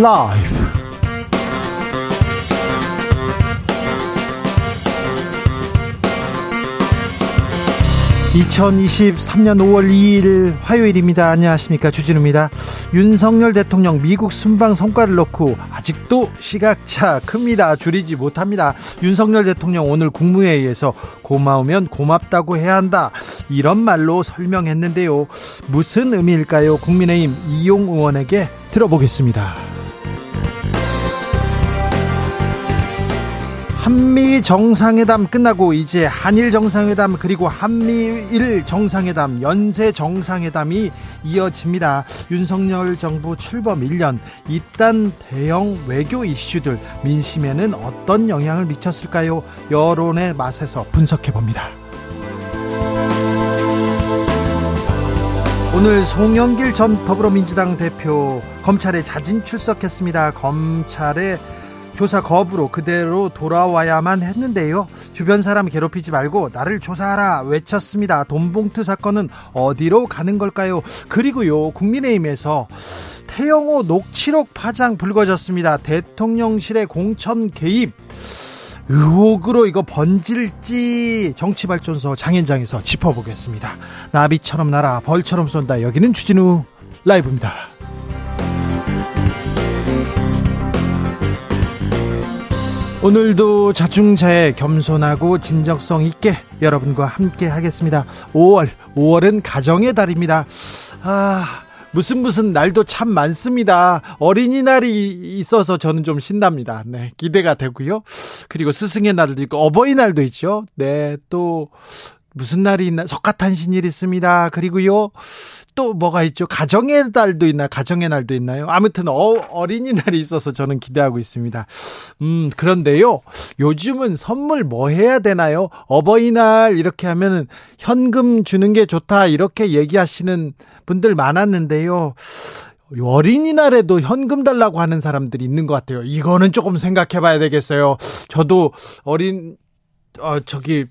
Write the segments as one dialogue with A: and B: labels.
A: 라이브 2023년 5월 2일 화요일입니다. 안녕하십니까. 주진우입니다. 윤석열 대통령 미국 순방 성과를 놓고 아직도 시각차 큽니다. 줄이지 못합니다. 윤석열 대통령 오늘 국무회의에서 고마우면 고맙다고 해야 한다. 이런 말로 설명했는데요. 무슨 의미일까요? 국민의힘 이용 의원에게 들어보겠습니다. 한미 정상회담 끝나고 이제 한일 정상회담 그리고 한미일 정상회담 연쇄 정상회담이 이어집니다. 윤석열 정부 출범 1년 이딴 대형 외교 이슈들 민심에는 어떤 영향을 미쳤을까요? 여론의 맛에서 분석해 봅니다. 오늘 송영길 전 더불어민주당 대표 검찰에 자진 출석했습니다. 검찰의 조사 거부로 그대로 돌아와야만 했는데요. 주변 사람 괴롭히지 말고 나를 조사하라 외쳤습니다. 돈봉투 사건은 어디로 가는 걸까요? 그리고요, 국민의힘에서 태영호 녹취록 파장 불거졌습니다. 대통령실의 공천 개입. 의혹으로 이거 번질지 정치발전소 장현장에서 짚어보겠습니다. 나비처럼 날아 벌처럼 쏜다. 여기는 추진우 라이브입니다. 오늘도 자중자애 겸손하고 진정성 있게 여러분과 함께 하겠습니다. 5월, 5월은 가정의 달입니다. 아, 무슨 무슨 날도 참 많습니다. 어린이날이 있어서 저는 좀 신납니다. 네, 기대가 되고요. 그리고 스승의 날도 있고 어버이날도 있죠. 네, 또 무슨 날이 있나? 석가탄신일 있습니다. 그리고요. 또 뭐가 있죠? 가정의 달도 있나? 가정의 날도 있나요? 아무튼 어, 린이날이 있어서 저는 기대하고 있습니다. 음, 그런데요. 요즘은 선물 뭐 해야 되나요? 어버이날 이렇게 하면은 현금 주는 게 좋다 이렇게 얘기하시는 분들 많았는데요. 어린이날에도 현금 달라고 하는 사람들이 있는 것 같아요. 이거는 조금 생각해 봐야 되겠어요. 저도 어린, 어, 저기,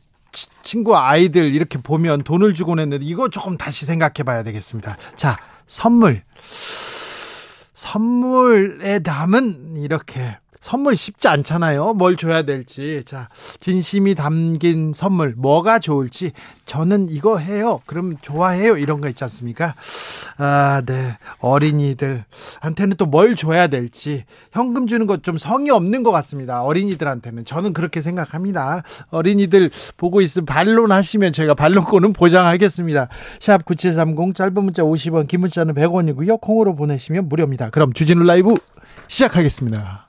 A: 친구 아이들 이렇게 보면 돈을 주고 냈는데 이거 조금 다시 생각해 봐야 되겠습니다. 자, 선물. 선물에 담은 이렇게 선물 쉽지 않잖아요. 뭘 줘야 될지. 자, 진심이 담긴 선물, 뭐가 좋을지. 저는 이거 해요. 그럼 좋아해요. 이런 거 있지 않습니까? 아, 네. 어린이들한테는 또 뭘 줘야 될지. 현금 주는 것 좀 성의 없는 것 같습니다. 어린이들한테는. 저는 그렇게 생각합니다. 어린이들 보고 있으면 반론하시면 저희가 반론권은 보장하겠습니다. 샵 9730 짧은 문자 50원, 긴 문자는 100원이고요. 콩으로 보내시면 무료입니다. 그럼 주진우 라이브 시작하겠습니다.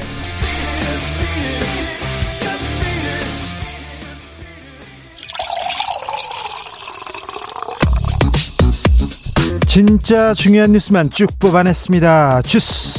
A: 진짜 중요한 뉴스만 쭉 뽑아냈습니다. 주스.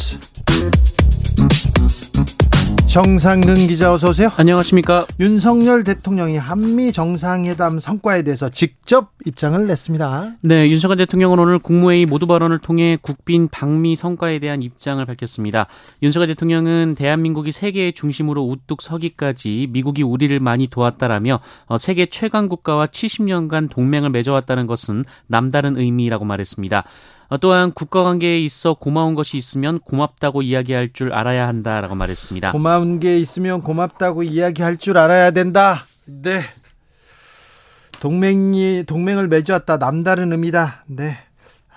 A: 정상근 기자 어서 오세요.
B: 안녕하십니까.
A: 윤석열 대통령이 한미 정상회담 성과에 대해서 직접 입장을 냈습니다.
B: 네, 윤석열 대통령은 오늘 국무회의 모두 발언을 통해 국빈 방미 성과에 대한 입장을 밝혔습니다. 윤석열 대통령은 대한민국이 세계의 중심으로 우뚝 서기까지 미국이 우리를 많이 도왔다라며 어, 세계 최강 국가와 70년간 동맹을 맺어왔다는 것은 남다른 의미라고 말했습니다. 어, 또한 국가 관계에 있어 고마운 것이 있으면 고맙다고 이야기할 줄 알아야 한다라고 말했습니다.
A: 고마운 게 있으면 고맙다고 이야기할 줄 알아야 된다. 네. 동맹이 동맹을 맺었다. 남다른 의미다. 네.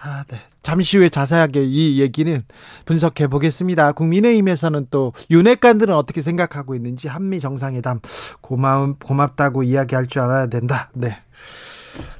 A: 아, 네. 잠시 후에 자세하게 이 얘기는 분석해 보겠습니다. 국민의힘에서는 또 윤핵관들은 어떻게 생각하고 있는지 한미 정상회담 고마움 고맙다고 이야기할 줄 알아야 된다. 네.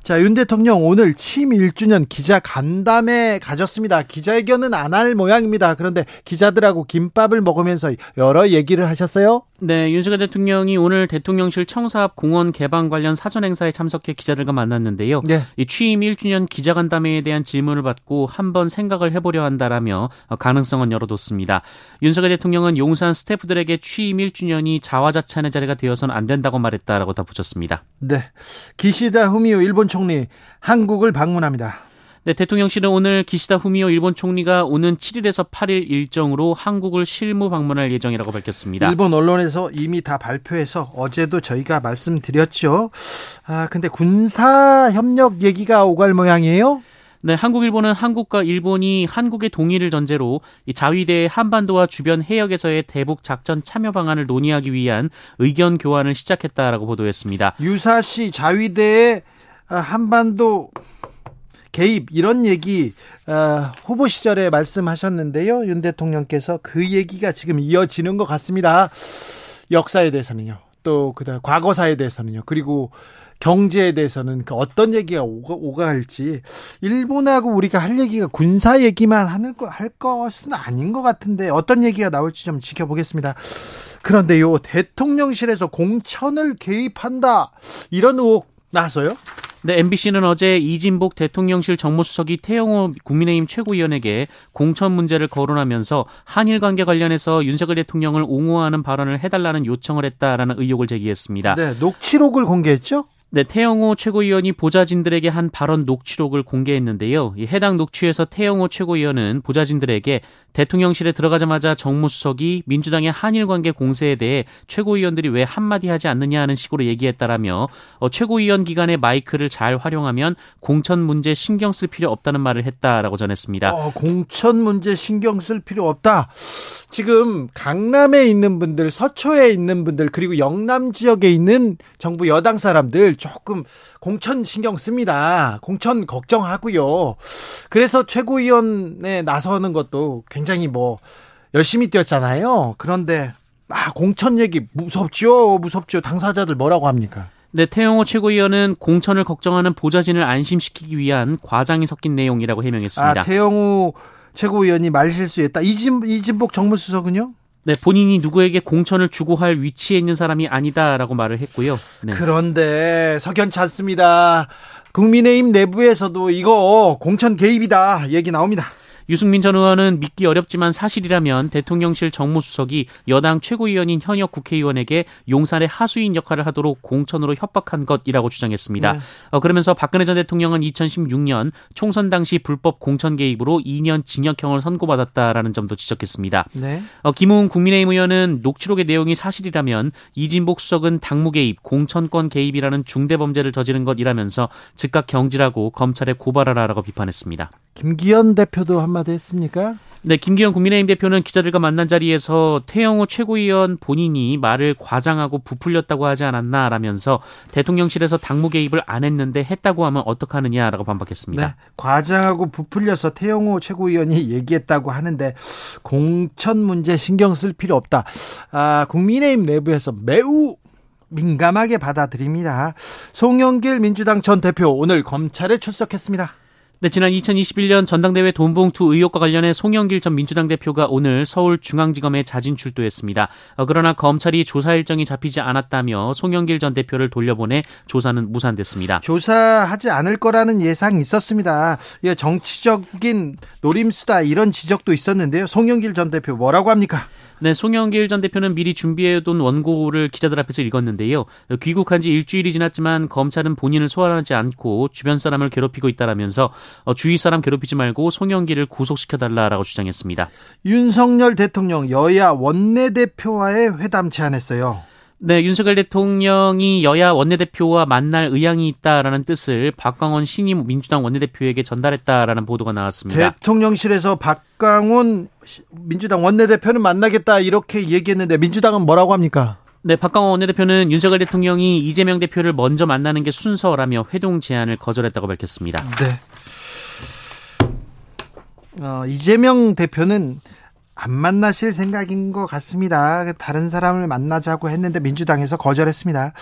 A: 자, 윤 대통령 오늘 취임 1주년 기자 간담회 가졌습니다. 기자회견은 안 할 모양입니다. 그런데 기자들하고 김밥을 먹으면서 여러 얘기를 하셨어요?
B: 네, 윤석열 대통령이 오늘 대통령실 청사 앞 공원 개방 관련 사전 행사에 참석해 기자들과 만났는데요. 네. 이 취임 1주년 기자간담회에 대한 질문을 받고 한번 생각을 해보려 한다라며 가능성은 열어뒀습니다. 윤석열 대통령은 용산 스태프들에게 취임 1주년이 자화자찬의 자리가 되어서는 안 된다고 말했다라고 덧붙였습니다.
A: 네, 기시다 후미오 일본 총리 한국을 방문합니다.
B: 네, 대통령실은 오늘 기시다 후미오 일본 총리가 오는 7일에서 8일 일정으로 한국을 실무 방문할 예정이라고 밝혔습니다.
A: 일본 언론에서 이미 다 발표해서 어제도 저희가 말씀드렸죠. 아, 근데 군사 협력 얘기가 오갈 모양이에요?
B: 네, 한국 일본은 한국과 일본이 한국의 동의를 전제로 이 자위대의 한반도와 주변 해역에서의 대북 작전 참여 방안을 논의하기 위한 의견 교환을 시작했다라고 보도했습니다.
A: 유사시 자위대의 아, 한반도 개입 이런 얘기 어, 후보 시절에 말씀하셨는데요. 윤 대통령께서 그 얘기가 지금 이어지는 것 같습니다. 역사에 대해서는요. 또 그다음 과거사에 대해서는요. 그리고 경제에 대해서는 그 어떤 얘기가 오가, 할지 일본하고 우리가 할 얘기가 군사 얘기만 하는 거 할 것은 아닌 것 같은데 어떤 얘기가 나올지 좀 지켜보겠습니다. 그런데요 대통령실에서 공천을 개입한다 이런 의혹 나서요?
B: 네, MBC는 어제 이진복 대통령실 정무수석이 태영호 국민의힘 최고위원에게 공천 문제를 거론하면서 한일 관계 관련해서 윤석열 대통령을 옹호하는 발언을 해달라는 요청을 했다라는 의혹을 제기했습니다.
A: 네, 녹취록을 공개했죠?
B: 네, 태영호 최고위원이 보좌진들에게 한 발언 녹취록을 공개했는데요. 해당 녹취에서 태영호 최고위원은 보좌진들에게 대통령실에 들어가자마자 정무수석이 민주당의 한일 관계 공세에 대해 최고위원들이 왜 한마디 하지 않느냐 하는 식으로 얘기했다라며 어, 최고위원 기간에 마이크를 잘 활용하면 공천 문제 신경 쓸 필요 없다는 말을 했다라고 전했습니다.
A: 어, 공천 문제 신경 쓸 필요 없다. 지금 강남에 있는 분들, 서초에 있는 분들, 그리고 영남 지역에 있는 정부 여당 사람들 조금 공천 신경 씁니다. 공천 걱정하고요. 그래서 최고위원에 나서는 것도 굉장히 뭐 열심히 뛰었잖아요. 그런데 아, 공천 얘기 무섭죠. 무섭죠. 당사자들 뭐라고 합니까?
B: 네, 태영호 최고위원은 공천을 걱정하는 보좌진을 안심시키기 위한 과장이 섞인 내용이라고 해명했습니다.
A: 아, 태영호 최고위원이 말실수했다. 이진, 이진복 정무수석은요?
B: 네, 본인이 누구에게 공천을 주고 할 위치에 있는 사람이 아니다라고 말을 했고요. 네.
A: 그런데 석연치 않습니다. 국민의힘 내부에서도 이거 공천 개입이다 얘기 나옵니다.
B: 유승민 전 의원은 믿기 어렵지만 사실이라면 대통령실 정무수석이 여당 최고위원인 현역 국회의원에게 용산의 하수인 역할을 하도록 공천으로 협박한 것이라고 주장했습니다. 네. 어, 그러면서 박근혜 전 대통령은 2016년 총선 당시 불법 공천 개입으로 2년 징역형을 선고받았다라는 점도 지적했습니다. 네. 어, 김웅 국민의힘 의원은 녹취록의 내용이 사실이라면 이진복 수석은 당무 개입, 공천권 개입이라는 중대 범죄를 저지른 것이라면서 즉각 경질하고 검찰에 고발하라라고 비판했습니다.
A: 김기현 대표도 한마디 했습니까?
B: 네, 김기현 국민의힘 대표는 기자들과 만난 자리에서 태영호 최고위원 본인이 말을 과장하고 부풀렸다고 하지 않았나라면서 대통령실에서 당무 개입을 안 했는데 했다고 하면 어떡하느냐라고 반박했습니다. 네,
A: 과장하고 부풀려서 태영호 최고위원이 얘기했다고 하는데 공천 문제 신경 쓸 필요 없다. 아, 국민의힘 내부에서 매우 민감하게 받아들입니다. 송영길 민주당 전 대표 오늘 검찰에 출석했습니다.
B: 네, 지난 2021년 전당대회 돈봉투 의혹과 관련해 송영길 전 민주당 대표가 오늘 서울중앙지검에 자진 출두했습니다. 어, 그러나 검찰이 조사 일정이 잡히지 않았다며 송영길 전 대표를 돌려보내 조사는 무산됐습니다.
A: 조사하지 않을 거라는 예상이 있었습니다. 예, 정치적인 노림수다 이런 지적도 있었는데요. 송영길 전 대표 뭐라고 합니까?
B: 네, 송영길 전 대표는 미리 준비해둔 원고를 기자들 앞에서 읽었는데요. 귀국한 지 일주일이 지났지만 검찰은 본인을 소환하지 않고 주변 사람을 괴롭히고 있다라면서 어, 주위 사람 괴롭히지 말고 송영길을 구속시켜달라라고 주장했습니다.
A: 윤석열 대통령 여야 원내대표와의 회담 제안했어요.
B: 네, 윤석열 대통령이 여야 원내대표와 만날 의향이 있다라는 뜻을 박광원 신임 민주당 원내대표에게 전달했다라는 보도가 나왔습니다.
A: 대통령실에서 박광원 민주당 원내대표는 만나겠다 이렇게 얘기했는데 민주당은 뭐라고 합니까?
B: 네, 박광원 원내대표는 윤석열 대통령이 이재명 대표를 먼저 만나는 게 순서라며 회동 제안을 거절했다고 밝혔습니다.
A: 네. 어, 이재명 대표는 안 만나실 생각인 것 같습니다. 다른 사람을 만나자고 했는데 민주당에서 거절했습니다.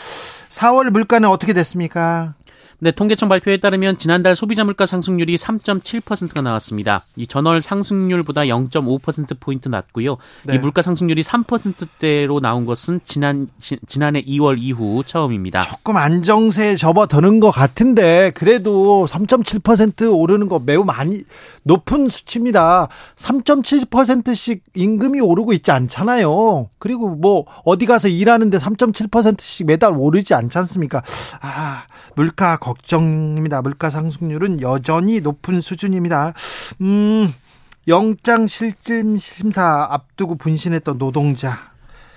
A: 4월 물가는 어떻게 됐습니까?
B: 네, 통계청 발표에 따르면 지난달 소비자 물가 상승률이 3.7%가 나왔습니다. 이 전월 상승률보다 0.5% 포인트 낮고요. 네. 이 물가 상승률이 3%대로 나온 것은 지난 지, 지난해 2월 이후 처음입니다.
A: 조금 안정세에 접어드는 것 같은데 그래도 3.7% 오르는 거 매우 많이 높은 수치입니다. 3.7%씩 임금이 오르고 있지 않잖아요. 그리고 뭐 어디 가서 일하는데 3.7%씩 매달 오르지 않지 않습니까? 아, 물가 걱정입니다. 물가 상승률은 여전히 높은 수준입니다. 음, 영장 실질 심사 앞두고 분신했던 노동자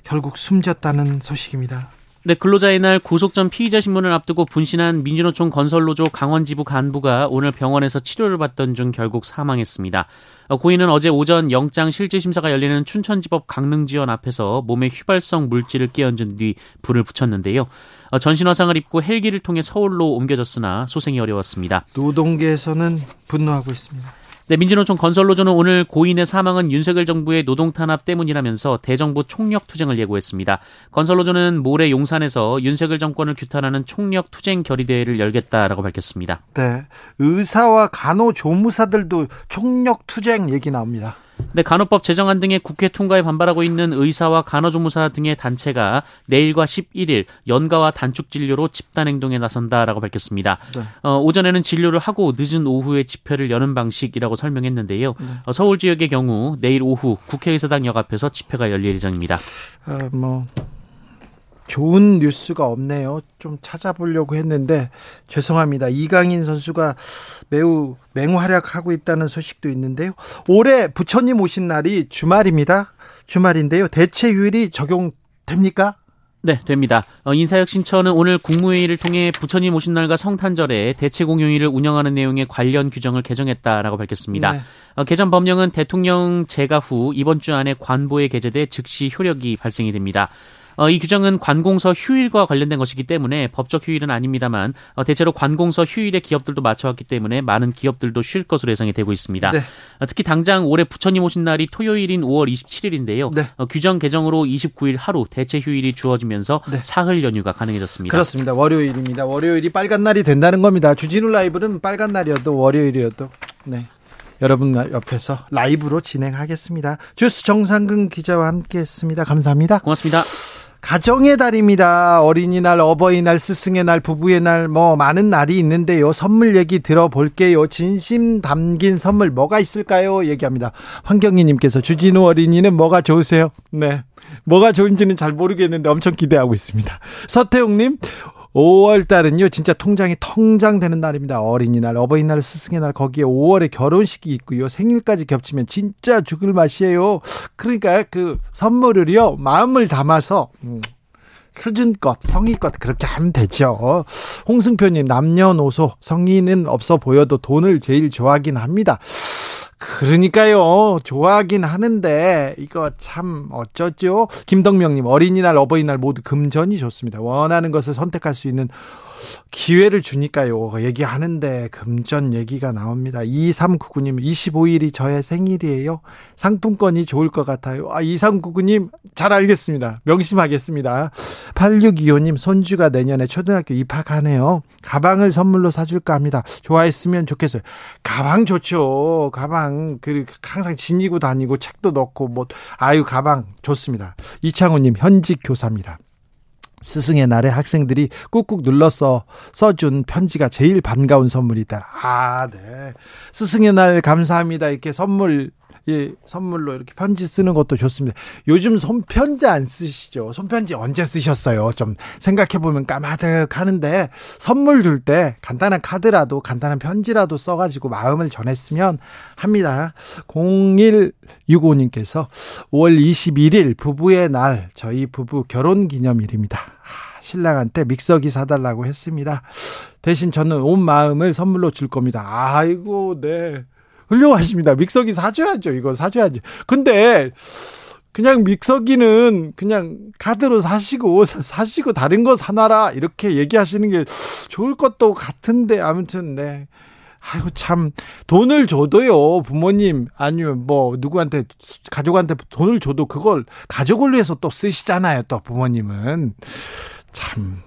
A: 결국 숨졌다는 소식입니다.
B: 네, 근로자의 날 구속 전 피의자 신문을 앞두고 분신한 민주노총 건설노조 강원지부 간부가 오늘 병원에서 치료를 받던 중 결국 사망했습니다. 어, 고인은 어제 오전 영장 실질 심사가 열리는 춘천지법 강릉지원 앞에서 몸에 휘발성 물질을 끼얹은 뒤 불을 붙였는데요. 어, 전신 화상을 입고 헬기를 통해 서울로 옮겨졌으나 소생이 어려웠습니다.
A: 노동계에서는 분노하고 있습니다.
B: 네, 민주노총 건설노조는 오늘 고인의 사망은 윤석열 정부의 노동 탄압 때문이라면서 대정부 총력 투쟁을 예고했습니다. 건설노조는 모레 용산에서 윤석열 정권을 규탄하는 총력 투쟁 결의대회를 열겠다라고 밝혔습니다.
A: 네, 의사와 간호조무사들도 총력 투쟁 얘기 나옵니다.
B: 네, 간호법 제정안 등의 국회 통과에 반발하고 있는 의사와 간호조무사 등의 단체가 내일과 11일 연가와 단축 진료로 집단 행동에 나선다라고 밝혔습니다. 네. 어, 오전에는 진료를 하고 늦은 오후에 집회를 여는 방식이라고 설명했는데요. 네. 어, 서울 지역의 경우 내일 오후 국회의사당 역 앞에서 집회가 열릴 예정입니다.
A: 아, 뭐 좋은 뉴스가 없네요. 좀 찾아보려고 했는데 죄송합니다. 이강인 선수가 매우 맹활약하고 있다는 소식도 있는데요. 올해 부처님 오신 날이 주말입니다. 주말인데요. 대체 휴일이 적용됩니까?
B: 네, 됩니다. 어, 인사혁신처는 오늘 국무회의를 통해 부처님 오신 날과 성탄절에 대체 공휴일을 운영하는 내용의 관련 규정을 개정했다라고 밝혔습니다. 네. 어, 개정 법령은 대통령 재가 후 이번 주 안에 관보에 게재돼 즉시 효력이 발생이 됩니다. 어, 이 규정은 관공서 휴일과 관련된 것이기 때문에 법적 휴일은 아닙니다만 어, 대체로 관공서 휴일에 기업들도 맞춰왔기 때문에 많은 기업들도 쉴 것으로 예상이 되고 있습니다. 네. 어, 특히 당장 올해 부처님 오신 날이 토요일인 5월 27일인데요. 네. 어, 규정 개정으로 29일 하루 대체 휴일이 주어지면서 네. 사흘 연휴가 가능해졌습니다.
A: 그렇습니다. 월요일입니다. 월요일이 빨간 날이 된다는 겁니다. 주진우 라이브는 빨간 날이어도 월요일이어도 네. 여러분 옆에서 라이브로 진행하겠습니다. 주스 정상근 기자와 함께했습니다. 감사합니다.
B: 고맙습니다.
A: 가정의 달입니다. 어린이날, 어버이날, 스승의 날, 부부의 날, 뭐, 많은 날이 있는데요. 선물 얘기 들어볼게요. 진심 담긴 선물 뭐가 있을까요? 얘기합니다. 황경희님께서 주진우 어린이는 뭐가 좋으세요? 네. 뭐가 좋은지는 잘 모르겠는데 엄청 기대하고 있습니다. 서태웅님, 5월 달은요, 진짜 통장이 통장되는 날입니다. 어린이날, 어버이날, 스승의 날, 거기에 5월에 결혼식이 있고요. 생일까지 겹치면 진짜 죽을 맛이에요. 그러니까 그 선물을요, 마음을 담아서, 음, 수준껏, 성의껏 그렇게 하면 되죠. 홍승표님, 남녀노소, 성의는 없어 보여도 돈을 제일 좋아하긴 합니다. 그러니까요. 좋아하긴 하는데 이거 참 어쩌죠? 김덕명님 어린이날 어버이날 모두 금전이 좋습니다. 원하는 것을 선택할 수 있는 기회를 주니까요. 얘기하는데 금전 얘기가 나옵니다. 2399님 25일이 저의 생일이에요. 상품권이 좋을 것 같아요. 아 2399님 잘 알겠습니다. 명심하겠습니다. 8625님 손주가 내년에 초등학교 입학하네요. 가방을 선물로 사줄까 합니다. 좋아했으면 좋겠어요. 가방 좋죠. 가방 그 항상 지니고 다니고 책도 넣고 뭐 아유 가방 좋습니다. 이창호님 현직 교사입니다. 스승의 날에 학생들이 꾹꾹 눌러서 써준 편지가 제일 반가운 선물이다. 아, 네. 스승의 날 감사합니다. 이렇게 선물 예, 선물로 이렇게 편지 쓰는 것도 좋습니다. 요즘 손편지 안 쓰시죠? 손편지 언제 쓰셨어요? 좀 생각해 보면 까마득 하는데 선물 줄 때 간단한 카드라도 간단한 편지라도 써가지고 마음을 전했으면 합니다. 0165님께서 5월 21일 부부의 날, 저희 부부 결혼 기념일입니다. 신랑한테 믹서기 사달라고 했습니다. 대신 저는 온 마음을 선물로 줄 겁니다. 아이고, 네. 훌륭하십니다. 믹서기 사줘야죠. 이거 사줘야죠. 근데 그냥 믹서기는 그냥 카드로 사시고 사시고 다른 거 사놔라 이렇게 얘기하시는 게 좋을 것도 같은데 아무튼 네. 아이고 참 돈을 줘도요 부모님 아니면 뭐 누구한테 가족한테 돈을 줘도 그걸 가족을 위해서 또 쓰시잖아요 또 부모님은 참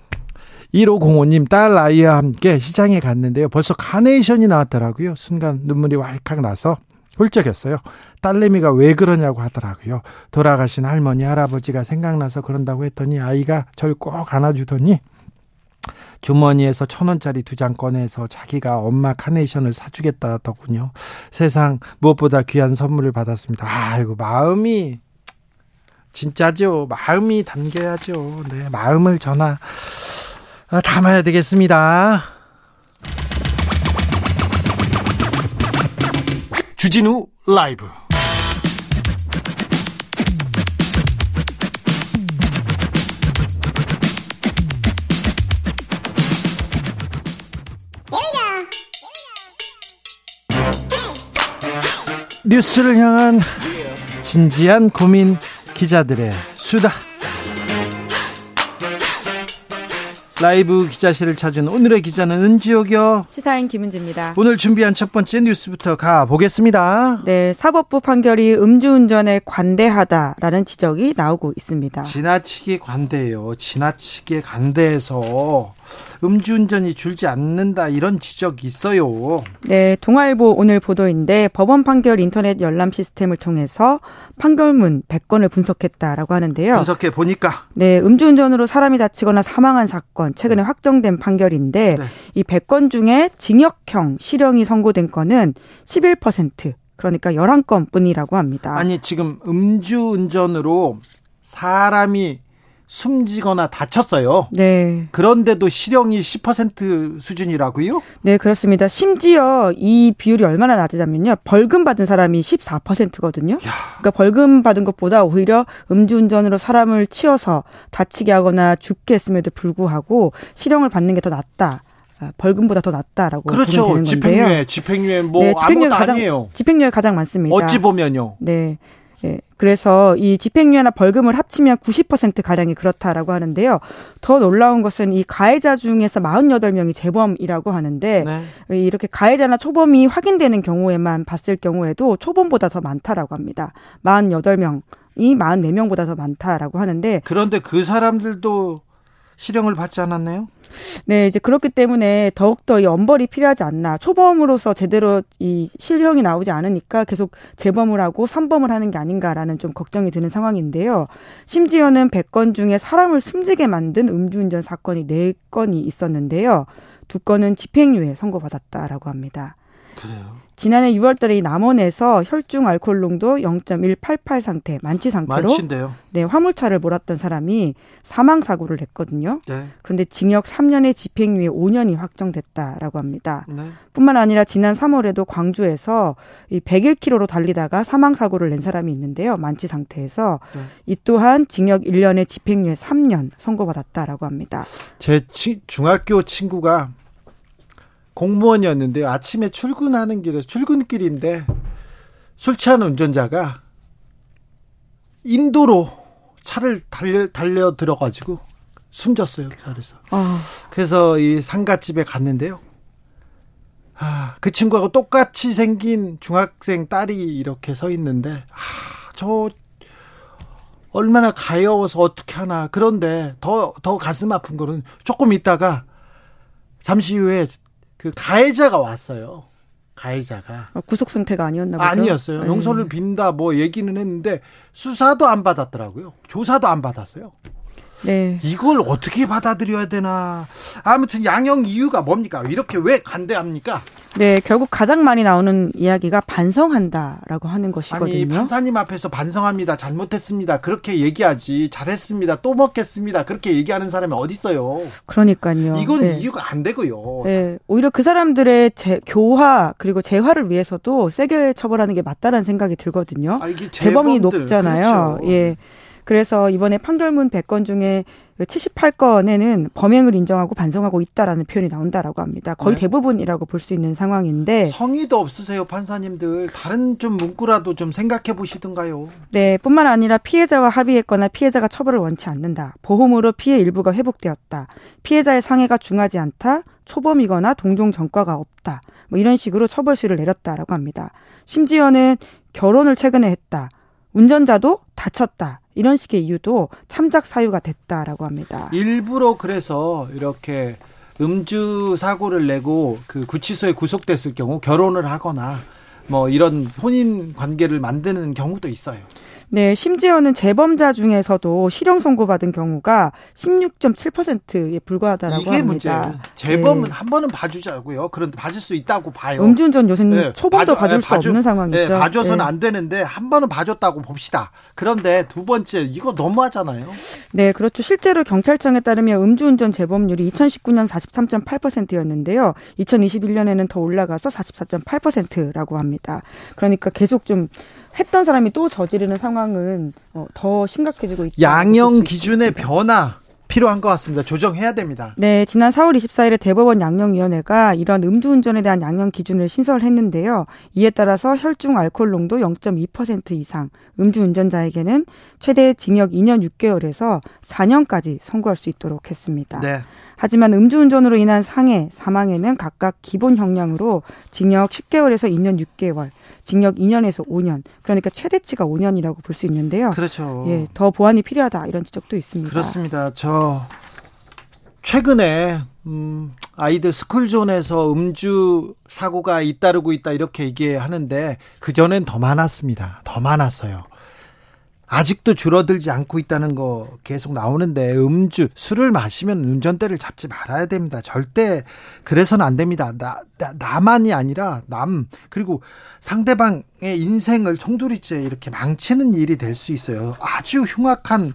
A: 1505님 딸 아이와 함께 시장에 갔는데요. 벌써 카네이션이 나왔더라고요. 순간 눈물이 왈칵 나서 훌쩍했어요. 딸내미가 왜 그러냐고 하더라고요. 돌아가신 할머니 할아버지가 생각나서 그런다고 했더니 아이가 절 꼭 안아주더니 주머니에서 천 원짜리 두 장 꺼내서 자기가 엄마 카네이션을 사주겠다 하더군요. 세상 무엇보다 귀한 선물을 받았습니다. 아이고 마음이 진짜죠. 마음이 담겨야죠. 네, 마음을 전하 아, 담아야 되겠습니다. 주진우 라이브 뉴스를 향한 진지한 고민 기자들의 수다. 라이브 기자실을 찾은 오늘의 기자는 은지옥이요.
C: 시사인 김은지입니다.
A: 오늘 준비한 첫 번째 뉴스부터 가보겠습니다.
C: 네, 사법부 판결이 음주운전에 관대하다라는 지적이 나오고 있습니다.
A: 지나치게 관대해요. 지나치게 관대해서 음주운전이 줄지 않는다 이런 지적이 있어요.
C: 네, 동아일보 오늘 보도인데 법원 판결 인터넷 열람 시스템을 통해서 판결문 100건을 분석했다라고 하는데요.
A: 분석해 보니까
C: 네, 음주운전으로 사람이 다치거나 사망한 사건 최근에 확정된 판결인데 네. 이 100건 중에 징역형 실형이 선고된 건은 11% 그러니까 11건 뿐이라고 합니다.
A: 아니, 지금 음주운전으로 사람이 숨지거나 다쳤어요. 네. 그런데도 실형이 10% 수준이라고요?
C: 네, 그렇습니다. 심지어 이 비율이 얼마나 낮으냐면요. 벌금 받은 사람이 14%거든요. 야. 그러니까 벌금 받은 것보다 오히려 음주운전으로 사람을 치어서 다치게 하거나 죽게 했음에도 불구하고 실형을 받는 게 더 낫다. 아, 벌금보다 더 낫다라고
A: 그렇죠. 보면 되는 집행유예, 건데요. 집행유예 뭐 네, 집행유예 가장, 아니에요.
C: 집행유예 가장 많습니다.
A: 어찌 보면요.
C: 네. 예. 그래서 이 집행유예나 벌금을 합치면 90% 가량이 그렇다라고 하는데요. 더 놀라운 것은 이 가해자 중에서 48명이 재범이라고 하는데 네. 이렇게 가해자나 초범이 확인되는 경우에만 봤을 경우에도 초범보다 더 많다라고 합니다. 48명. 이 44명보다 더 많다라고 하는데
A: 그런데 그 사람들도 실형을 받지 않았네요?
C: 네, 이제 그렇기 때문에 더욱더 이 엄벌이 필요하지 않나. 초범으로서 제대로 이 실형이 나오지 않으니까 계속 재범을 하고 삼범을 하는 게 아닌가라는 좀 걱정이 드는 상황인데요. 심지어는 100건 중에 사람을 숨지게 만든 음주운전 사건이 4건이 있었는데요. 두 건은 집행유예 선고받았다라고 합니다.
A: 그래요.
C: 지난해 6월달에 남원에서 혈중 알코올 농도 0.188 상태 만취 상태로
A: 만취인데요.
C: 네 화물차를 몰았던 사람이 사망 사고를 냈거든요.
A: 네.
C: 그런데 징역 3년에 집행유예 5년이 확정됐다라고 합니다.
A: 네.
C: 뿐만 아니라 지난 3월에도 광주에서 이 101km로 달리다가 사망 사고를 낸 사람이 있는데요. 만취 상태에서 네. 이 또한 징역 1년에 집행유예 3년 선고받았다라고 합니다.
A: 제 중학교 친구가 공무원이었는데요. 아침에 출근하는 길에 출근길인데 술 취한 운전자가 인도로 차를 달려 달려 들어가지고 숨졌어요 자리에서. 아. 그래서 이 상가집에 갔는데요. 아, 그 친구하고 똑같이 생긴 중학생 딸이 이렇게 서 있는데 아, 저 얼마나 가여워서 어떻게 하나. 그런데 더 더 가슴 아픈 거는 조금 있다가 잠시 후에 그 가해자가 왔어요. 가해자가
C: 어, 구속 상태가 아니었나 보죠.
A: 아니었어요. 네. 용서를 빈다 뭐 얘기는 했는데 수사도 안 받았더라고요. 조사도 안 받았어요. 네. 이걸 어떻게 받아들여야 되나. 아무튼 양형 이유가 뭡니까? 이렇게 왜 간대합니까?
C: 네, 결국 가장 많이 나오는 이야기가 반성한다라고 하는 것이거든요.
A: 아니, 판사님 앞에서 반성합니다. 잘못했습니다. 그렇게 얘기하지. 잘했습니다. 또 먹겠습니다. 그렇게 얘기하는 사람이 어디 있어요?
C: 그러니까요.
A: 이건 네. 이유가 안 되고요.
C: 네, 오히려 그 사람들의 재, 교화 그리고 재화를 위해서도 세게 처벌하는 게 맞다라는 생각이 들거든요. 아, 재범이 높잖아요. 그렇죠. 예. 그래서 이번에 판결문 100건 중에 78건에는 범행을 인정하고 반성하고 있다라는 표현이 나온다라고 합니다. 거의 네. 대부분이라고 볼 수 있는 상황인데
A: 성의도 없으세요, 판사님들. 다른 좀 문구라도 좀 생각해 보시든가요.
C: 네, 뿐만 아니라 피해자와 합의했거나 피해자가 처벌을 원치 않는다. 보험으로 피해 일부가 회복되었다. 피해자의 상해가 중하지 않다. 초범이거나 동종 전과가 없다. 뭐 이런 식으로 처벌 수를 내렸다라고 합니다. 심지어는 결혼을 최근에 했다. 운전자도 다쳤다. 이런 식의 이유도 참작 사유가 됐다라고 합니다.
A: 일부러 그래서 이렇게 음주 사고를 내고 그 구치소에 구속됐을 경우 결혼을 하거나 뭐 이런 혼인 관계를 만드는 경우도 있어요.
C: 네, 심지어는 재범자 중에서도 실형 선고받은 경우가 16.7%에 불과하다라고
A: 이게
C: 합니다.
A: 문제예요. 재범은
C: 네.
A: 한 번은 봐주자고요. 그런데 봐줄 수 있다고 봐요.
C: 음주운전 요새는
A: 네,
C: 초범도 봐줄
A: 네,
C: 수
A: 봐줘-
C: 없는 상황이죠.
A: 네, 봐줘서는
C: 네.
A: 안 되는데 한 번은 봐줬다고 봅시다. 그런데 두 번째 이거 너무하잖아요.
C: 네, 그렇죠. 실제로 경찰청에 따르면 음주운전 재범률이 2019년 43.8%였는데요. 2021년에는 더 올라가서 44.8%라고 합니다. 그러니까 계속 좀 했던 사람이 또 저지르는 상황은 어, 더 심각해지고 있다.
A: 양형 기준의 변화 필요한 것 같습니다. 조정해야 됩니다.
C: 네, 지난 4월 24일에 대법원 양형위원회가 이런 음주운전에 대한 양형 기준을 신설했는데요. 이에 따라서 혈중 알코올 농도 0.2% 이상, 음주운전자에게는 최대 징역 2년 6개월에서 4년까지 선고할 수 있도록 했습니다.
A: 네.
C: 하지만 음주운전으로 인한 상해, 사망에는 각각 기본 형량으로 징역 10개월에서 2년 6개월, 징역 2년에서 5년, 그러니까 최대치가 5년이라고 볼 수 있는데요.
A: 그렇죠.
C: 예, 더 보완이 필요하다 이런 지적도 있습니다.
A: 그렇습니다. 저 최근에 음, 아이들 스쿨존에서 음주 사고가 잇따르고 있다 이렇게 얘기하는데 그 전엔 더 많았습니다. 더 많았어요. 아직도 줄어들지 않고 있다는 거 계속 나오는데 음주 술을 마시면 운전대를 잡지 말아야 됩니다. 절대 그래서는 안 됩니다. 나, 나 나만이 아니라 남 그리고 상대방의 인생을 송두리째 이렇게 망치는 일이 될 수 있어요. 아주 흉악한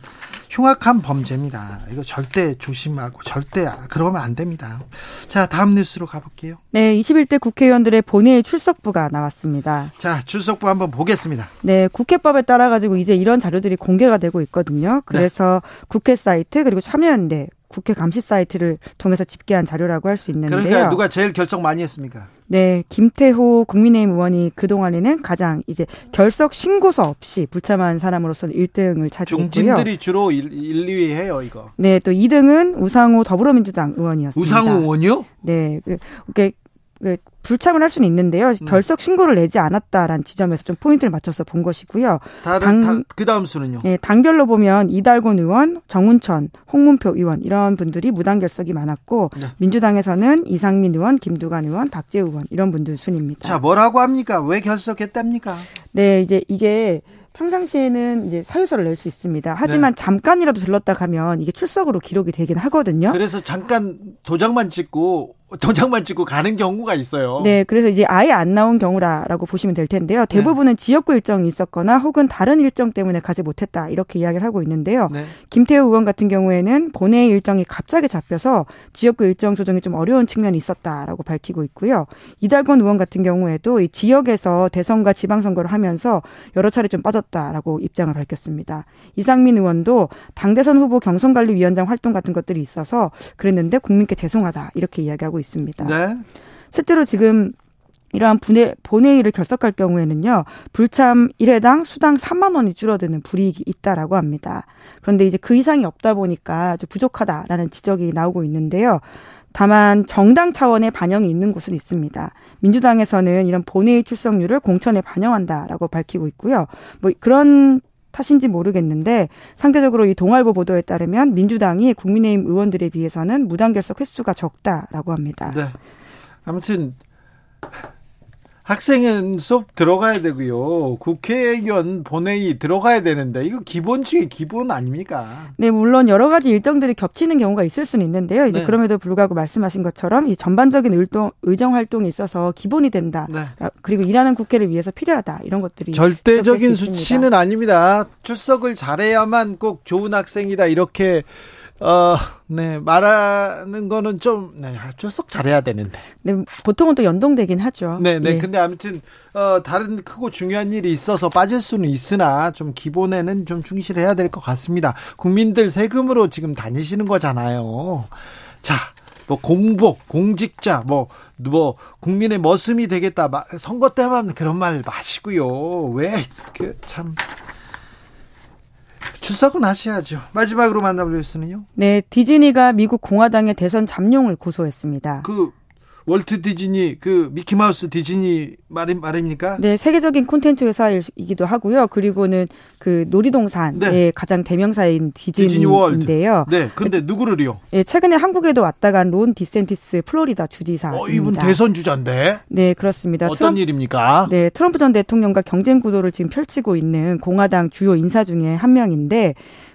A: 흉악한 범죄입니다. 이거 절대 조심하고 절대 그러면 안 됩니다. 자, 다음 뉴스로 가볼게요.
C: 네, 21대 국회의원들의 본회의 출석부가 나왔습니다.
A: 자, 출석부 한번 보겠습니다.
C: 네, 국회법에 따라 가지고 이제 이런 자료들이 공개가 되고 있거든요. 그래서 국회 사이트 그리고 참여연대 국회 감시 사이트를 통해서 집계한 자료라고 할 수 있는데요.
A: 그러니까 누가 제일 결정 많이 했습니까?
C: 네, 김태호 국민의힘 의원이 그동안에는 가장 이제 결석 신고서 없이 불참한 사람으로서 1등을 차지했고요.
A: 중진들이 주로 1, 2위 해요, 이거.
C: 네, 또 2등은 우상호 더불어민주당 의원이었습니다.
A: 우상호 의원이요?
C: 네, 그 불참을 할 수는 있는데요.
A: 음.
C: 결석 신고를 내지 않았다라는 지점에서 좀 포인트를 맞춰서 본 것이고요.
A: 다른
C: 당-
A: 그 다음 수는요?
C: 예, 당별로 보면 이달곤 의원, 정운천, 홍문표 의원 이런 분들이 무단 결석이 많았고
A: 네.
C: 민주당에서는 이상민 의원, 김두관 의원, 박재우 의원 이런 분들 순입니다.
A: 자, 뭐라고 합니까? 왜 결석했답니까?
C: 네, 이제 이게 평상시에는 이제 사유서를 낼 수 있습니다. 하지만 잠깐이라도 들렀다 가면 이게 출석으로 기록이 되긴 하거든요.
A: 그래서 잠깐 도장만 찍고 도장만 찍고 가는 경우가 있어요.
C: 네, 그래서 이제 아예 안 나온 경우라라고 보시면 될 텐데요. 대부분은 지역구 일정이 있었거나 혹은 다른 일정 때문에 가지 못했다 이렇게 이야기를 하고 있는데요.
A: 네.
C: 김태우 의원 같은 경우에는 본회의 일정이 갑자기 잡혀서 지역구 일정 조정이 좀 어려운 측면이 있었다라고 밝히고 있고요. 이달권 의원 같은 경우에도 이 지역에서 대선과 지방선거를 하면서 여러 차례 좀 빠졌다라고 입장을 밝혔습니다. 이상민 의원도 당대선 후보 경선관리위원장 활동 같은 것들이 있어서 그랬는데 국민께 죄송하다 이렇게 이야기하고 있습니다.
A: 네.
C: 실제로 지금 이러한 분회, 본회의를 결석할 경우에는요, 불참 1회당 수당 3만 원이 줄어드는 불이익이 있다라고 합니다. 그런데 이제 그 이상이 없다 보니까 좀 부족하다라는 지적이 나오고 있는데요. 다만 정당 차원의 반영이 있는 곳은 있습니다. 민주당에서는 이런 본회의 출석률을 공천에 반영한다라고 밝히고 있고요. 뭐 그런 탓인지 모르겠는데 상대적으로 이 동아일보 보도에 따르면 민주당이 국민의힘 의원들에 비해서는 무단 결석 횟수가 적다라고 합니다.
A: 네. 아무튼 학생은 수업 들어가야 되고요. 국회의원 본회의 들어가야 되는데 이거 기본 중에 기본 아닙니까?
C: 네, 물론 여러 가지 일정들이 겹치는 경우가 있을 수는 있는데요. 이제
A: 네.
C: 그럼에도 불구하고 말씀하신 것처럼 이 전반적인 의동, 의정 활동에 있어서 기본이 된다.
A: 네.
C: 아, 그리고 일하는 국회를 위해서 필요하다. 이런 것들이
A: 절대적인. 수치는 아닙니다. 출석을 잘해야만 꼭 좋은 학생이다 이렇게 어, 네 말하는 거는 좀 네, 출석 잘해야 되는데.
C: 네, 보통은 또 연동되긴 하죠.
A: 네, 네.
C: 예.
A: 근데 아무튼 어, 다른 크고 중요한 일이 있어서 빠질 수는 있으나 좀 기본에는 좀 충실해야 될 것 같습니다. 국민들 세금으로 지금 다니시는 거잖아요. 자, 뭐 공복, 공직자, 뭐, 뭐 국민의 머슴이 되겠다. 마- 선거 때만 그런 말 마시고요. 왜 그 참 출석은 하셔야죠. 마지막으로 만나볼 뉴스는요.
C: 네, 디즈니가 미국 공화당의 대선 잠룡을 고소했습니다.
A: 그 월트 디즈니 그 미키마우스 디즈니 말이 말입니까?
C: 네, 세계적인 콘텐츠 회사이기도 하고요. 그리고는 그 놀이동산의 네. 가장 대명사인 디즈니인데요.
A: 네, 근데 누구를요?
C: 예, 최근에 한국에도 왔다 간 론 디센티스 플로리다 주지사.
A: 어, 이분 대선 주자인데.
C: 네, 그렇습니다.
A: 어떤 트럼프, 일입니까?
C: 네, 트럼프 전 대통령과 경쟁 구도를 지금 펼치고 있는 공화당 주요 인사 중에 한 명인데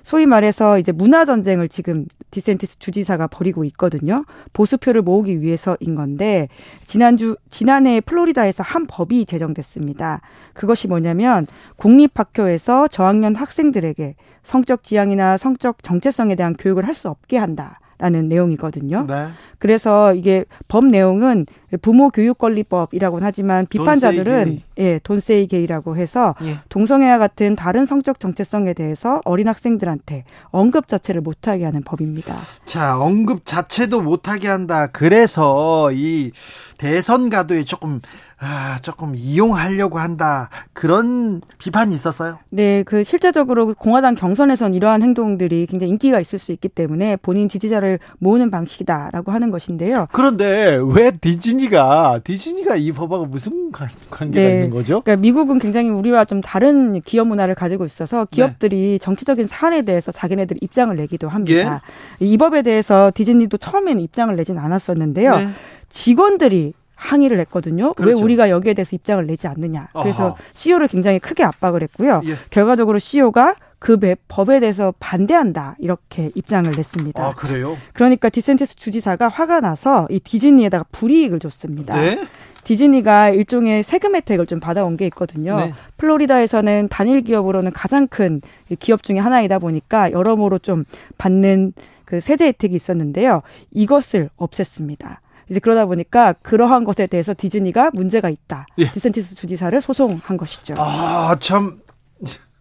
C: 소위 말해서 이제 문화 전쟁을 지금 디센티스 주지사가 벌이고 있거든요. 보수표를 모으기 위해서인 건데 지난주 지난해 플로리다에서 한 법이 제정됐습니다. 그것이 뭐냐면 공립학교에서 저학년 학생들에게 성적 지향이나 성적 정체성에 대한 교육을 할 수 없게 한다. 라는 내용이거든요. 네. 그래서 이게 법 내용은 부모 교육 권리법이라고는 하지만 비판자들은 예, 돈세이 게이라고 해서 예. 동성애와 같은 다른 성적 정체성에 대해서 어린 학생들한테 언급 자체를 못하게 하는 법입니다.
A: 자, 언급 자체도 못하게 한다. 그래서 이 대선 가도에 조금 아, 조금 이용하려고 한다. 그런 비판이 있었어요?
C: 네, 그 실제적으로 공화당 경선에선 이러한 행동들이 굉장히 인기가 있을 수 있기 때문에 본인 지지자를 모으는 방식이다라고 하는 것인데요.
A: 그런데 왜 디즈니가 디즈니가 이 법하고 무슨 관계가 네, 있는 거죠?
C: 그러니까 미국은 굉장히 우리와 좀 다른 기업 문화를 가지고 있어서 기업들이 네. 정치적인 사안에 대해서 자기네들 입장을 내기도 합니다. 예? 이 법에 대해서 디즈니도 처음에는 입장을 내진 않았었는데요. 네. 직원들이 항의를 했거든요. 그렇죠. 왜 우리가 여기에 대해서 입장을 내지 않느냐. 그래서 아하. CEO를 굉장히 크게 압박을 했고요. 예. 결과적으로 CEO가 그 법에 대해서 반대한다 이렇게 입장을 냈습니다.
A: 아 그래요?
C: 그러니까 디센티스 주지사가 화가 나서 이 디즈니에다가 불이익을 줬습니다.
A: 네?
C: 디즈니가 일종의 세금 혜택을 좀 받아온 게 있거든요. 네. 플로리다에서는 단일 기업으로는 가장 큰 기업 중의 하나이다 보니까 여러모로 좀 받는 그 세제 혜택이 있었는데요. 이것을 없앴습니다. 이제 그러다 보니까 그러한 것에 대해서 디즈니가 문제가 있다. 예. 디센티스 주지사를 소송한 것이죠.
A: 아, 참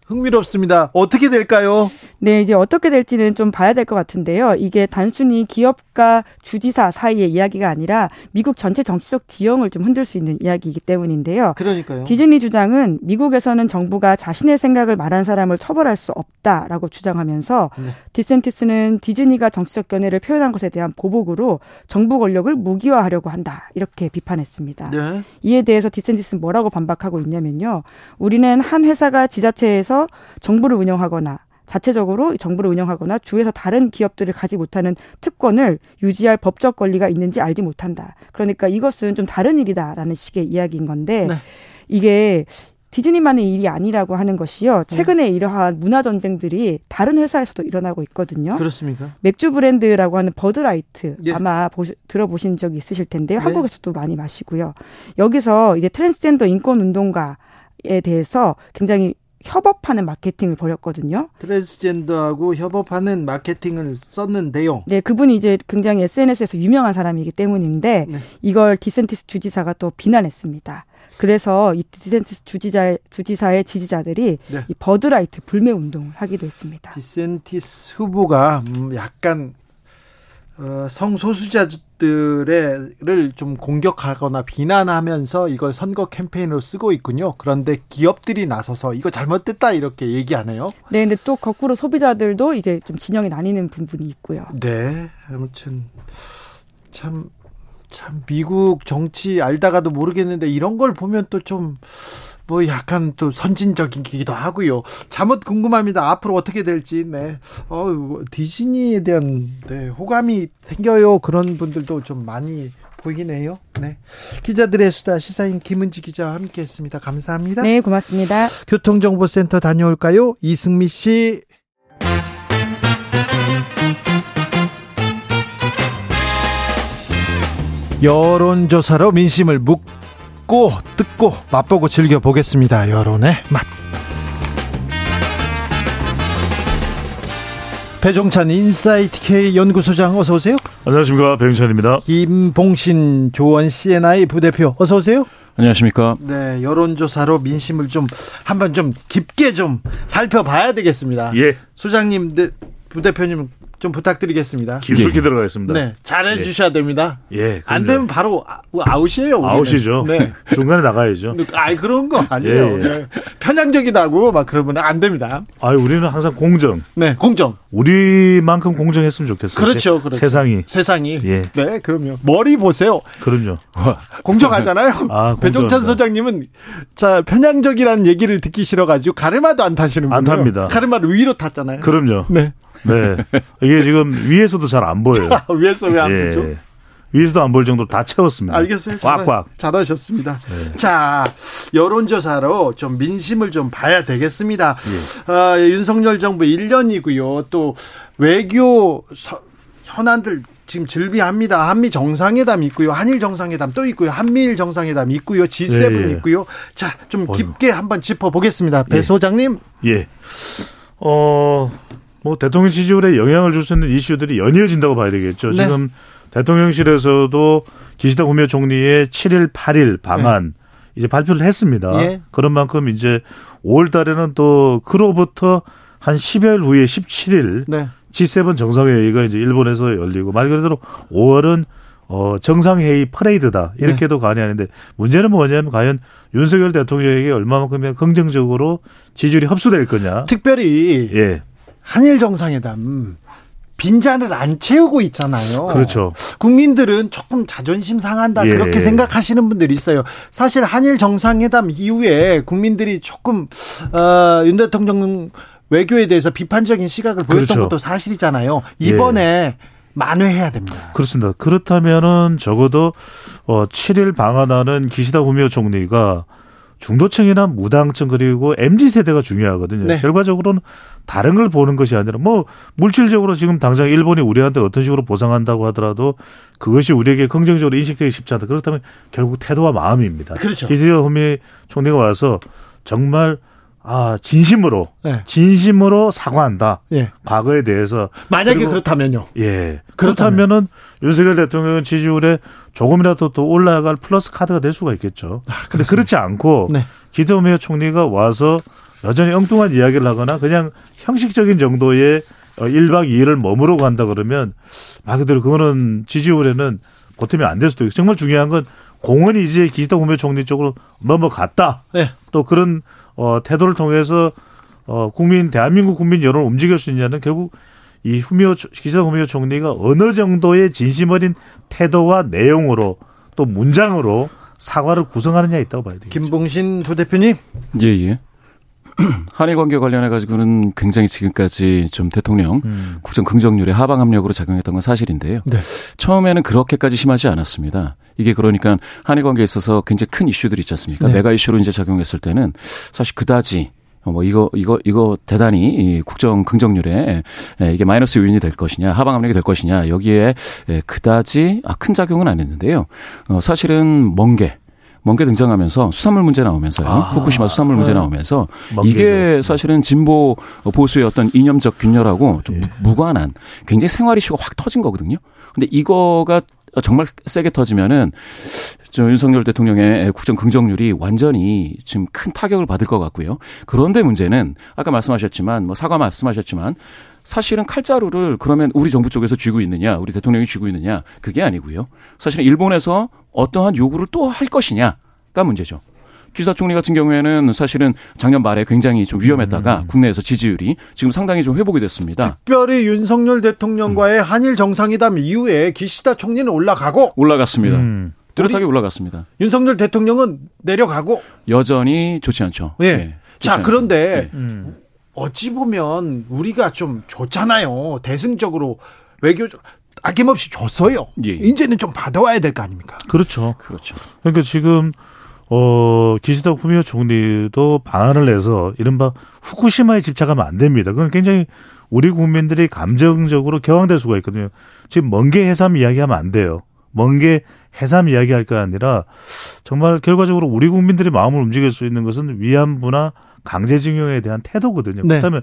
A: 흥미롭습니다. 어떻게 될까요?
C: 네, 이제 어떻게 될지는 좀 봐야 될 것 같은데요. 이게 단순히 기업과 주지사 사이의 이야기가 아니라 미국 전체 정치적 지형을 좀 흔들 수 있는 이야기이기 때문인데요.
A: 그러니까요.
C: 디즈니 주장은 미국에서는 정부가 자신의 생각을 말한 사람을 처벌할 수 없다라고 주장하면서 네. 디센티스는 디즈니가 정치적 견해를 표현한 것에 대한 보복으로 정부 권력을 무기화하려고 한다. 이렇게 비판했습니다. 네. 이에 대해서 디센티스는 뭐라고 반박하고 있냐면요. 우리는 한 회사가 지자체에서 정부를 운영하거나 자체적으로 정부를 운영하거나 주에서 다른 기업들을 가지 못하는 특권을 유지할 법적 권리가 있는지 알지 못한다. 그러니까 이것은 좀 다른 일이다라는 식의 이야기인 건데 네. 이게 디즈니만의 일이 아니라고 하는 것이요. 최근에 네. 이러한 문화 전쟁들이 다른 회사에서도 일어나고 있거든요.
A: 그렇습니까?
C: 맥주 브랜드라고 하는 버드라이트 예. 아마 보시, 들어보신 적이 있으실 텐데요. 네. 한국에서도 많이 마시고요. 여기서 이제 트랜스젠더 인권 운동가에 대해서 굉장히 협업하는 마케팅을 벌였거든요.
A: 트랜스젠더하고 협업하는 마케팅을 썼는데요.
C: 네, 그분이 이제 굉장히 SNS에서 유명한 사람이기 때문인데 네. 이걸 디센티스 주지사가 또 비난했습니다. 그래서 이 디센티스 주지자 주지사의 지지자들이 네. 이 버드라이트 불매 운동을 하기도 했습니다.
A: 디센티스 후보가 음, 약간 어, 성소수자 들을 좀 공격하거나 비난하면서 이걸 선거 캠페인으로 쓰고 있군요. 그런데 기업들이 나서서 이거 잘못됐다 이렇게 얘기하네요.
C: 네, 근데 또 거꾸로 소비자들도 이제 좀 진영이 나뉘는 부분이 있고요.
A: 네, 아무튼 참. 참 미국 정치 알다가도 모르겠는데 이런 걸 보면 또 좀 뭐 약간 또 선진적이기도 하고요. 잠옷 궁금합니다. 앞으로 어떻게 될지. 네. 어, 디즈니에 대한 네, 호감이 생겨요. 그런 분들도 좀 많이 보이긴 해요. 네. 기자들의 수다 시사인 김은지 기자와 함께 했습니다. 감사합니다.
C: 네, 고맙습니다.
A: 교통정보센터 다녀올까요? 이승미 씨. 여론조사로 민심을 묵 보고 듣고 맛보고 즐겨 보겠습니다. 여론의 맛. 배종찬 인사이트 K 연구소장 어서 오세요.
D: 안녕하십니까 배종찬입니다.
A: 김봉신 조원 CNI 부대표 어서 오세요.
E: 안녕하십니까.
A: 네, 여론조사로 민심을 좀 한번 좀 깊게 좀 살펴봐야 되겠습니다.
D: 예.
A: 소장님, 네, 부대표님 좀 부탁드리겠습니다.
D: 깊숙이 들어가겠습니다.
A: 네, 잘해 주셔야 됩니다.
D: 예.
A: 안
D: 그럼요.
A: 되면 바로 아- 아웃이에요. 우리는.
D: 아웃이죠.
A: 네.
D: 중간에 나가야죠.
A: 아이 그런 거 아니에요.
D: 예, 예.
A: 네. 편향적이다고 막 그러면 안 됩니다.
D: 아, 우리는 항상 공정.
A: 네, 공정.
D: 우리만큼 공정했으면 좋겠어요.
A: 그렇죠,
D: 세-
A: 그렇죠.
D: 세상이.
A: 세상이.
D: 예.
A: 네, 그럼요. 머리 보세요.
D: 그럼요.
A: 공정하잖아요.
D: 아,
A: 배종찬
D: 공정합니다.
A: 소장님은 자 편향적이라는 얘기를 듣기 싫어가지고 가르마도 안 타시는
D: 안
A: 분이에요.
D: 탑니다.
A: 가르마를 위로 탔잖아요.
D: 그럼요.
A: 네.
D: 네. 이게 지금 위에서도 잘 안 보여요.
A: 위에서 왜안
D: 예.
A: 보죠?
D: 위에서도 안 보일 정도로 다 채웠습니다.
A: 알겠어요. 잘,
D: 꽉꽉.
A: 잘하셨습니다.
D: 네.
A: 자, 여론조사로 좀 민심을 좀 봐야 되겠습니다.
D: 예.
A: 아, 윤석열 정부 1년이고요. 또 외교 서- 현안들 지금 즐비합니다. 한미 정상회담 있고요. 한일 정상회담 또 있고요. 한미일 정상회담 있고요. G7
D: 예, 예.
A: 있고요. 자, 좀. 깊게 한번 짚어보겠습니다. 배
D: 예.
A: 소장님.
D: 예. 어, 뭐 대통령 지지율에 영향을 줄 수 있는 이슈들이 연이어진다고 봐야 되겠죠.
A: 네.
D: 지금 대통령실에서도 기시다 후미오 총리의 7일, 8일 방안 이제 발표를 했습니다.
A: 예.
D: 그런 만큼 이제 5월 달에는 또 그로부터 한 10여일 후에 17일
A: 네.
D: G7 정상회의가 이제 일본에서 열리고 말 그대로 5월은 어 정상회의 퍼레이드다 이렇게도 가능하는데 문제는 뭐냐면 과연 윤석열 대통령에게 얼마만큼 긍정적으로 지지율이 흡수될 거냐.
A: 특별히
D: 예,
A: 한일 정상회담 빈잔을 안 채우고 있잖아요.
D: 그렇죠.
A: 국민들은 조금 자존심 상한다
D: 예.
A: 그렇게 생각하시는 분들이 있어요. 사실 한일 정상회담 이후에 국민들이 조금 어, 윤 대통령 외교에 대해서 비판적인 시각을 보였던
D: 그렇죠.
A: 것도 사실이잖아요. 이번에 만회해야 됩니다.
D: 그렇습니다. 그렇다면은 적어도 어 7일 방한하는 기시다 후미오 총리가 중도층이나 무당층 그리고 MZ 세대가 중요하거든요.
A: 네.
D: 결과적으로는 다른 걸 보는 것이 아니라 뭐 물질적으로 지금 당장 일본이 우리한테 어떤 식으로 보상한다고 하더라도 그것이 우리에게 긍정적으로 인식되기 쉽지 않다. 그렇다면 결국 태도와 마음입니다.
A: 그렇죠.
D: 기시다 후미 총리가 와서 정말 아 진심으로
A: 네.
D: 진심으로 사과한다.
A: 예.
D: 과거에 대해서
A: 만약에 그렇다면요.
D: 예. 그렇다면은 윤석열 대통령 지지율에 조금이라도 또 올라갈 플러스 카드가 될 수가 있겠죠. 근데 그렇지 않고
A: 네.
D: 기대오미오 총리가 와서 여전히 엉뚱한 이야기를 하거나 그냥 형식적인 정도의 1박 2일을 머무르고 간다 그러면 말 그대로 그거는 지지율에는 보탬이 안 될 수도 있고 정말 중요한 건 공헌이 이제 기시다 후미오 총리 쪽으로 넘어갔다.
A: 네.
D: 또 그런 어 태도를 통해서 어 국민 대한민국 국민 여론을 움직일 수 있냐는 결국 이 후미오 기시다 후미오 총리가 어느 정도의 진심 어린 태도와 내용으로 또 문장으로 사과를 구성하느냐에 있다고 봐야 되겠죠.
A: 김봉신 부대표님.
E: 예, 예. 한일 관계 관련해 가지고는 굉장히 지금까지 좀 대통령
D: 음.
E: 국정 긍정률에 하방 압력으로 작용했던 건 사실인데요.
A: 네.
E: 처음에는 그렇게까지 심하지 않았습니다. 이게 그러니까 한일 관계에 있어서 굉장히 큰 이슈들이 있지 않습니까?
A: 네.
E: 메가 이슈로 이제 작용했을 때는 사실 그다지 뭐 이거 이거 이거 대단히 이 국정 긍정률에 예, 이게 마이너스 요인이 될 것이냐 하방 압력이 될 것이냐 여기에 예, 그다지 아, 큰 작용은 안 했는데요. 어, 사실은 먼게 먼게 등장하면서 수산물 문제 나오면서요. 후쿠시마 수산물 문제 나오면서
D: 먼
E: 이게. 사실은 진보 보수의 어떤 이념적 균열하고 좀 무관한 굉장히 생활 이슈가 확 터진 거거든요. 근데 이거가 정말 세게 터지면은 저 윤석열 대통령의 국정 긍정률이 완전히 지금 큰 타격을 받을 것 같고요. 그런데 문제는 아까 말씀하셨지만 뭐 사과 말씀하셨지만 사실은 칼자루를 그러면 우리 정부 쪽에서 쥐고 있느냐, 우리 대통령이 쥐고 있느냐 그게 아니고요. 사실은 일본에서 어떠한 요구를 또 할 것이냐가 문제죠. 기사 총리 같은 경우에는 사실은 작년 말에 굉장히 좀 위험했다가 국내에서 지지율이 지금 상당히 좀 회복이 됐습니다.
A: 특별히 윤석열 대통령과의 한일 정상회담 이후에 기시다 총리는 올라가고
E: 올라갔습니다.
D: 음.
E: 뚜렷하게 올라갔습니다.
A: 윤석열 대통령은 내려가고
E: 여전히 좋지 않죠.
A: 예.
E: 예, 좋지
A: 자,
E: 않죠.
A: 그런데
E: 예.
D: 음.
A: 어찌 보면 우리가 좀 좋잖아요. 대승적으로 외교적 아낌없이 줬어요.
E: 예.
A: 이제는 좀 받아와야 될 거 아닙니까?
D: 그렇죠.
E: 그렇죠.
D: 그러니까 지금 어 기시다 후미오 총리도 방안을 내서 이른바 후쿠시마에 집착하면 안 됩니다. 그건 굉장히 우리 국민들이 감정적으로 격앙될 수가 있거든요. 지금 먼게 해삼 이야기하면 안 돼요. 먼게 해삼 이야기할 게 아니라 정말 결과적으로 우리 국민들이 마음을 움직일 수 있는 것은 위안부나 강제징용에 대한 태도거든요.
A: 네.
D: 그렇다면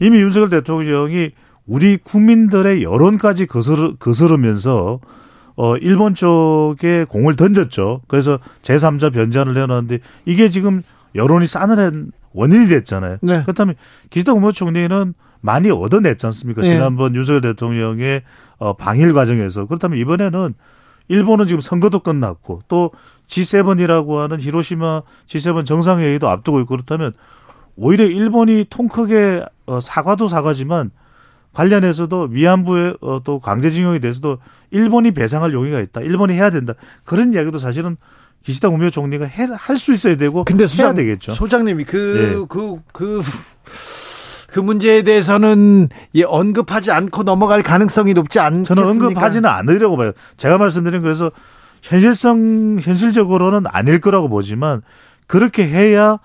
D: 이미 윤석열 대통령이 우리 국민들의 여론까지 거스르, 거스르면서 어, 일본 쪽에 공을 던졌죠. 그래서 제3자 변제안을 내놨는데 이게 지금 여론이 싸늘한 원인이 됐잖아요.
A: 네.
D: 그렇다면 기시다 국무총리는 많이 얻어냈지 않습니까?
A: 네.
D: 지난번 윤석열 대통령의 어, 방일 과정에서 그렇다면 이번에는 일본은 지금 선거도 끝났고 또 G7이라고 하는 히로시마 G7 정상회의도 앞두고 있고 그렇다면 오히려 일본이 통 크게 어, 사과도 사과지만 관련해서도 위안부의 어, 또 강제징용에 대해서도 일본이 배상할 용의가 있다. 일본이 해야 된다. 그런 이야기도 사실은 기시다 우미오 총리가 할 수 있어야 되고
A: 근데
D: 해야
A: 소장,
D: 되겠죠.
A: 소장님이 그,
D: 예.
A: 그, 그, 그 문제에 대해서는 예, 언급하지 않고 넘어갈 가능성이 높지 않겠습니까?
D: 저는 언급하지는 않으려고 봐요. 제가 말씀드린 그래서 현실성 현실적으로는 아닐 거라고 보지만 그렇게 해야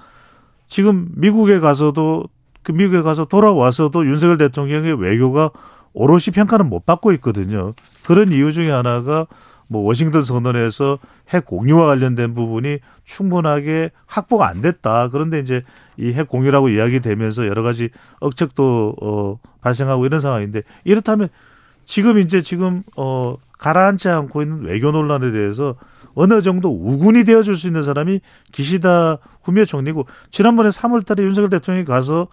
D: 지금 미국에 가서도 그 미국에 가서 돌아와서도 윤석열 대통령의 외교가 오롯이 평가는 못 받고 있거든요. 그런 이유 중에 하나가 뭐 워싱턴 선언에서 핵 공유와 관련된 부분이 충분하게 확보가 안 됐다. 그런데 이제 이 핵 공유라고 이야기되면서 여러 가지 억측도 어 발생하고 이런 상황인데 이렇다면 지금 이제 지금 어 가라앉지 않고 있는 외교 논란에 대해서 어느 정도 우군이 되어줄 수 있는 사람이 기시다 후미오 총리고 지난번에 3월달에 윤석열 대통령이 가서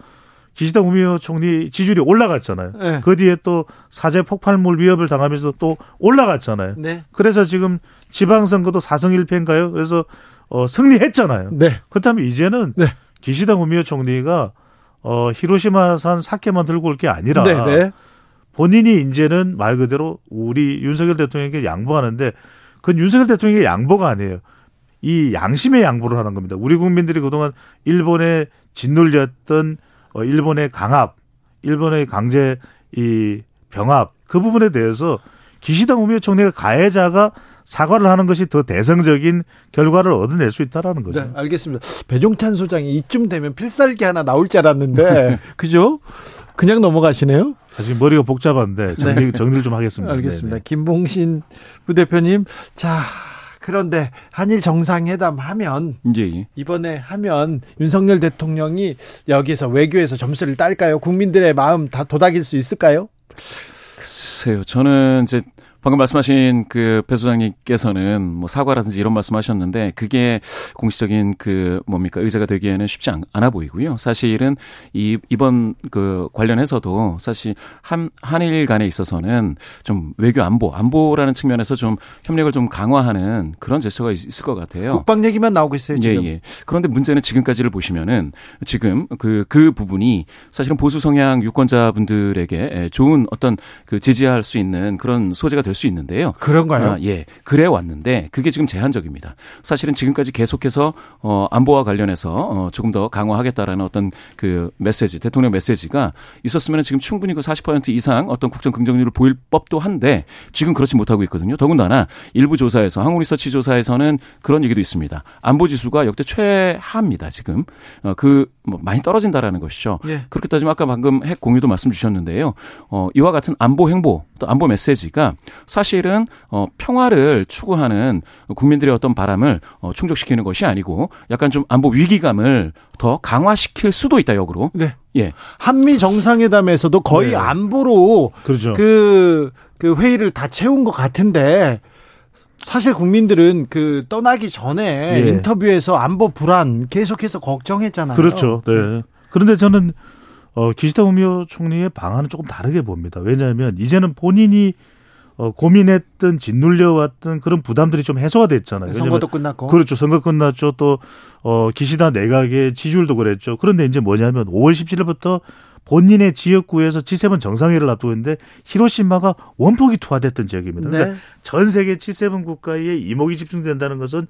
D: 기시다 후미오 총리 지지율이 올라갔잖아요.
A: 네.
D: 그 뒤에 또 사제 폭발물 위협을 당하면서 또 올라갔잖아요.
A: 네.
D: 그래서 지금 지방선거도 4승 1패인가요? 그래서 어 승리했잖아요.
A: 네.
D: 그렇다면 이제는
A: 네.
D: 기시다 후미오 총리가 어 히로시마산 사케만 들고 올 게 아니라
A: 네. 네.
D: 본인이 이제는 말 그대로 우리 윤석열 대통령에게 양보하는데 그건 윤석열 대통령의 양보가 아니에요. 이 양심의 양보를 하는 겁니다. 우리 국민들이 그동안 일본에 짓눌렸던 어, 일본의 강압, 일본의 강제 이 병합 그 부분에 대해서 기시다 우미오 총리가 가해자가 사과를 하는 것이 더 대성적인 결과를 얻어낼 수 있다라는 거죠.
A: 네, 알겠습니다. 배종찬 소장이 이쯤 되면 필살기 하나 나올 줄 알았는데, 그죠? 그냥 넘어가시네요.
D: 사실 머리가 복잡한데 정리, 정리를 좀 하겠습니다.
A: 알겠습니다.
D: 네네.
A: 김봉신 부대표님, 자, 그런데 한일 정상회담 하면
E: 예, 예.
A: 이번에 하면 윤석열 대통령이 여기서 외교에서 점수를 딸까요? 국민들의 마음 다 도닥일 수 있을까요?
E: 글쎄요. 저는 이제 방금 말씀하신 그 배 소장님께서는 뭐 사과라든지 이런 말씀하셨는데 그게 공식적인 그 뭡니까 의제가 되기에는 쉽지 않, 아 보이고요. 사실은 이 이번 그 관련해서도 사실 한 한일 간에 있어서는 좀 외교 안보 안보라는 측면에서 좀 협력을 좀 강화하는 그런 제스처가 있- 있을 것 같아요.
A: 국방 얘기만 나오고 있어요, 지금.
E: 예, 예. 그런데 문제는 지금까지를 보시면은 지금 그, 그 부분이 사실은 보수 성향 유권자분들에게 예, 좋은 어떤 그 지지할 수 있는 그런 소재가 될수 있는데요.
A: 그런가요?
E: 아, 예. 그래 왔는데 그게 지금 제한적입니다. 사실은 지금까지 계속해서 어 안보와 관련해서 어 조금 더 강화하겠다라는 어떤 그 메시지, 대통령 메시지가 있었으면 지금 충분히 그 40% 이상 어떤 국정 긍정률을 보일 법도 한데 지금 그렇지 못하고 있거든요. 더군다나 일부 조사에서 한국리서치 조사에서는 그런 얘기도 있습니다. 안보 지수가 역대 최하입니다. 지금 어 그뭐 많이 떨어진다라는 것이죠.
A: 예.
E: 그렇게 따지면 아까 방금 핵 공유도 말씀 주셨는데요. 어, 이와 같은 안보 행보 또 안보 메시지가 사실은 어, 평화를 추구하는 국민들의 어떤 바람을 어, 충족시키는 것이 아니고 약간 좀 안보 위기감을 더 강화시킬 수도 있다 역으로.
A: 네.
E: 예.
A: 한미 정상회담에서도 거의
D: 네.
A: 안보로
D: 그렇죠.
A: 그, 그 회의를 다 채운 것 같은데 사실 국민들은 그 떠나기 전에
D: 예.
A: 인터뷰에서 안보 불안 계속해서 걱정했잖아요.
D: 그렇죠. 네. 그런데 저는 어, 기시다 우미오 총리의 방안은 조금 다르게 봅니다. 왜냐하면 이제는 본인이 어, 고민했던 짓눌려왔던 그런 부담들이 좀 해소가 됐잖아요.
A: 선거도 끝났고.
D: 그렇죠. 선거 끝났죠. 또, 어, 기시다 내각의 지지율도 그랬죠. 그런데 이제 뭐냐면 5월 17일부터 본인의 지역구에서 G7 정상회의를 앞두고 있는데 히로시마가 원폭이 투하됐던 지역입니다.
A: 네.
D: 그러니까 전 세계 G7 국가에 이목이 집중된다는 것은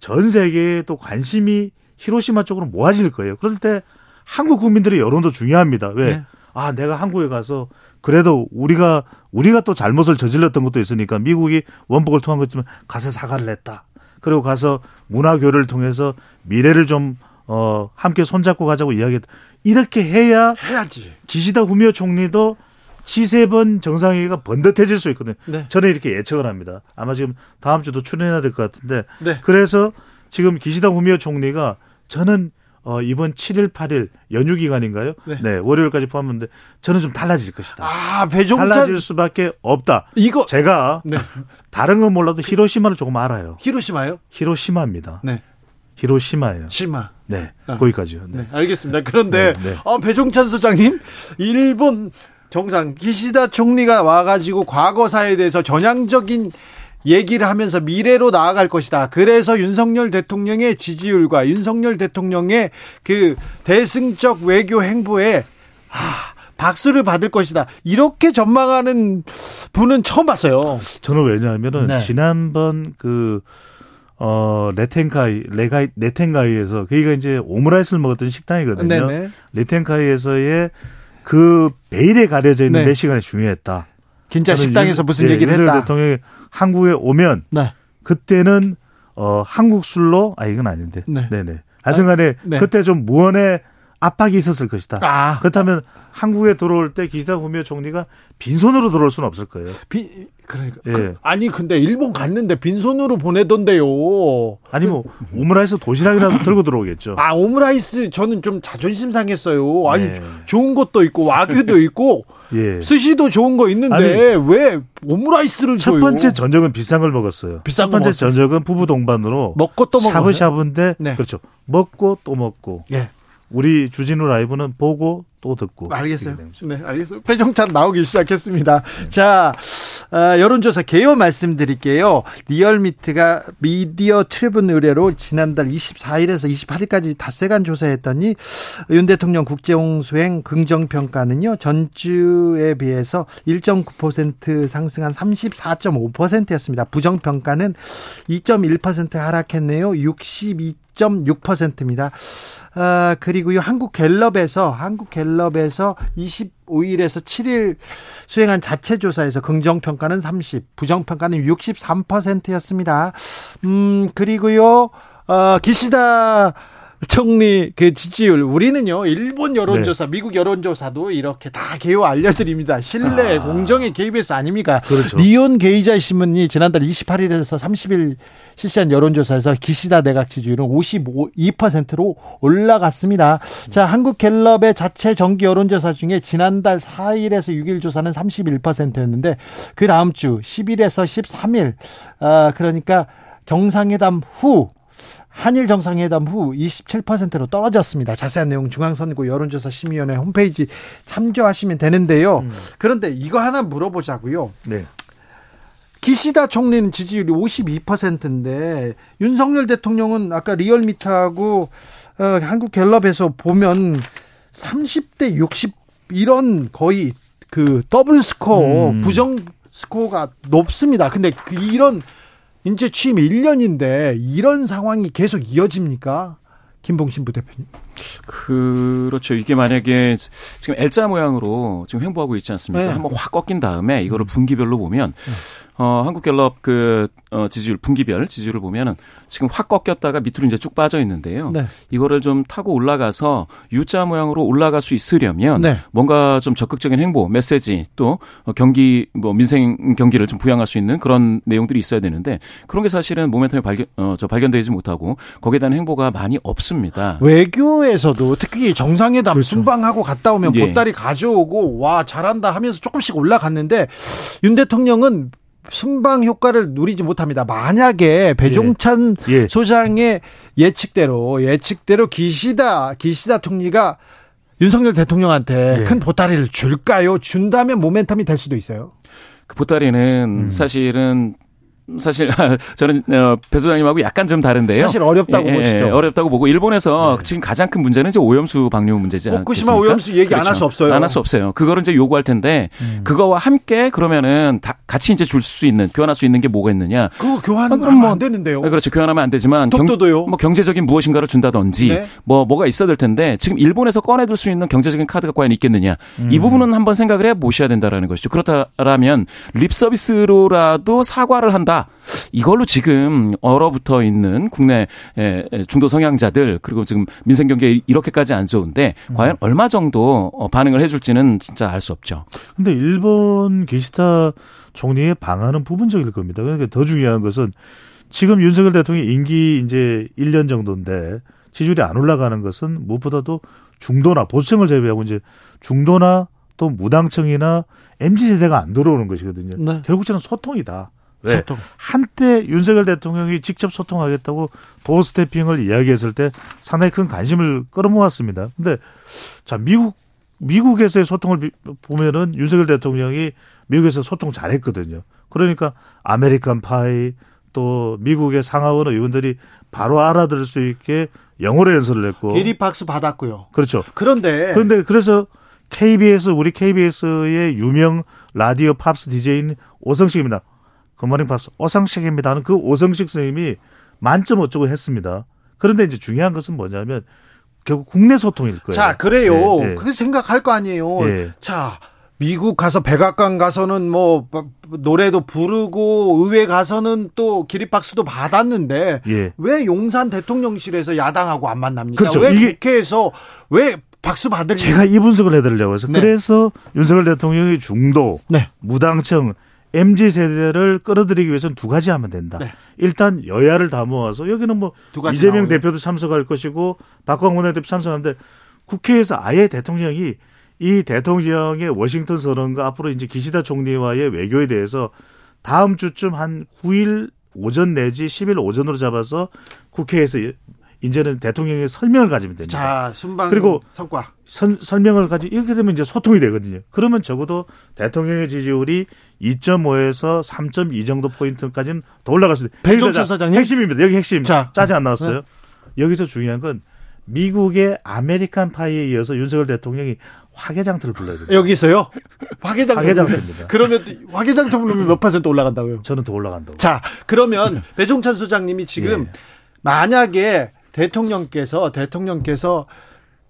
D: 전 세계에 또 관심이 히로시마 쪽으로 모아질 거예요. 그럴 때 한국 국민들의 여론도 중요합니다. 왜?
A: 네.
D: 아, 내가 한국에 가서 그래도 우리가 우리가 또 잘못을 저질렀던 것도 있으니까 미국이 원복을 통한 것지만 가서 사과를 했다. 그리고 가서 문화 교류를 통해서 미래를 좀 어, 함께 손잡고 가자고 이야기했다. 이렇게 해야
A: 해야지.
D: 기시다 후미오 총리도 G7 정상회의가 번듯해질 수 있거든요.
A: 네.
D: 저는 이렇게 예측을 합니다. 아마 지금 다음 주도 출연해야 될 것 같은데.
A: 네.
D: 그래서 지금 기시다 후미오 총리가 저는 어, 이번 7일, 8일 연휴 기간인가요?
A: 네.
D: 월요일까지 포함했는데 저는 좀 달라질 것이다.
A: 아, 배종찬
D: 달라질 수밖에 없다.
A: 이거
D: 제가
A: 네.
D: 다른 건 몰라도 히로시마를 조금 알아요.
A: 히로시마요?
D: 히로시마입니다.
A: 네.
D: 히로시마예요.
A: 시마.
D: 네,
A: 아.
D: 거기까지요. 네.
A: 네, 알겠습니다. 그런데
D: 네, 네.
A: 어, 배종찬 소장님, 일본 정상 기시다 총리가 와 가지고 과거사에 대해서 전향적인 얘기를 하면서 미래로 나아갈 것이다. 그래서 윤석열 대통령의 지지율과 윤석열 대통령의 그 대승적 외교 행보에 아, 박수를 받을 것이다. 이렇게 전망하는 분은 처음 봤어요.
D: 저는 왜냐하면은
A: 네.
D: 지난번 그, 어, 레텐카이, 레가이, 레텐가이에서, 거기가 이제 오므라이스를 먹었던 식당이거든요.
A: 네네.
D: 레텐카이에서의 그 베일에 가려져 있는
A: 네.
D: 몇 시간이 중요했다.
A: 진짜 식당에서
D: 윤-
A: 무슨
D: 예,
A: 얘기를 했다.
D: 대통령이 한국에 오면
A: 네.
D: 그때는 어 한국 술로 아 이건 아닌데.
A: 네.
D: 네. 네 하여튼간에
A: 네.
D: 그때 좀 무언의 압박이 있었을 것이다.
A: 아,
D: 그렇다면 한국에 들어올 때 기시다 후미오 총리가 빈손으로 들어올 수는 없을 거예요.
A: 비, 그러니까.
D: 예.
A: 그, 아니, 근데 일본 갔는데 빈손으로 보내던데요.
D: 아니 뭐 오므라이스 도시락이라도 들고 들어오겠죠.
A: 아, 오므라이스 저는 좀 자존심 상했어요. 아니,
D: 네.
A: 좋은 것도 있고, 와규도 있고,
D: 예.
A: 스시도 좋은 거 있는데, 왜 오므라이스를
D: 첫
A: 줘요?
D: 번째 전적은 비싼 걸 먹었어요.
A: 비싼 첫거
D: 번째
A: 먹었어요.
D: 전적은 부부 동반으로
A: 먹고 또 먹어요.
D: 샤브샤브인데
A: 네.
D: 그렇죠. 먹고 또 먹고
A: 예,
D: 우리 주진우 라이브는 보고 또 듣고
A: 알겠어요. 네, 알겠어요. 배종찬 나오기 시작했습니다. 자, 어, 여론조사 개요 말씀드릴게요. 리얼미트가 미디어 트리뷴 의뢰로 지난달 24일에서 28일까지 닷새간 조사했더니 윤 대통령 국제홍수행 긍정평가는요, 전주에 비해서 1.9% 상승한 34.5%였습니다. 부정평가는 2.1% 하락했네요. 62.6%입니다. 아, 그리고요, 한국 갤럽에서, 한국 갤럽에서 25일에서 7일 수행한 자체 조사에서 긍정 평가는 30, 부정 평가는 63%였습니다. 음, 그리고요, 어, 기시다 총리 그 지지율. 우리는요 일본 여론조사 미국 여론조사도 이렇게 다 개요 알려드립니다. 신뢰 공정의 KBS 아닙니까?
D: 그렇죠.
A: 리온 게이자 신문이 지난달 28일에서 30일 실시한 여론조사에서 기시다 내각 지지율은 52%로 올라갔습니다. 자, 한국갤럽의 자체 정기 여론조사 중에 지난달 4일에서 6일 조사는 31%였는데 그 다음 주 10일에서 13일 아, 그러니까 정상회담 후 한일 정상회담 후 27%로 떨어졌습니다. 자세한 내용 중앙선거 여론조사 심의위원회 홈페이지 참조하시면 되는데요. 그런데 이거 하나 물어보자고요.
D: 네.
A: 기시다 총리는 지지율이 52%인데 윤석열 대통령은 아까 리얼미터하고 어, 한국갤럽에서 보면 30대 60 이런 거의 그 double score
D: 음.
A: 부정 스코어가 높습니다. 근데 그 이런 이제 취임 1년인데 이런 상황이 계속 이어집니까? 김봉신 부대표님.
E: 그렇죠. 이게 만약에 지금 L자 모양으로 지금 횡보하고 있지 않습니까?
A: 네.
E: 한번 확 꺾인 다음에 이거를 분기별로 보면 어 한국갤럽 그 어, 지지율 분기별 지지율을 보면은 지금 확 꺾였다가 밑으로 이제 쭉 빠져 있는데요.
A: 네.
E: 이거를 좀 타고 올라가서 U자 모양으로 올라갈 수 있으려면
A: 네.
E: 뭔가 좀 적극적인 행보, 메시지 또 어, 경기 뭐 민생 경기를 좀 부양할 수 있는 그런 내용들이 있어야 되는데 그런 게 사실은 모멘텀이 발견 어, 저 발견되지 못하고 거기에 대한 행보가 많이 없습니다.
A: 외교에 서도 특히 정상회담 순방하고 갔다 오면
E: 예.
A: 보따리 가져오고 와 잘한다 하면서 조금씩 올라갔는데 윤 대통령은 순방 효과를 누리지 못합니다. 만약에 배종찬
D: 예.
A: 소장의 예측대로 예측대로 기시다 기시다 총리가 윤석열 대통령한테
D: 예.
A: 큰 보따리를 줄까요? 준다면 모멘텀이 될 수도 있어요.
E: 그 보따리는
D: 음.
E: 사실은 사실 저는 어, 배 소장님하고 약간 좀 다른데요.
A: 사실 어렵다고 보시죠.
E: 어렵다고 보고 일본에서 지금 가장 큰 문제는 이제 오염수 방류 문제지 않겠습니까?
A: 후쿠시마 오염수 얘기 안할 수 없어요.
E: 안 할 수 없어요. 그거를 이제 요구할 텐데 그거와 함께 그러면은 다 같이 이제 줄 수 있는 교환할 수 있는 게 뭐가 있느냐?
A: 그거
E: 아,
A: 교환하면
E: 그럼 뭐-
A: 안 되는데요.
E: 네, 그렇죠. 교환하면 안 되지만 경,
A: 독도도요.
E: 뭐 경제적인 무엇인가를 준다든지
A: 네.
E: 뭐 뭐가 있어야 될 텐데 지금 일본에서 꺼내들 수 있는 경제적인 카드가 과연 있겠느냐
A: 음.
E: 이 부분은 한번 생각을 해 보셔야 된다라는 것이죠. 그렇다라면 립 서비스로라도 사과를 한다. 이걸로 지금 얼어붙어 있는 국내 중도 성향자들 그리고 지금 민생 경기에 이렇게까지 안 좋은데
A: 음.
E: 과연 얼마 정도 어, 반응을 해줄지는 진짜 알 수 없죠.
D: 근데 일본 기시다 총리의 방안은 부분적일 겁니다. 그러니까 더 중요한 것은 지금 윤석열 대통령이 임기 이제 1년 정도인데 지지율이 안 올라가는 것은 무엇보다도 중도나 보수층을 제외하고 이제 중도나 또 무당층이나 MZ 세대가 안 들어오는 것이거든요.
A: 네.
D: 결국 저는 소통이다. 왜?
A: 소통.
D: 한때 윤석열 대통령이 직접 소통하겠다고 도어 스태핑을 이야기했을 때 상당히 큰 관심을 끌어모았습니다. 근데 자, 미국 미국에서의 소통을 비- 보면은 윤석열 대통령이 미국에서 소통 잘했거든요. 그러니까 American Pie 또 미국의 상하원 의원들이 바로 알아들을 수 있게 영어로 연설을 했고
A: 기립박수 받았고요.
D: 그렇죠.
A: 그런데
D: 그런데 그래서 KBS 우리 KBS의 유명 라디오 pops DJ인 오성식입니다. Good Morning Pops 오성식입니다. 하는 그 오성식 선생님이 만점 어쩌고 했습니다. 그런데 이제 중요한 것은 뭐냐면 결국 국내 소통일 거예요.
A: 자 그래요.
D: 예, 예.
A: 그 생각할 거 아니에요.
D: 예.
A: 자 미국 가서 백악관 가서는 뭐 노래도 부르고 의회 가서는 또 기립박수도 받았는데
D: 예.
A: 왜 용산 대통령실에서 야당하고 안 만납니까?
D: 그렇죠.
A: 왜
D: 이게-
A: 국회에서 왜 박수 받을
D: 제가 이 분석을 해드리려고 해서
A: 네.
D: 그래서 윤석열 대통령이 중도,
A: 네.
D: 무당청, MZ 세대를 끌어들이기 위해서는 두 가지 하면 된다.
A: 네.
D: 일단 여야를 다 모아서 여기는 뭐 이재명
A: 나오네요.
D: 대표도 참석할 것이고 박광원 대표 참석하는데 국회에서 아예 대통령이 이 대통령의 워싱턴 선언과 앞으로 이제 기시다 총리와의 외교에 대해서 다음 주쯤 한 9일 오전 내지 10일 오전으로 잡아서 국회에서 이제는 대통령의 설명을 가지면 됩니다.
A: 자 순방
D: 그리고
A: 성과
D: 선- 설명을 가지 이렇게 되면 이제 소통이 되거든요. 그러면 적어도 대통령의 지지율이 2.5에서 3.2 정도 포인트까지는 더 올라갈 수 있어요. 자,
A: 사장님?
D: 핵심입니다. 여기 핵심.
A: 자.
D: 짜지 안 나왔어요. 여기서 중요한 건 미국의 American Pie에 이어서 윤석열 대통령이 화개장터를 불러야 됩니다.
A: 여기서요 화개장
D: 화개장터입니다.
A: 그러면 화개장터 부르면 몇 퍼센트 올라간다고요?
D: 저는 더 올라간다고.
A: 자, 그러면 배종찬 소장님이 지금
D: 예.
A: 만약에 대통령께서 대통령께서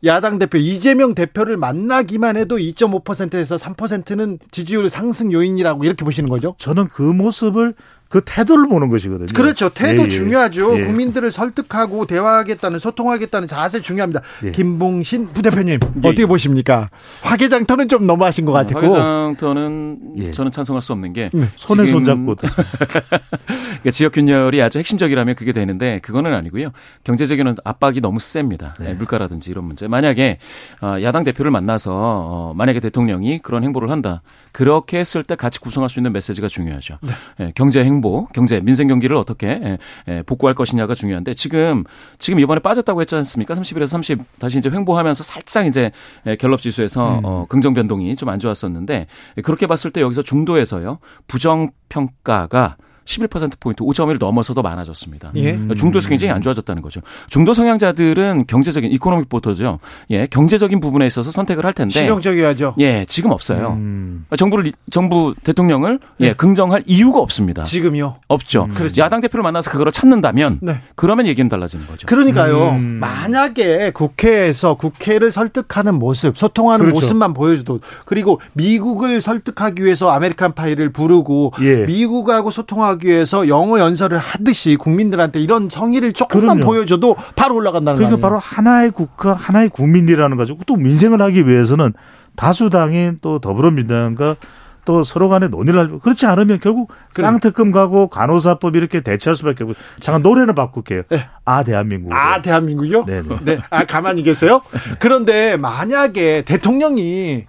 A: 야당 대표 이재명 대표를 만나기만 해도 2.5%에서 3%는 지지율 상승 요인이라고 이렇게 보시는 거죠?
D: 저는 그 모습을 그 태도를 보는 것이거든요.
A: 그렇죠. 태도
D: 예, 예.
A: 중요하죠.
D: 예.
A: 국민들을 설득하고 대화하겠다는 소통하겠다는 자세 중요합니다.
D: 예.
A: 김봉신 부대표님 어떻게 보십니까? 화개장터는 좀 너무하신 것 같고.
E: 화개장터는
D: 예.
E: 저는 찬성할 수 없는 게
D: 손에
E: 지금
D: 손잡고
E: 그러니까 지역 균열이 아주 핵심적이라면 그게 되는데 그거는 아니고요. 경제적인 압박이 너무 셉니다. 네, 물가라든지 이런 문제. 만약에 어, 야당 대표를 만나서 어, 만약에 대통령이 그런 행보를 한다. 그렇게 했을 때 같이 구성할 수 있는 메시지가 중요하죠. 예, 경제 행보, 경제 민생 경기를 어떻게 예, 예, 복구할 것이냐가 중요한데 지금 지금 이번에 빠졌다고 했지 않습니까? 31에서 30 다시 이제 횡보하면서 살짝 이제 예, 갤럽 지수에서 어, 긍정 변동이 좀 안 좋았었는데 예, 그렇게 봤을 때 여기서 중도에서요 부정 평가가 11%포인트 5.1을 넘어서도 많아졌습니다.
A: 예.
E: 중도에서 굉장히 안 좋아졌다는 거죠. 중도 성향자들은 경제적인 economic voter죠. 예, 경제적인 부분에 있어서 선택을 할 텐데
A: 실용적이야죠.
E: 예, 지금 없어요.
D: 음.
E: 정부를 정부 대통령을 예, 긍정할 이유가 없습니다.
A: 지금요.
E: 없죠.
A: 그렇죠.
E: 야당 대표를 만나서 그거를 찾는다면
A: 네.
E: 그러면 얘기는 달라지는 거죠.
A: 그러니까요.
D: 음.
A: 만약에 국회에서 국회를 설득하는 모습, 소통하는
D: 그렇죠.
A: 모습만 보여줘도 그리고 미국을 설득하기 위해서 American Pie를 부르고
D: 예.
A: 미국하고 소통하 기 위해서 영어 연설을 하듯이 국민들한테 이런 성의를 조금만
D: 그럼요.
A: 보여줘도 바로 올라간다는
D: 그러니까
A: 거 아니에요?
D: 바로 하나의 국가, 하나의 국민이라는 거죠. 또 민생을 하기 위해서는 다수당인 또 더불어민주당과 또 서로 간에 논의를 하고 그렇지 않으면 결국 쌍특검 가고 간호사법 이렇게 대체할 수밖에 없고 잠깐 노래는 바꿀게요.
A: 네.
D: 아 대한민국.
A: 아 대한민국이요?
D: 네네.
A: 네. 아 가만히 계세요? 그런데 만약에 대통령이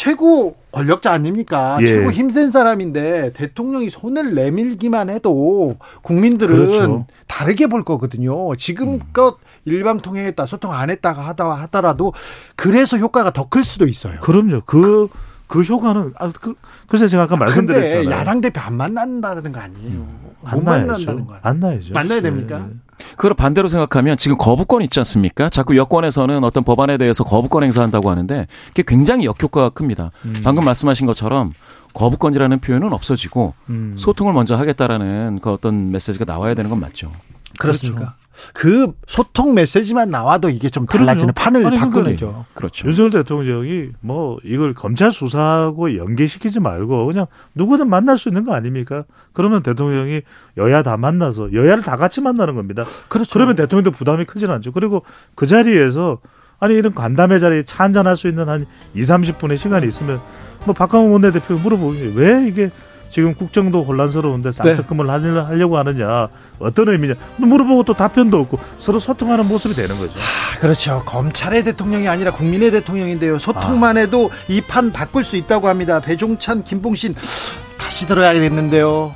A: 최고 권력자 아닙니까?
D: 예.
A: 최고 힘센 사람인데 대통령이 손을 내밀기만 해도 국민들은
D: 그렇죠.
A: 다르게 볼 거거든요. 지금껏 일방통행했다, 소통 안 했다가 하다 하더라도 그래서 효과가 더 클 수도 있어요.
D: 그럼요. 그, 그 효과는, 아, 그, 그래서 제가 아까 말씀드렸잖아요.
A: 야당 대표 안 만난다는 거 아니에요. 못
D: 만나야죠.
A: 만난다는 거 아니에요.
D: 만나야죠.
A: 만나야 됩니까?
D: 네.
E: 그걸 반대로 생각하면 지금 거부권 있지 않습니까? 자꾸 여권에서는 어떤 법안에 대해서 거부권 행사한다고 하는데 그게 굉장히 역효과가 큽니다. 방금 말씀하신 것처럼 거부권이라는 표현은 없어지고
D: 음.
E: 소통을 먼저 하겠다라는 그 어떤 메시지가 나와야 되는 건 맞죠.
A: 그렇습니까? 그 소통 메시지만 나와도 이게 좀 달라지는
D: 그럼요.
A: 판을
D: 아니, 그러니까
A: 바꾸죠.
E: 그렇죠.
D: 윤석열 대통령이 뭐 이걸 검찰 수사하고 연계시키지 말고 그냥 누구든 만날 수 있는 거 아닙니까? 그러면 대통령이 여야 다 만나서 여야를 다 같이 만나는 겁니다.
A: 그렇죠.
D: 그러면 대통령도 부담이 크진 않죠. 그리고 그 자리에서 아니 이런 간담회 자리에 차 한잔 할 수 있는 한 2, 30분의 시간이 있으면 뭐 박광훈 원내대표 물어보기 왜 이게 지금 국정도 혼란스러운데 네. 쌍특검을 네. 하려고 하느냐 어떤 의미냐 물어보고 또 답변도 없고 서로 소통하는 모습이 되는 거죠.
A: 아, 그렇죠. 검찰의 대통령이 아니라 국민의 대통령인데요. 소통만 아. 해도 이판 바꿀 수 있다고 합니다. 배종찬, 김봉신 다시 들어야겠는데요.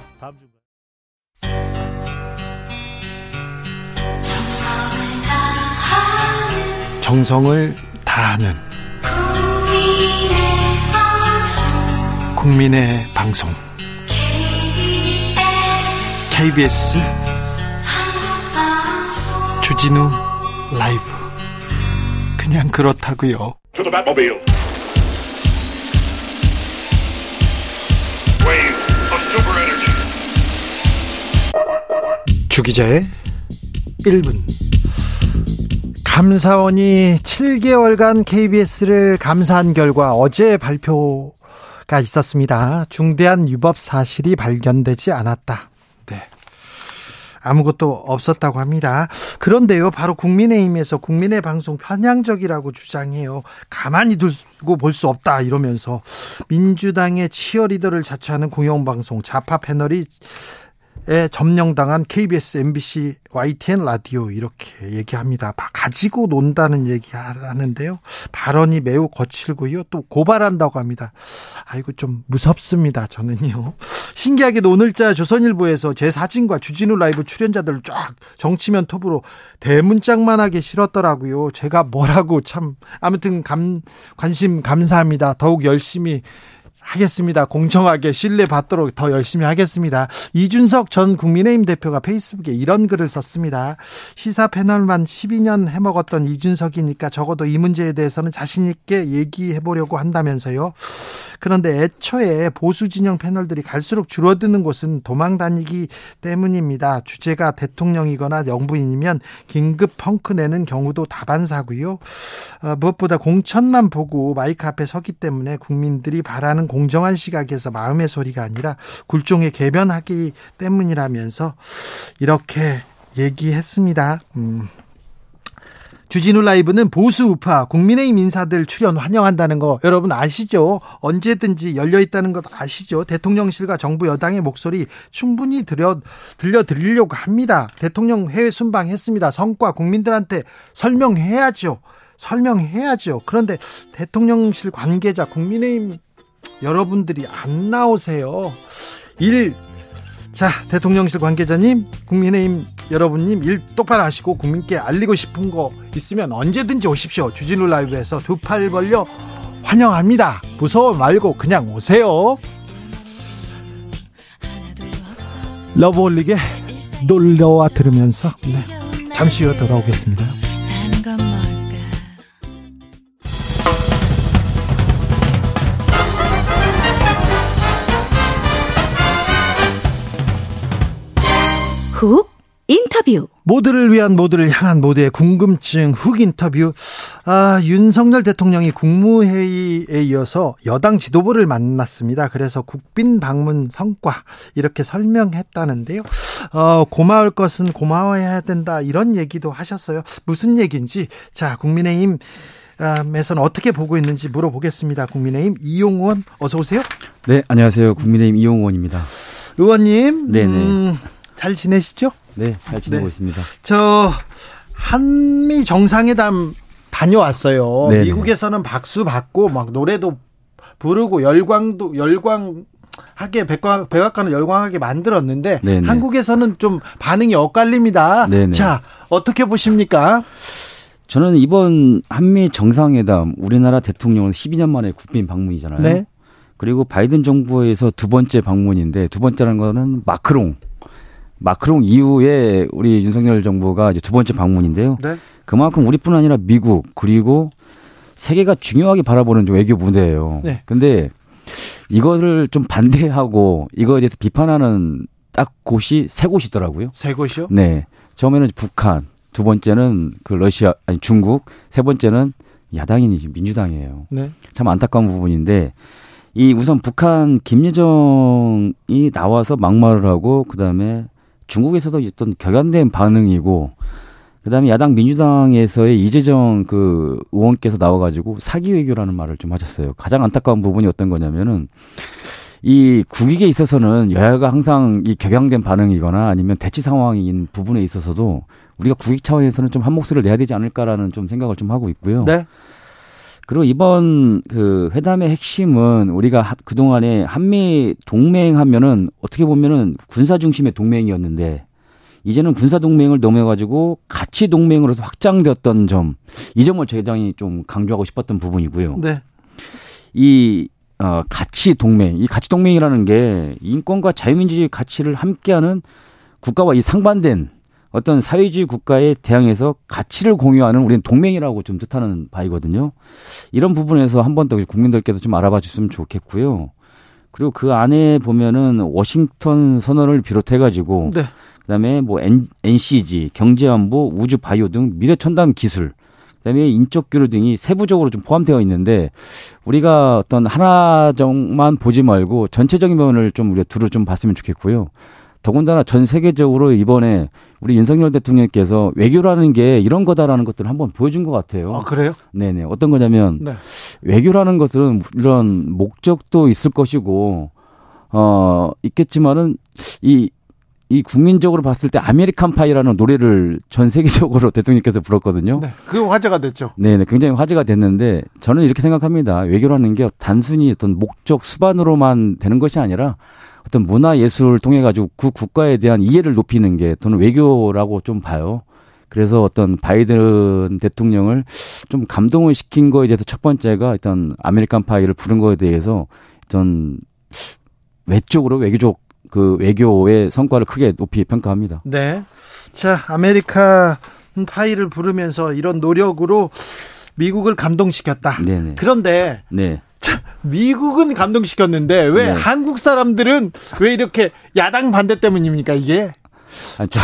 A: 정성을 다하는 국민의 방송 KBS 주진우 라이브 그냥 그렇다고요.
F: To the Batmobile. Wave of super energy.
A: 주기자의 1분 감사원이 7개월간 KBS를 감사한 결과 어제 발표가 있었습니다. 중대한 위법 사실이 발견되지 않았다. 네. 아무것도 없었다고 합니다. 그런데요, 바로 국민의힘에서 국민의 방송 편향적이라고 주장해요. 가만히 두고 볼 수 없다 이러면서 민주당의 치어리더를 자처하는 공영방송 좌파 패널이 에 점령당한 KBS, MBC, YTN 라디오 이렇게 얘기합니다. 가지고 논다는 얘기 하는데요. 발언이 매우 거칠고요. 또 고발한다고 합니다. 아이고 좀 무섭습니다. 저는요. 신기하게도 오늘자 조선일보에서 제 사진과 주진우 라이브 출연자들을 쫙 정치면 톱으로 대문짝만하게 실었더라고요. 제가 뭐라고 참 아무튼 감 관심 감사합니다. 더욱 열심히 하겠습니다. 공정하게 신뢰받도록 더 열심히 하겠습니다. 이준석 전 국민의힘 대표가 페이스북에 이런 글을 썼습니다. 시사 패널만 12년 해먹었던 이준석이니까 적어도 이 문제에 대해서는 자신있게 얘기해 보려고 한다면서요. 그런데 애초에 보수 진영 패널들이 갈수록 줄어드는 곳은 도망 다니기 때문입니다. 주제가 대통령이거나 영부인이면 긴급 펑크 내는 경우도 다반사고요. 어, 무엇보다 공천만 보고 마이크 앞에 서기 때문에 국민들이 바라는 공정한 시각에서 마음의 소리가 아니라 굴종에 개변하기 때문이라면서 이렇게 얘기했습니다. 음. 주진우 라이브는 보수 우파 국민의힘 인사들 출연 환영한다는 거 여러분 아시죠? 언제든지 열려 있다는 것 아시죠? 대통령실과 정부 여당의 목소리 충분히 들려 들려 드리려고 합니다. 대통령 해외 순방했습니다. 성과 국민들한테 설명해야죠. 설명해야죠. 그런데 대통령실 관계자 국민의힘 여러분들이 안 나오세요. 일 자, 대통령실 관계자님, 국민의힘 여러분님 일 똑바로 하시고 국민께 알리고 싶은 거 있으면 언제든지 오십시오. 주진우 라이브에서 두 팔 벌려 환영합니다. 무서워 말고 그냥 오세요. 러브홀릭의 놀러와 들으면서 네, 잠시 후에 돌아오겠습니다.
G: 훅 인터뷰.
A: 모두를 위한 모두를 향한 모두의 궁금증 훅 인터뷰. 아, 윤석열 대통령이 국무회의에 이어서 여당 지도부를 만났습니다. 그래서 국빈 방문 성과 이렇게 설명했다는데요. 어, 고마울 것은 고마워해야 된다 이런 얘기도 하셨어요. 무슨 얘기인지 자 국민의힘 에서는 어떻게 보고 있는지 물어보겠습니다. 국민의힘 이용원 어서 오세요.
H: 네, 안녕하세요. 국민의힘 이용원입니다.
A: 의원님,
H: 네네.
A: 음, 잘 지내시죠?
H: 네, 잘 지내고
A: 네.
H: 있습니다.
A: 저 한미 정상회담 다녀왔어요.
H: 네네.
A: 미국에서는 박수 받고 막 노래도 부르고 열광도 열광 하게 백과, 백악관을 열광하게 만들었는데
H: 네네.
A: 한국에서는 좀 반응이 엇갈립니다.
H: 네네.
A: 자 어떻게 보십니까?
H: 저는 이번 한미 정상회담 우리나라 대통령은 12년 만에 국빈 방문이잖아요.
A: 네.
H: 그리고 바이든 정부에서 두 번째 방문인데 두 번째라는 거는 마크롱. 마크롱 이후에 우리 윤석열 정부가 이제 두 번째 방문인데요.
A: 네.
H: 그만큼 우리뿐 아니라 미국 그리고 세계가 중요하게 바라보는 외교 무대예요.
A: 네.
H: 근데 이거를 좀 반대하고 이거에 대해서 비판하는 딱 곳이 세 곳이 있더라고요.
A: 세 곳이요?
H: 네. 처음에는 북한, 두 번째는 그 러시아, 아니 중국, 세 번째는 야당인 민주당이에요.
A: 네.
H: 참 안타까운 부분인데 이 우선 북한 김여정이 나와서 막말을 하고 그다음에 중국에서도 어떤 격양된 반응이고 그다음에 야당 민주당에서의 이재정 그 의원께서 나와가지고 사기 외교라는 말을 좀 하셨어요. 가장 안타까운 부분이 어떤 거냐면은 이 국익에 있어서는 여야가 항상 이 격양된 반응이거나 아니면 대치 상황인 부분에 있어서도 우리가 국익 차원에서는 좀 한 목소리를 내야 되지 않을까라는 좀 생각을 좀 하고 있고요.
A: 네.
H: 그리고 이번 그 회담의 핵심은 우리가 하- 그동안에 한미 동맹 하면은 어떻게 보면은 군사 중심의 동맹이었는데 이제는 군사 동맹을 넘어가지고 가치 동맹으로서 확장되었던 점, 이 점을 굉장히 좀 강조하고 싶었던 부분이고요.
A: 네.
H: 이 어, 가치 동맹, 이 가치 동맹이라는 게 인권과 자유민주주의 가치를 함께하는 국가와 이 상반된 어떤 사회주의 국가에 대항해서 가치를 공유하는 우리는 동맹이라고 좀 뜻하는 바이거든요. 이런 부분에서 한 번 더 국민들께도 좀 알아봐 주셨으면 좋겠고요. 그리고 그 안에 보면은 워싱턴 선언을 비롯해 가지고
A: 네.
H: 그다음에 뭐 N, NCG, 경제안보, 우주 바이오 등 미래 첨단 기술, 그다음에 인적 교류 등이 세부적으로 좀 포함되어 있는데 우리가 어떤 하나정만 보지 말고 전체적인 면을 좀 우리가 두루 좀 봤으면 좋겠고요. 더군다나 전 세계적으로 이번에 우리 윤석열 대통령께서 외교라는 게 이런 거다라는 것들을 한번 보여준 것 같아요.
A: 아, 그래요?
H: 네네. 어떤 거냐면
A: 네.
H: 외교라는 것은 물론 목적도 있을 것이고 어 있겠지만은 이이 국민적으로 봤을 때 American Pie라는 노래를 전 세계적으로 대통령께서 불렀거든요.
A: 네. 그 화제가 됐죠.
H: 네, 네, 굉장히 화제가 됐는데 저는 이렇게 생각합니다. 외교라는 게 단순히 어떤 목적 수반으로만 되는 것이 아니라 어떤 문화 예술을 통해 가지고 그 국가에 대한 이해를 높이는 게 저는 외교라고 좀 봐요. 그래서 어떤 바이든 대통령을 좀 감동을 시킨 거에 대해서 첫 번째가 일단 American Pie를 부른 거에 대해서 전 외적으로 외교적 그 외교의 성과를 크게 높이 평가합니다.
A: 네. 자, American Pie를 부르면서 이런 노력으로 미국을 감동시켰다.
H: 네네.
A: 그런데
H: 네.
A: 참, 미국은 감동시켰는데 왜
H: 네.
A: 한국 사람들은 왜 이렇게 야당 반대 때문입니까 이게?
H: 아, 저,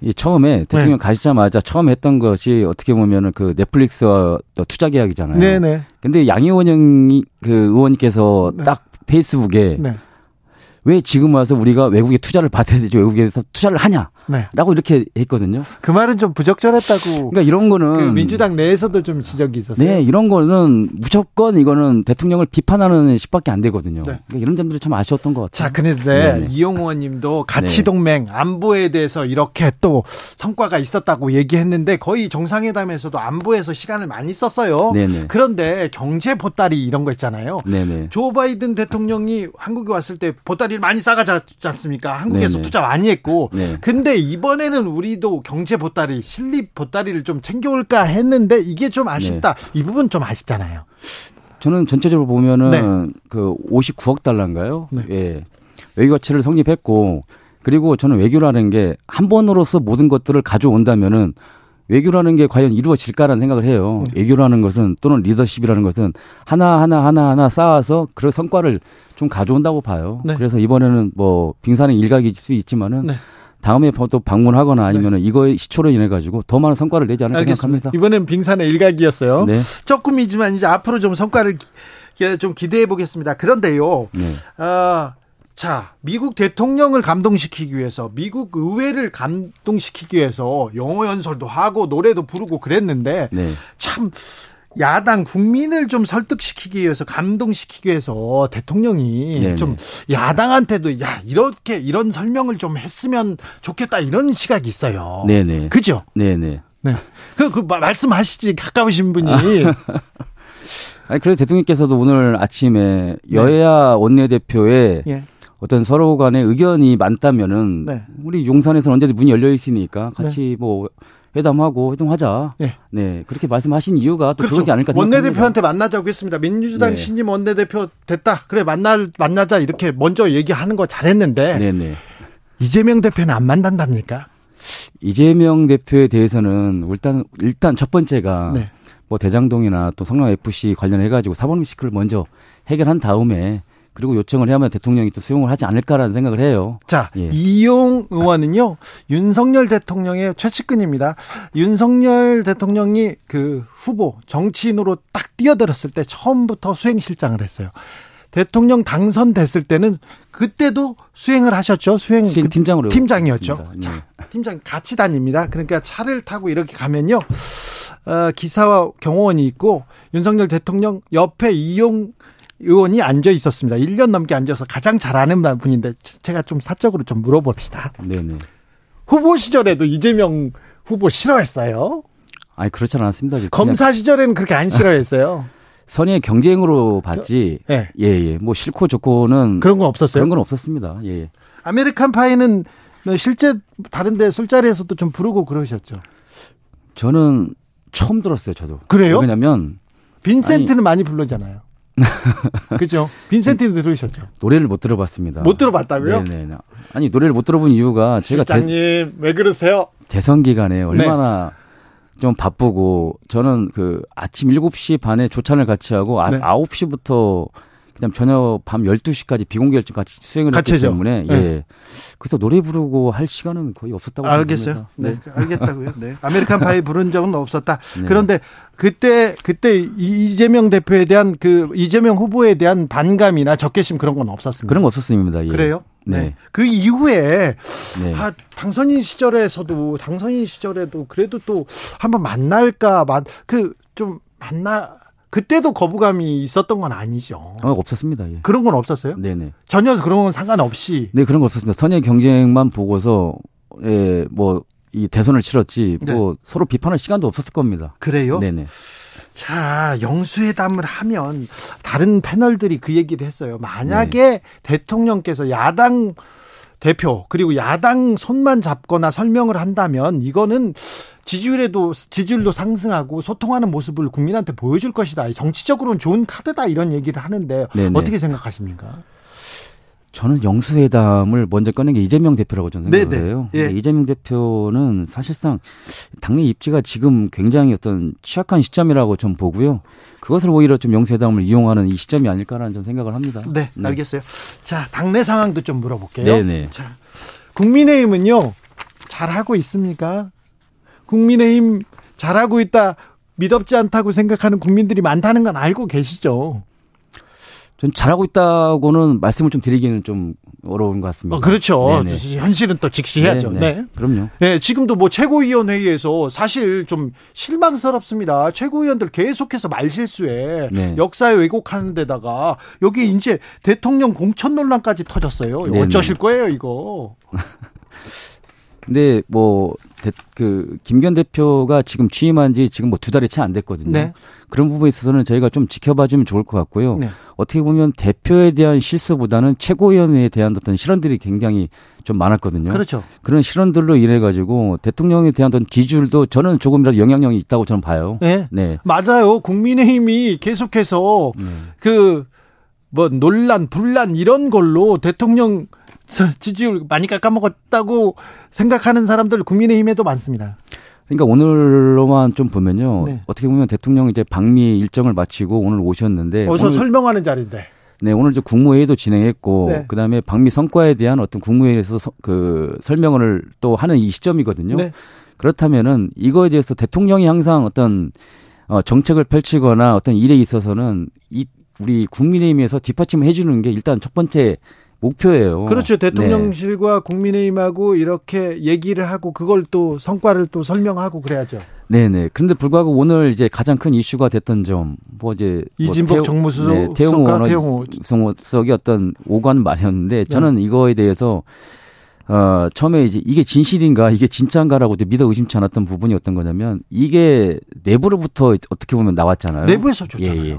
H: 이 처음에 대통령 가시자마자 처음 했던 것이 어떻게 보면은 그 넷플릭스와 또 투자 계약이잖아요.
A: 네네.
H: 근데 양의원 형이 그 의원님께서
A: 네.
H: 딱 페이스북에
A: 네.
H: 왜 지금 와서 우리가 외국에 투자를 받아야 되지 외국에서 투자를 하냐 라고
A: 네.
H: 이렇게 했거든요.
A: 그 말은 좀 부적절했다고.
H: 그러니까 이런 거는
A: 그 민주당 내에서도 좀 지적이 있었어요.
H: 네 이런 거는 무조건 이거는 대통령을 비판하는 식밖에 안 되거든요.
A: 네.
H: 그러니까 이런 점들이 참 아쉬웠던 것 같아요.
A: 자, 그런데
H: 네네.
A: 이용 의원님도 가치
H: 네.
A: 동맹 안보에 대해서 이렇게 또 성과가 있었다고 얘기했는데 거의 정상회담에서도 안보에서 시간을 많이 썼어요.
H: 네네.
A: 그런데 경제 보따리 이런 거 있잖아요.
H: 네네.
A: 조 바이든 대통령이 한국에 왔을 때 보따리를 많이 싸가지 않습니까? 한국에서
H: 네네.
A: 투자 많이 했고.
H: 네.
A: 근데 이번에는 우리도 경제 보따리, 실립 보따리를 좀 챙겨올까 했는데 이게 좀 아쉽다.
H: 네.
A: 이 부분 좀 아쉽잖아요.
H: 저는 전체적으로 보면은
A: 네.
H: 그 59억 달러인가요?
A: 네.
H: 예. 외교 가치를 성립했고 그리고 저는 외교라는 게 한 번으로서 모든 것들을 가져온다면은 외교라는 게 과연 이루어질까라는 생각을 해요.
A: 네.
H: 외교라는 것은 또는 리더십이라는 것은 하나 하나 하나 하나 쌓아서 그 성과를 좀 가져온다고 봐요.
A: 네.
H: 그래서 이번에는 뭐 빙산의 일각일 수 있지만은
A: 네.
H: 다음에 또 방문하거나 아니면은 이거의 시초로 인해 가지고 더 많은 성과를 내지 않을까
A: 알겠습니다.
H: 생각합니다.
A: 이번엔 빙산의 일각이었어요.
H: 네.
A: 조금이지만 이제 앞으로 좀 성과를 기- 좀 기대해 보겠습니다. 그런데요,
H: 네.
A: 아, 자, 미국 대통령을 감동시키기 위해서, 미국 의회를 감동시키기 위해서 영어 연설도 하고 노래도 부르고 그랬는데,
H: 네.
A: 참, 야당 국민을 좀 설득시키기 위해서 감동시키기 위해서 대통령이
H: 네네.
A: 좀 야당한테도 야 이렇게 이런 설명을 좀 했으면 좋겠다 이런 시각이 있어요.
H: 네, 네.
A: 그죠?
H: 네, 네.
A: 네. 그, 그, 마- 말씀하시지, 가까우신 분이.
H: 아니, 그래서 대통령께서도 오늘 아침에 여야 원내대표의
A: 예.
H: 어떤 서로 간의 의견이 많다면은
A: 네.
H: 우리 용산에서는 언제든 문이 열려 있으니까 같이 뭐 회담하고 회동하자.
A: 예.
H: 네. 그렇게 말씀하신 이유가 또 그런게 아닐까 생각합니다.
A: 원내대표한테 만나자고 했습니다. 민주당
H: 네.
A: 신임 원내대표 됐다. 그래, 만날, 만나자. 이렇게 먼저 얘기하는 거 잘했는데.
H: 네, 네.
A: 이재명 대표는 안 만난답니까?
H: 이재명 대표에 대해서는 일단 일단 첫 번째가
A: 네.
H: 뭐 대장동이나 또 성남 FC 관련해 가지고 사법 리스크를 먼저 해결한 다음에 그리고 요청을 해야만 대통령이 또 수용을 하지 않을까라는 생각을 해요.
A: 자,
H: 예.
A: 이용 의원은요, 윤석열 대통령의 최측근입니다. 윤석열 대통령이 그 후보, 정치인으로 딱 뛰어들었을 때 처음부터 수행실장을 했어요. 대통령 당선됐을 때는 그때도 수행을 하셨죠. 수행 그
H: 팀장으로
A: 팀장이었죠.
H: 네.
A: 자, 팀장 같이 다닙니다. 그러니까 차를 타고 이렇게 가면요. 어, 기사와 경호원이 있고 윤석열 대통령 옆에 이용 의원이 앉아 있었습니다. 1년 넘게 앉아서 가장 잘 아는 분인데 제가 좀 사적으로 좀 물어봅시다.
H: 네, 네.
A: 후보 시절에도 이재명 후보 싫어했어요.
H: 아니 그렇지 않았습니다.
A: 검사 시절에는 그렇게 안 싫어했어요.
H: 선의의 경쟁으로 봤지.
A: 그, 예.
H: 예, 예. 뭐 싫고 좋고는
A: 그런 건 없었어요.
H: 그런 건 없었습니다. 예. 예.
A: American Pie는 네, 실제 다른데 술자리에서도 좀 부르고 그러셨죠.
H: 저는 처음 들었어요, 저도.
A: 그래요?
H: 왜냐면
A: 빈센트는 많이 부르잖아요. 그죠? 빈센트도 들으셨죠?
H: 노래를 못 들어봤습니다.
A: 못 들어봤다고요?
H: 네네. 아니 노래를 못 들어본 이유가 제가 대,
A: 실장님 왜 그러세요?
H: 대선 기간에
A: 네.
H: 얼마나 좀 바쁘고 저는 그 아침 7시 반에 조찬을 같이 하고 아,
A: 네.
H: 9시부터 그다음 저녁 밤 12시까지 비공개 일정 같이 수행을
A: 같이
H: 했기. 때문에
A: 네.
H: 예. 그래서 노래 부르고 할 시간은 거의 없었다고
A: 알겠어요.
H: 생각합니다.
A: 네, 알겠다고요. 네. American Pie 부른 적은 없었다.
H: 네.
A: 그런데 그때 그때 이- 이재명 대표에 대한 그 이재명 후보에 대한 반감이나 적개심 그런 건 없었습니다.
H: 그런 거 없었습니다. 예.
A: 그래요?
H: 네.
A: 그 이후에
H: 네.
A: 아, 당선인 시절에서도 당선인 시절에도 그래도 또 한번 만날까 그좀 만나 그때도 거부감이 있었던 건 아니죠.
H: 어, 없었습니다. 예.
A: 그런 건 없었어요?
H: 네네.
A: 전혀 그런 건 상관없이
H: 네, 그런 거 없었습니다. 선의 경쟁만 보고서 예, 뭐 이 대선을 치렀지 뭐 서로 비판할 시간도 없었을 겁니다.
A: 그래요?
H: 네네.
A: 자, 영수회담을 하면 다른 패널들이 그 얘기를 했어요. 만약에
H: 네.
A: 대통령께서 야당 대표 그리고 야당 손만 잡거나 설명을 한다면 이거는 지지율에도 지지율도 상승하고 소통하는 모습을 국민한테 보여줄 것이다. 정치적으로는 좋은 카드다 이런 얘기를 하는데
H: 네네.
A: 어떻게 생각하십니까?
H: 저는 영수회담을 먼저 꺼낸 게 이재명 대표라고 저는 생각을. 해요.
A: 예.
H: 이재명 대표는 사실상 당내 입지가 지금 굉장히 어떤 취약한 시점이라고 좀 보고요. 그것을 오히려 좀 영수회담을 이용하는 이 시점이 아닐까라는 좀 생각을 합니다.
A: 네, 알겠어요. 자, 당내 상황도 좀 물어볼게요.
H: 네네.
A: 자, 국민의힘은요, 잘하고 있습니까? 국민의힘 잘하고 있다, 믿업지 않다고 생각하는 국민들이 많다는 건 알고 계시죠?
H: 전 잘하고 있다고는 말씀을 좀 드리기는 좀 어려운 것 같습니다.
A: 어, 그렇죠.
H: 네네.
A: 현실은 또 직시해야죠.
H: 네,
A: 네.
H: 네. 그럼요.
A: 네, 지금도 뭐 최고위원회의에서 사실 좀 실망스럽습니다. 최고위원들 계속해서 말실수에
H: 네.
A: 역사에 왜곡하는 데다가 여기 이제 대통령 공천 논란까지 터졌어요.
H: 네네.
A: 어쩌실 거예요, 이거?
H: 근데 뭐 그 김기현 대표가 지금 취임한 지 지금 뭐 두 달이 채 안 됐거든요.
A: 네.
H: 그런 부분에 있어서는 저희가 좀 지켜봐주면 좋을 것 같고요.
A: 네.
H: 어떻게 보면 대표에 대한 실수보다는 최고위원회에 대한 어떤 실언들이 굉장히 좀 많았거든요.
A: 그렇죠.
H: 런 실언들로 인해 가지고 대통령에 대한 어떤 기준도 저는 조금이라도 영향력이 있다고 저는 봐요.
A: 네.
H: 네.
A: 맞아요. 국민의힘이 계속해서
H: 네.
A: 그뭐 논란, 분란 이런 걸로 대통령 지지율 많이 깎아먹었다고 생각하는 사람들 국민의힘에도 많습니다.
H: 그러니까 오늘로만 좀 보면요.
A: 네.
H: 어떻게 보면 대통령 이제 방미 일정을 마치고 오늘 오셨는데
A: 어서
H: 오늘,
A: 설명하는 자리인데.
H: 네, 오늘 이제 국무회의도 진행했고
A: 네.
H: 그다음에 방미 성과에 대한 어떤 국무회의에서 서- 그 설명을 또 하는 이 시점이거든요.
A: 네.
H: 그렇다면은 이거에 대해서 대통령이 항상 어떤 어, 정책을 펼치거나 어떤 일에 있어서는 이 우리 국민의힘에서 뒷받침을 해주는 게 일단 첫 번째 목표예요.
A: 그렇죠.
H: 네.
A: 대통령실과 국민의힘하고 이렇게 얘기를 하고 그걸 또 성과를 또 설명하고 그래야죠.
H: 네네. 그런데 불구하고 오늘 이제 가장 큰 이슈가 됐던 점, 뭐 이제 뭐
A: 이진복
H: 태용-
A: 정무수석,
H: 네, 태용호. 수석이 어떤 오관 말이었는데 저는 이거에 대해서 어 처음에 이제 이게 진실인가 이게 진짜인가라고 믿어 의심치 않았던 부분이 어떤 거냐면 이게 내부로부터 어떻게 보면 나왔잖아요.
A: 내부에서 줬잖아요.
H: 예, 예.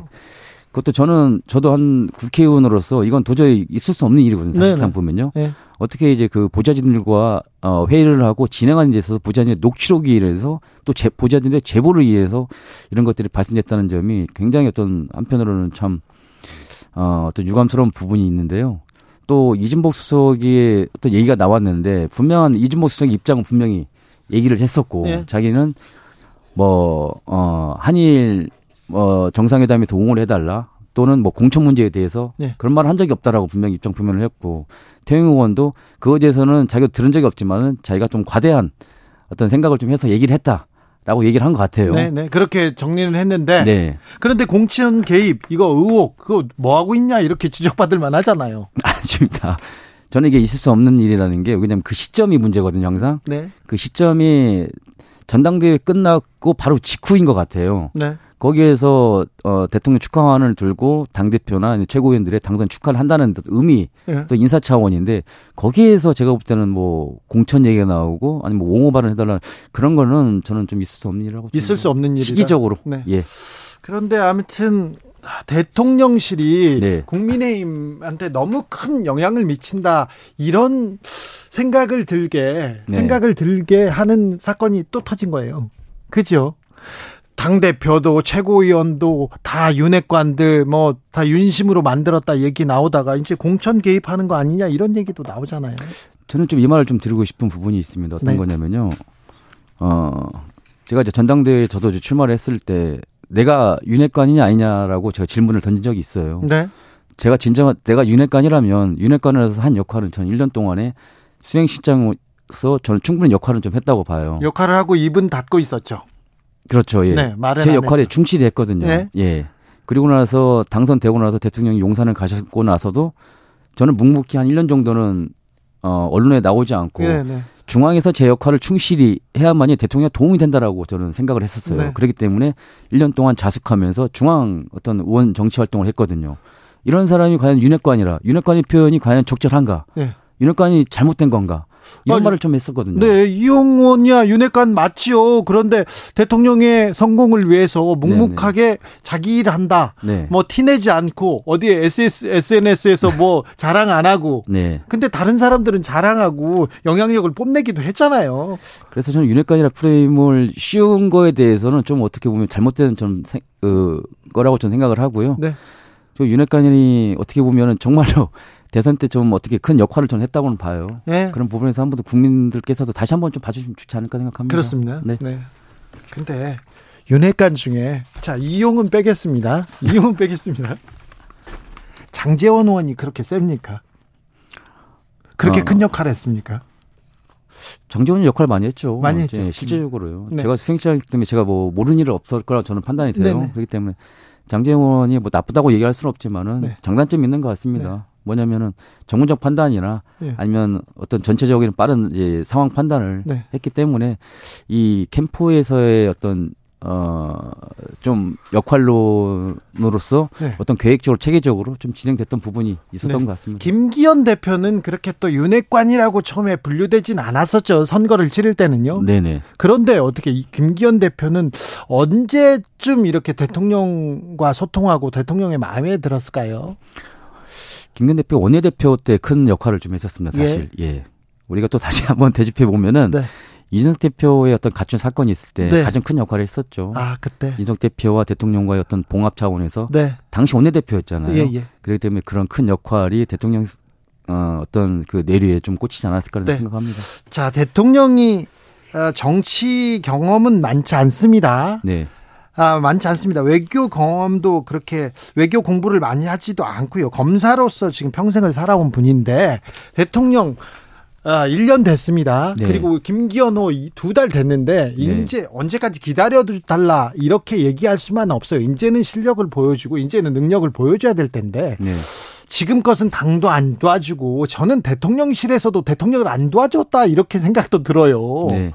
H: 그것도 저는 저도 한 국회의원으로서 이건 도저히 있을 수 없는 일이거든요. 사실상
A: 네네.
H: 보면요.
A: 네.
H: 어떻게 이제 그 보좌진들과 어 회의를 하고 진행하는 데 있어서 보좌진의 녹취록에 의해서 또 제, 보좌진의 제보를 의해서 이런 것들이 발생됐다는 점이 굉장히 어떤 한편으로는 참 어, 어떤 유감스러운 부분이 있는데요. 또 이진복 수석의 어떤 얘기가 나왔는데 분명한 이진복 수석의 입장은 분명히 얘기를 했었고
A: 예.
H: 자기는 뭐 어, 한일 뭐 정상회담에서 옹호를 해달라 또는 뭐 공천 문제에 대해서
A: 네.
H: 그런 말을 한 적이 없다라고 분명히 입장 표명을 했고 태영 의원도 그거에 대해서는 자기가 들은 적이 없지만은 자기가 좀 과대한 어떤 생각을 좀 해서 얘기를 했다 라고 얘기를 한 것 같아요.
A: 네, 네. 그렇게 정리를 했는데
H: 네.
A: 그런데 공천 개입 이거 의혹 그거 뭐 하고 있냐 이렇게 지적받을 만 하잖아요.
H: 아닙니다. 저는 이게 있을 수 없는 일이라는 게 왜냐하면 그 시점이 문제거든요, 항상.
A: 네.
H: 그 시점이 전당대회 끝났고 바로 직후인 것 같아요.
A: 네.
H: 거기에서 어, 대통령 축하환을 들고 당 대표나 최고위원들의 당선 축하를 한다는 듯 의미,
A: 예.
H: 또 인사 차원인데 거기에서 제가 볼 때는 뭐 공천 얘기가 나오고 아니면 뭐 옹호 발언 해달라 그런 거는 저는 좀 있을 수 없는 일이라고
A: 있을 수 없는 일이다.
H: 시기적으로
A: 네.
H: 예
A: 그런데 아무튼 대통령실이
H: 네.
A: 국민의힘한테 너무 큰 영향을 미친다 이런 생각을 들게
H: 네.
A: 생각을 들게 하는 사건이 또 터진 거예요. 그죠? 당 대표도 최고위원도 다 윤핵관들 뭐 다 윤심으로 만들었다 얘기 나오다가 이제 공천 개입하는 거 아니냐 이런 얘기도 나오잖아요.
H: 저는 좀 이 말을 좀 드리고 싶은 부분이 있습니다. 어떤
A: 네.
H: 거냐면요. 어, 제가 이제 전당대회에 저도 이제 출마를 했을 때 내가 윤핵관이냐 아니냐라고 제가 질문을 던진 적이 있어요.
A: 네.
H: 제가 진정한 내가 윤핵관이라면 윤핵관으로서 한 역할은 전 1년 동안에 수행실장으로서 저는 충분히 역할은 좀 했다고 봐요.
A: 역할을 하고 입은 닫고 있었죠.
H: 그렇죠. 예.
A: 네, 제안
H: 역할에
A: 했죠.
H: 충실히 했거든요.
A: 네.
H: 예. 그리고 나서 당선되고 나서 대통령이 용산을 가셨고 나서도 저는 묵묵히 한 1년 정도는 어, 언론에 나오지 않고
A: 네, 네.
H: 중앙에서 제 역할을 충실히 해야만이 대통령에 도움이 된다라고 저는 생각을 했었어요.
A: 네.
H: 그렇기 때문에 1년 동안 자숙하면서 중앙 어떤 의원 정치 활동을 했거든요. 이런 사람이 과연 윤핵관이라 윤핵관의 표현이 과연 적절한가?
A: 네.
H: 윤핵관이 잘못된 건가? 이런
A: 아니,
H: 말을 좀 했었거든요.
A: 네, 이용호냐 윤핵관 맞지요. 그런데 대통령의 성공을 위해서 묵묵하게 자기 일 한다.
H: 네.
A: 뭐 티내지 않고 어디에 SS, SNS에서 뭐 자랑 안 하고.
H: 네.
A: 근데 다른 사람들은 자랑하고 영향력을 뽐내기도 했잖아요.
H: 그래서 저는 윤핵관이라 프레임을 씌운 거에 대해서는 좀 어떻게 보면 잘못된 좀 생- 그, 거라고 저는 생각을 하고요.
A: 네.
H: 저 윤핵관이 어떻게 보면은 정말로 대선 때 좀 어떻게 큰 역할을 좀 했다고는 봐요.
A: 네.
H: 그런 부분에서 한 번 더 국민들께서도 다시 한 번 좀 봐주시면 좋지 않을까 생각합니다.
A: 그렇습니다.
H: 네.
A: 네. 근데 윤핵관 중에 자 이용은 빼겠습니다. 이용은 빼겠습니다. 장재원 의원이 그렇게 셉니까? 그렇게
H: 어.
A: 큰 역할을 했습니까?
H: 정재원 역할 많이 했죠.
A: 많이 했죠.
H: 실질적으로요.
A: 네.
H: 제가 수행자이기 때문에 제가 뭐 모르는 일은 없을 거라 저는 판단이 돼요.
A: 네네.
H: 그렇기 때문에 장재원이 뭐 나쁘다고 얘기할 수는 없지만은
A: 네.
H: 장단점이 있는 것 같습니다. 뭐냐면은 전문적 판단이나
A: 예.
H: 아니면 어떤 전체적인 빠른 이제 상황 판단을
A: 네.
H: 했기 때문에 이 캠프에서의 어떤 어좀 역할론으로서
A: 네.
H: 어떤 계획적으로 체계적으로 좀 진행됐던 부분이 있었던
A: 네.
H: 것 같습니다.
A: 김기현 대표는 그렇게 또 윤핵관이라고 처음에 분류되진 않았었죠. 선거를 치를 때는요.
H: 네네.
A: 그런데 어떻게 이 김기현 대표는 언제쯤 이렇게 대통령과 소통하고 대통령의 마음에 들었을까요?
H: 김근 대표 원내대표 때 큰 역할을 좀 했었습니다. 사실. 예. 우리가 또 다시 한번 되짚해 보면은
A: 네.
H: 이준석 대표의 어떤 갖춘 사건이 있을 때
A: 네.
H: 가장 큰 역할을 했었죠.
A: 아 그때.
H: 이준석 대표와 대통령과의 어떤 봉합 차원에서
A: 네.
H: 당시 원내대표였잖아요.
A: 예 예.
H: 그렇기 때문에 그런 큰 역할이 대통령 어, 어떤 그 내리에 좀 꽂히지 않았을까
A: 네.
H: 생각합니다.
A: 자 대통령이 어, 정치 경험은 많지 않습니다.
H: 네.
A: 아, 많지 않습니다. 외교 경험도 그렇게 외교 공부를 많이 하지도 않고요. 검사로서 지금 평생을 살아온 분인데 대통령 아, 1년 됐습니다.
H: 네.
A: 그리고 김기현호 두 달 됐는데 이제 언제까지 기다려 달라 이렇게 얘기할 수만 없어요. 이제는 실력을 보여주고 이제는 능력을 보여줘야 될 텐데
H: 네.
A: 지금 것은 당도 안 도와주고 저는 대통령실에서도 대통령을 안 도와줬다 이렇게 생각도 들어요.
H: 네.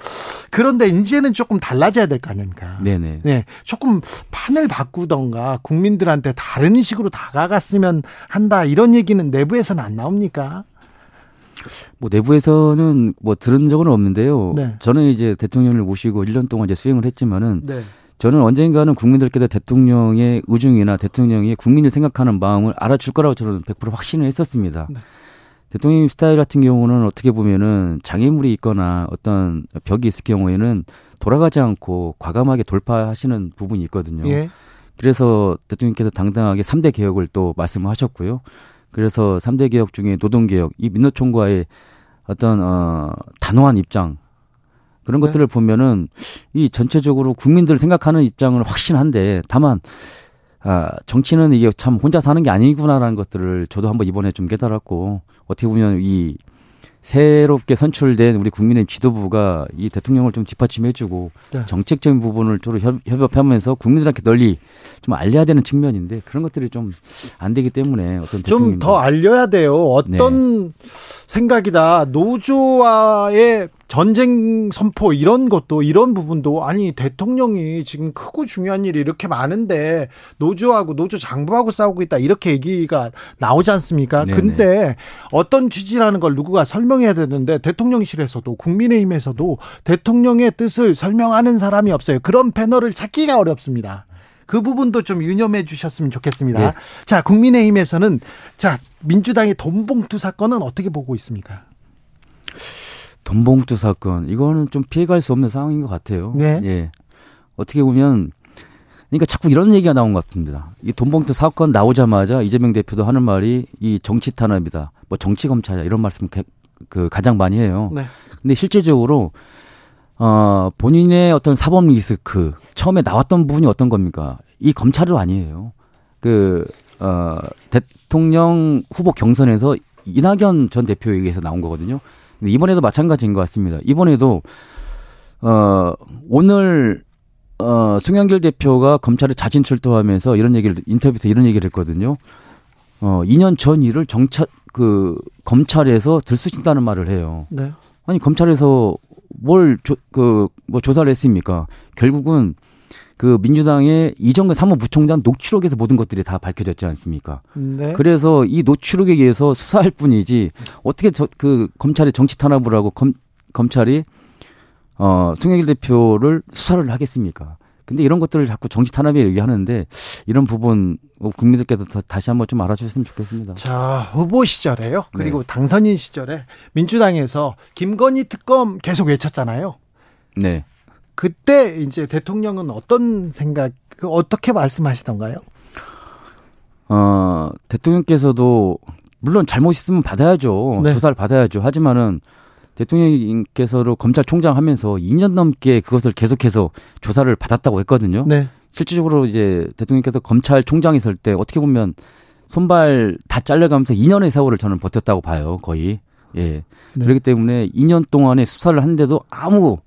A: 그런데 이제는 조금 달라져야 될 거 아닙니까?
H: 네. 네.
A: 네, 조금 판을 바꾸던가 국민들한테 다른 식으로 다가갔으면 한다 이런 얘기는 내부에서는 안 나옵니까?
H: 뭐 내부에서는 뭐 들은 적은 없는데요.
A: 네.
H: 저는 이제 대통령을 모시고 1년 동안 이제 수행을 했지만은
A: 네,
H: 저는 언젠가는 국민들께도 대통령의 의중이나 대통령이 국민을 생각하는 마음을 알아줄 거라고 저는 100% 확신을 했었습니다.
A: 네.
H: 대통령 스타일 같은 경우는 어떻게 보면은 장애물이 있거나 어떤 벽이 있을 경우에는 돌아가지 않고 과감하게 돌파하시는 부분이 있거든요.
A: 예,
H: 그래서 대통령께서 당당하게 3대 개혁을 또 말씀을 하셨고요. 그래서 3대 개혁 중에 노동개혁, 이 민노총과의 어떤, 어, 단호한 입장, 그런
A: 네.
H: 것들을 보면은 이 전체적으로 국민들을 생각하는 입장은 확신한데 다만, 아, 정치는 이게 참 혼자 사는 게 아니구나라는 것들을 저도 한번 이번에 좀 깨달았고, 어떻게 보면 이 새롭게 선출된 우리 국민의 지도부가 이 대통령을 좀 뒷받침해주고
A: 네.
H: 정책적인 부분을 좀 협- 협업하면서 국민들한테 널리 좀 알려야 되는 측면인데 그런 것들이 좀 안 되기 때문에 어떤
A: 좀 더 알려야 돼요. 어떤
H: 네.
A: 생각이다. 노조와의 전쟁 선포 이런 것도 이런 부분도 아니 대통령이 지금 크고 중요한 일이 이렇게 많은데 노조하고 노조 장부하고 싸우고 있다 이렇게 얘기가 나오지 않습니까?
H: 네네.
A: 근데 어떤 취지라는 걸 누구가 설명해야 되는데 대통령실에서도 국민의힘에서도 대통령의 뜻을 설명하는 사람이 없어요. 그런 패널을 찾기가 어렵습니다. 그 부분도 좀 유념해 주셨으면 좋겠습니다.
H: 네.
A: 자, 국민의힘에서는 자, 민주당의 돈봉투 사건은 어떻게 보고 있습니까?
H: 돈봉투 사건 이거는 좀 피해갈 수 없는 상황인 것 같아요.
A: 네.
H: 예. 어떻게 보면 그러니까 자꾸 이런 얘기가 나온 것 같습니다. 이 돈봉투 사건 나오자마자 이재명 대표도 하는 말이 이 정치 탄압이다. 뭐 정치 검찰이다 이런 말씀 그, 그 가장 많이 해요.
A: 네.
H: 근데 실질적으로 어 본인의 어떤 사법 리스크 처음에 나왔던 부분이 어떤 겁니까? 이 검찰도 아니에요. 그 어 대통령 후보 경선에서 이낙연 전 대표에 의해서 나온 거거든요. 근데 이번에도 마찬가지인 것 같습니다. 이번에도 어 오늘 어 송영길 대표가 검찰에 자진 출두하면서 이런 얘기를 인터뷰에서 이런 얘기를 했거든요. 어 2년 전 일을 정찰 그 검찰에서 들쑤신다는 말을 해요.
A: 네.
H: 아니 검찰에서 뭘 그 뭐 조사를 했습니까? 결국은 그 민주당의 이정근 사무부총장 녹취록에서 모든 것들이 다 밝혀졌지 않습니까?
A: 네.
H: 그래서 이 노출록에 의해서 수사할 뿐이지 어떻게 저, 그 검찰이 정치 탄압을 하고 검, 검찰이 어 송영길 대표를 수사를 하겠습니까? 근데 이런 것들을 자꾸 정치 탄압에 얘기하는데 이런 부분 국민들께서 더 다시 한번 좀 알아주셨으면 좋겠습니다.
A: 자, 후보 시절에요. 그리고
H: 네.
A: 당선인 시절에 민주당에서 김건희 특검 계속 외쳤잖아요.
H: 네.
A: 그때 이제 대통령은 어떤 생각, 그 어떻게 말씀하시던가요?
H: 어, 대통령께서도 물론 잘못 있으면 받아야죠.
A: 네.
H: 조사를 받아야죠. 하지만은 대통령께서도 검찰총장 하면서 2년 넘게 그것을 계속해서 조사를 받았다고 했거든요.
A: 네.
H: 실질적으로 이제 대통령께서 검찰총장 있을 때 어떻게 보면 손발 다 잘려가면서 2년의 세월을 저는 버텼다고 봐요. 거의. 예.
A: 네.
H: 그렇기 때문에 2년 동안에 수사를 했는데도 아무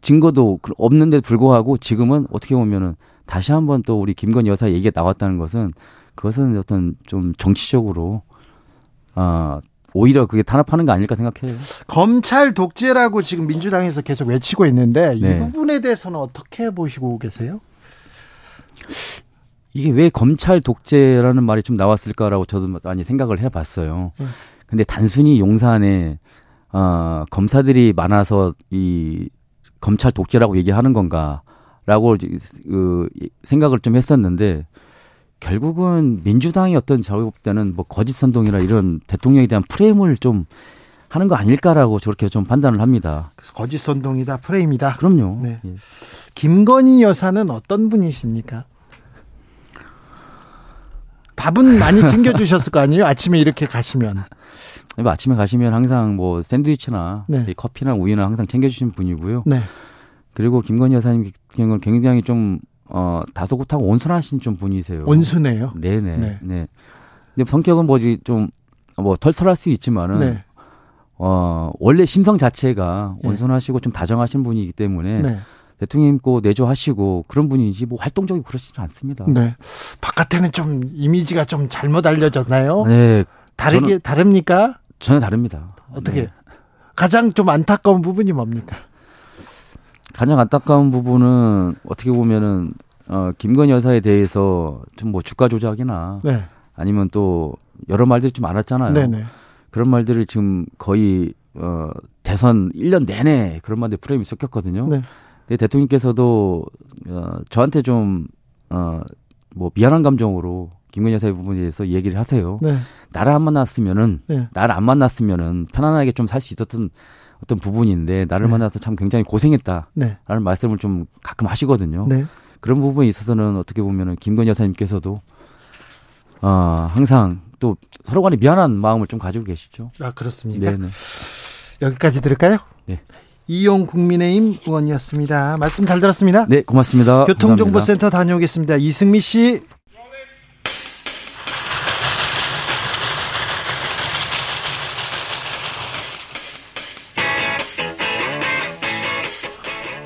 H: 증거도 없는데 불구하고 지금은 어떻게 보면은 다시 한번 또 우리 김건희 여사 얘기가 나왔다는 것은 그것은 어떤 좀 정치적으로 아 오히려 그게 탄압하는 거 아닐까 생각해요.
A: 검찰 독재라고 지금 민주당에서 계속 외치고 있는데 이
H: 네.
A: 부분에 대해서는 어떻게 보시고 계세요?
H: 이게 왜 검찰 독재라는 말이 좀 나왔을까라고 저도 많이 생각을 해봤어요.
A: 네.
H: 근데 단순히 용산에 어, 검사들이 많아서 이 검찰 독재라고 얘기하는 건가라고 그 생각을 좀 했었는데 결국은 민주당이 어떤 저볼 때는 뭐 거짓 선동이나 이런 대통령에 대한 프레임을 좀 하는 거 아닐까라고 저렇게 좀 판단을 합니다.
A: 그래서 거짓 선동이다, 프레임이다.
H: 그럼요.
A: 네.
H: 예.
A: 김건희 여사는 어떤 분이십니까? 밥은 많이 챙겨주셨을 거 아니에요? 아침에 이렇게 가시면.
H: 뭐 아침에 가시면 항상 뭐 샌드위치나
A: 네.
H: 이 커피나 우유나 항상 챙겨주시는 분이고요.
A: 네.
H: 그리고 김건희 여사님 경우는 굉장히 좀 어, 다소곳하고 온순하신 좀 분이세요.
A: 온순해요.
H: 네네.
A: 네.
H: 네. 근데 성격은 뭐지 좀뭐 털털할 수 있지만은
A: 네.
H: 어 원래 심성 자체가
A: 네.
H: 온순하시고 좀 다정하신 분이기 때문에
A: 네.
H: 대통령 고 내조하시고 그런 분이지 뭐 활동적이고 그러시지 않습니다.
A: 네. 바깥에는 좀 이미지가 좀 잘못 알려졌나요?
H: 네,
A: 다르게 다릅니까?
H: 전혀 다릅니다.
A: 어떻게?
H: 네.
A: 가장 좀 안타까운 부분이 뭡니까?
H: 가장 안타까운 부분은 어떻게 보면은 어 김건희 여사에 대해서 좀 뭐 주가 조작이나
A: 네.
H: 아니면 또 여러 말들이 좀 많았잖아요.
A: 네네.
H: 그런 말들을 지금 거의 어 대선 1년 내내 그런 말들 프레임이 섞였거든요.
A: 네.
H: 근데 대통령께서도 어 저한테 좀 어 뭐 미안한 감정으로 김건희 여사의 부분에 대해서 얘기를 하세요.
A: 네.
H: 나를 안 만났으면은
A: 네.
H: 나를 안 만났으면은 편안하게 좀 살 수 있었던 어떤 부분인데 나를
A: 네.
H: 만나서 참 굉장히 고생했다라는
A: 네.
H: 말씀을 좀 가끔 하시거든요.
A: 네.
H: 그런 부분에 있어서는 어떻게 보면은 김건희 여사님께서도 어 항상 또 서로 간에 미안한 마음을 좀 가지고 계시죠.
A: 아 그렇습니까?
H: 네네.
A: 여기까지 들을까요?
H: 네.
A: 이용 국민의힘 의원이었습니다. 말씀 잘 들었습니다.
H: 네, 고맙습니다.
A: 교통정보센터 다녀오겠습니다. 이승미 씨.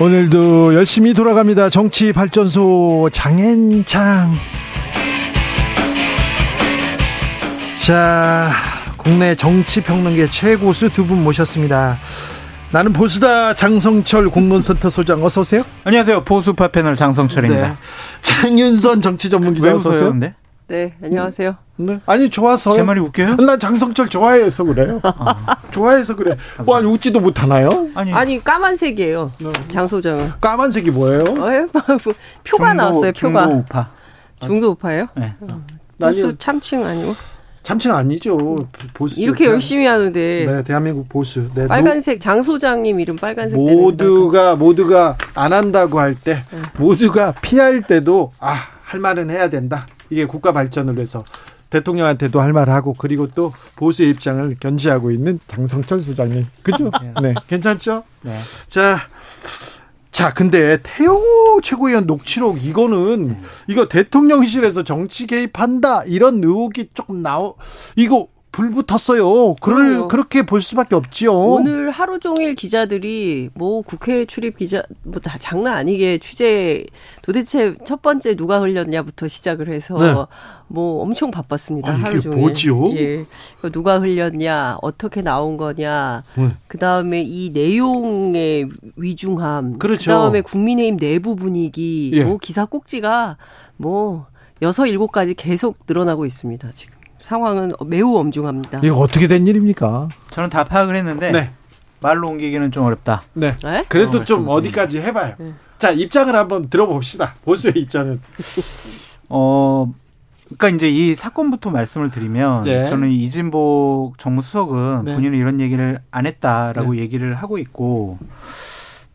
A: 오늘도 열심히 돌아갑니다. 정치 발전소 장앤장. 자, 국내 정치 평론계 최고수 두 분 모셨습니다. 나는 보수다 장성철 공론센터 소장 어서 오세요.
I: 안녕하세요. 보수파 패널 장성철입니다.
A: 네. 장윤선 정치 전문 기자
I: 왜
A: 어서 오세요.
J: 네, 안녕하세요.
A: 네. 아니 좋아서.
I: 제 말이 웃겨요?
A: 난 장성철 좋아해서 그래요. 좋아해서 그래. 뭐 아니 웃지도 못하나요?
I: 아니,
J: 아니 까만색이에요.
A: 네.
J: 장소정은.
A: 까만색이 뭐예요?
J: 어, 표가
I: 중도-
J: 나왔어요. 표가.
I: 중도 우파.
J: 중도 우파예요?
I: 네.
J: 보수
A: 아니요.
J: 참칭 아니고
A: 참칭 아니죠. 보수.
J: 이렇게 열심히 하는데
A: 네, 대한민국 보수. 네,
J: 빨간색 장 소장님 이름 빨간색
A: 모두가 모두가 안 한다고 할때 모두가 피할 때도 아 할 말은 해야 된다. 이게 국가 발전을 위해서 대통령한테도 할 말하고 그리고 또 보수의 입장을 견지하고 있는 장성철 소장님 그죠? 네 괜찮죠?
I: 네.
A: 자. 자, 근데 태영호 최고위원 녹취록 이거는 이거 대통령실에서 정치 개입한다 이런 의혹이 조금 나오 이거 불 붙었어요. 그럴
J: 그럼요.
A: 그렇게 볼 수밖에 없지요.
J: 오늘 하루 종일 기자들이 뭐 국회 출입 기자 뭐 다 장난 아니게 취재 도대체 첫 번째 누가 흘렸냐부터 시작을 해서
A: 네.
J: 뭐 엄청 바빴습니다.
A: 아, 이게
J: 하루 종일.
A: 뭐지요?
J: 예. 그 누가 흘렸냐, 어떻게 나온 거냐.
A: 음.
J: 그다음에 이 내용의 위중함.
A: 그렇죠.
J: 그다음에 국민의힘 내부 분위기.
A: 예.
J: 뭐 기사 꼭지가 뭐 여섯 일곱 가지 계속 늘어나고 있습니다. 지금. 상황은 매우 엄중합니다.
A: 이거 어떻게 된 일입니까?
I: 저는 다 파악을 했는데
A: 네.
I: 말로 옮기기는 좀 어렵다.
A: 네.
J: 네?
A: 그래도
I: 어, 좀좀
A: 어디까지 해봐요.
J: 네.
A: 자, 입장을 한번 들어봅시다. 보수의 입장은.
I: 어, 그러니까 이제 이 사건부터 말씀을 드리면
A: 네.
I: 저는 이진복 정무수석은
A: 네.
I: 본인은 이런 얘기를 안 했다라고 얘기를 하고 있고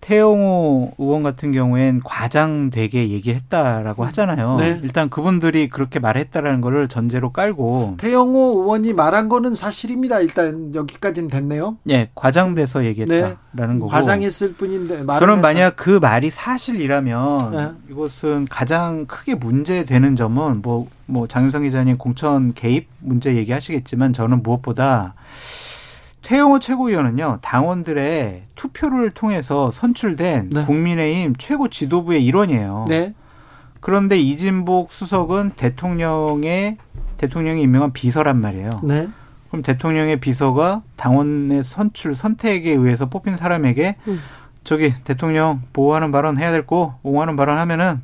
I: 태영호 의원 같은 경우엔 과장되게 얘기했다라고 하잖아요.
A: 네.
I: 일단 그분들이 그렇게 말했다라는 거를 전제로 깔고
A: 태영호 의원이 말한 거는 사실입니다. 일단 여기까지는 됐네요.
I: 예, 과장돼서 얘기했다라는 거고.
A: 과장했을 뿐인데 했다.
I: 만약 그 말이 사실이라면
A: 네.
I: 이것은 가장 크게 문제되는 점은 뭐, 뭐 장윤성 기자님 공천 개입 문제 얘기하시겠지만 저는 무엇보다 태영호 최고위원은요 당원들의 투표를 통해서 선출된
A: 네.
I: 국민의힘 최고 지도부의 일원이에요.
A: 네.
I: 그런데 이진복 수석은 대통령의 대통령이 임명한 비서란 말이에요.
A: 네.
I: 그럼 대통령의 비서가 당원의 선출 선택에 의해서 뽑힌 사람에게
J: 음.
I: 저기 대통령 보호하는 발언 해야 될 거 옹호하는 발언 하면은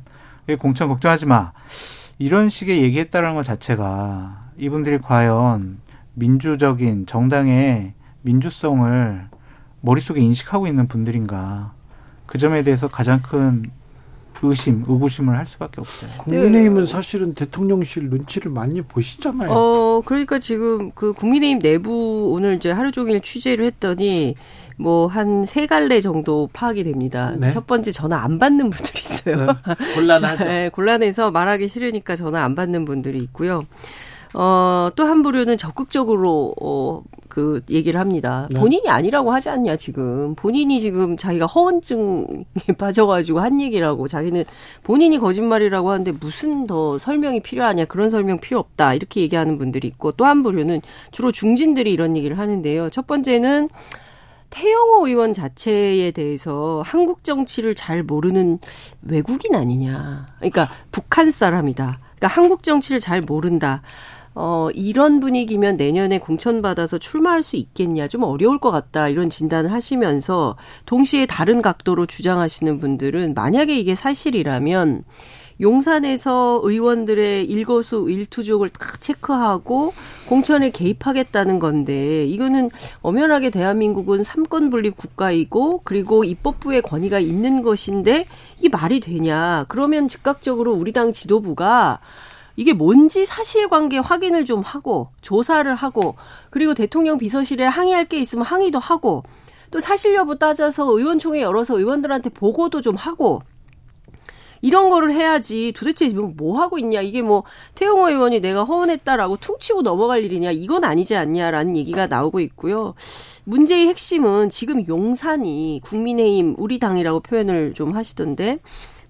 I: 이 공천 걱정하지 마 이런 식의 얘기했다는 것 자체가 이분들이 과연 민주적인 정당의 민주성을 머릿속에 인식하고 있는 분들인가 그 점에 대해서 가장 큰 의심, 의구심을 할 수밖에 없어요.
A: 국민의힘은 사실은 대통령실 눈치를 많이 보시잖아요.
J: 어, 그러니까 지금 그 국민의힘 내부 오늘 이제 하루 종일 취재를 했더니 뭐 한 세 갈래 정도 파악이 됩니다.
A: 네.
J: 첫 번째 전화 안 받는 분들이 있어요.
A: 네. 곤란하죠.
J: 네, 곤란해서 말하기 싫으니까 전화 안 받는 분들이 있고요. 어, 또 한 부류는 적극적으로, 어, 그 얘기를 합니다.
A: 네.
J: 본인이 아니라고 하지 않냐, 지금. 본인이 지금 자기가 허언증에 빠져가지고 한 얘기라고 자기는 본인이 거짓말이라고 하는데 무슨 더 설명이 필요하냐, 그런 설명 필요 없다. 이렇게 얘기하는 분들이 있고 또 한 부류는 주로 중진들이 이런 얘기를 하는데요. 첫 번째는 태영호 의원 자체에 대해서 한국 정치를 잘 모르는 외국인 아니냐. 그러니까 북한 사람이다. 그러니까 한국 정치를 잘 모른다. 어, 이런 분위기면 내년에 공천받아서 출마할 수 있겠냐. 좀 어려울 것 같다. 이런 진단을 하시면서 동시에 다른 각도로 주장하시는 분들은 만약에 이게 사실이라면 용산에서 의원들의 일거수 일투족을 딱 체크하고 공천에 개입하겠다는 건데 이거는 엄연하게 대한민국은 삼권 분립 국가이고 그리고 입법부의 권위가 있는 것인데 이게 말이 되냐? 그러면 즉각적으로 우리 당 지도부가 이게 뭔지 사실관계 확인을 좀 하고 조사를 하고 그리고 대통령 비서실에 항의할 게 있으면 항의도 하고 또 사실 여부 따져서 의원총회 열어서 의원들한테 보고도 좀 하고 이런 거를 해야지 도대체 뭐, 뭐 하고 있냐 이게 뭐 태용호 의원이 내가 허언했다라고 퉁치고 넘어갈 일이냐 이건 아니지 않냐라는 얘기가 나오고 있고요. 문제의 핵심은 지금 용산이 국민의힘 우리 당이라고 표현을 좀 하시던데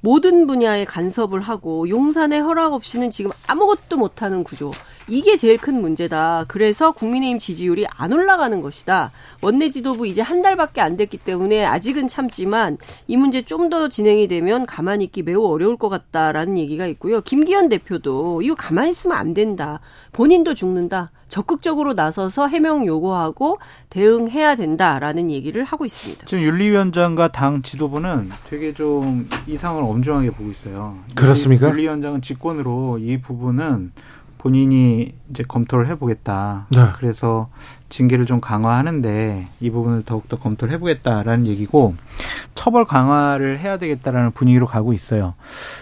J: 모든 분야에 간섭을 하고 용산의 허락 없이는 지금 아무것도 못하는 구조. 이게 제일 큰 문제다. 그래서 국민의힘 지지율이 안 올라가는 것이다. 원내 지도부 이제 한 달밖에 안 됐기 때문에 아직은 참지만 이 문제 좀 더 진행이 되면 가만히 있기 매우 어려울 것 같다라는 얘기가 있고요. 김기현 대표도 이거 가만히 있으면 안 된다. 본인도 죽는다. 적극적으로 나서서 해명 요구하고 대응해야 된다라는 얘기를 하고 있습니다.
I: 지금 윤리위원장과 당 지도부는 되게 좀 이상을 엄중하게 보고 있어요.
A: 그렇습니까?
I: 윤리위원장은 직권으로 이 부분은 본인이 이제 검토를 해보겠다.
A: 네.
I: 그래서 징계를 좀 강화하는데 이 부분을 더욱더 검토를 해보겠다라는 얘기고 처벌 강화를 해야 되겠다라는 분위기로 가고 있어요.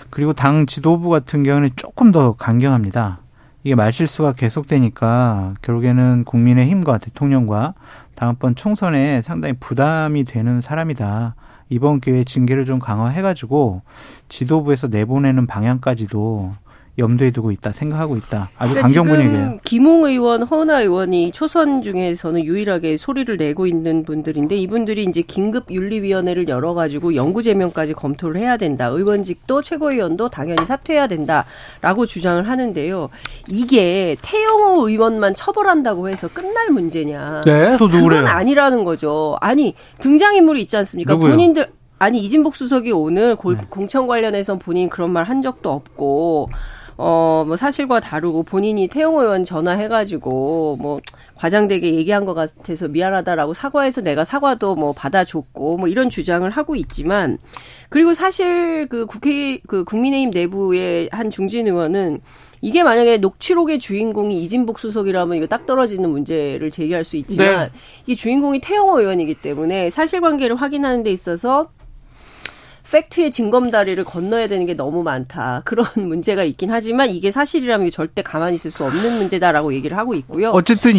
I: 그리고 당 지도부 같은 경우는 조금 더 강경합니다. 이게 말실수가 계속되니까 결국에는 국민의 힘과 대통령과 다음번 총선에 상당히 부담이 되는 사람이다. 이번 기회에 징계를 좀 강화해가지고 지도부에서 내보내는 방향까지도 염두에 두고 있다 생각하고 있다. 아주
J: 그러니까
I: 강경
J: 지금
I: 분위기예요.
J: 김웅 의원, 허은하 의원이 초선 중에서는 유일하게 소리를 내고 있는 분들인데 이분들이 이제 긴급 윤리위원회를 열어가지고 영구 제명까지 검토를 해야 된다. 의원직도 최고위원도 당연히 사퇴해야 된다라고 주장을 하는데요. 이게 태영호 의원만 처벌한다고 해서 끝날 문제냐?
A: 네.
I: 또 누구래요?
J: 그건 아니라는 거죠. 아니 등장인물이 있지 않습니까?
I: 누구요?
J: 본인들 아니 이진복 수석이 오늘 고-
I: 네.
J: 공천 관련해서 본인 그런 말 한 적도 없고 어 뭐 사실과 다르고 본인이 태영호 의원 전화해가지고 뭐 과장되게 얘기한 것 같아서 미안하다라고 사과해서 내가 사과도 뭐 받아줬고 뭐 이런 주장을 하고 있지만 그리고 사실 그 국회 그 국민의힘 내부의 한 중진 의원은 이게 만약에 녹취록의 주인공이 이진복 수석이라면 이거 딱 떨어지는 문제를 제기할 수 있지만
A: 네.
J: 이 주인공이 태영호 의원이기 때문에 사실관계를 확인하는 데 있어서 팩트의 징검다리를 건너야 되는 게 너무 많다. 그런 문제가 있긴 하지만 이게 사실이라면 절대 가만히 있을 수 없는 문제다라고 얘기를 하고 있고요.
I: 어쨌든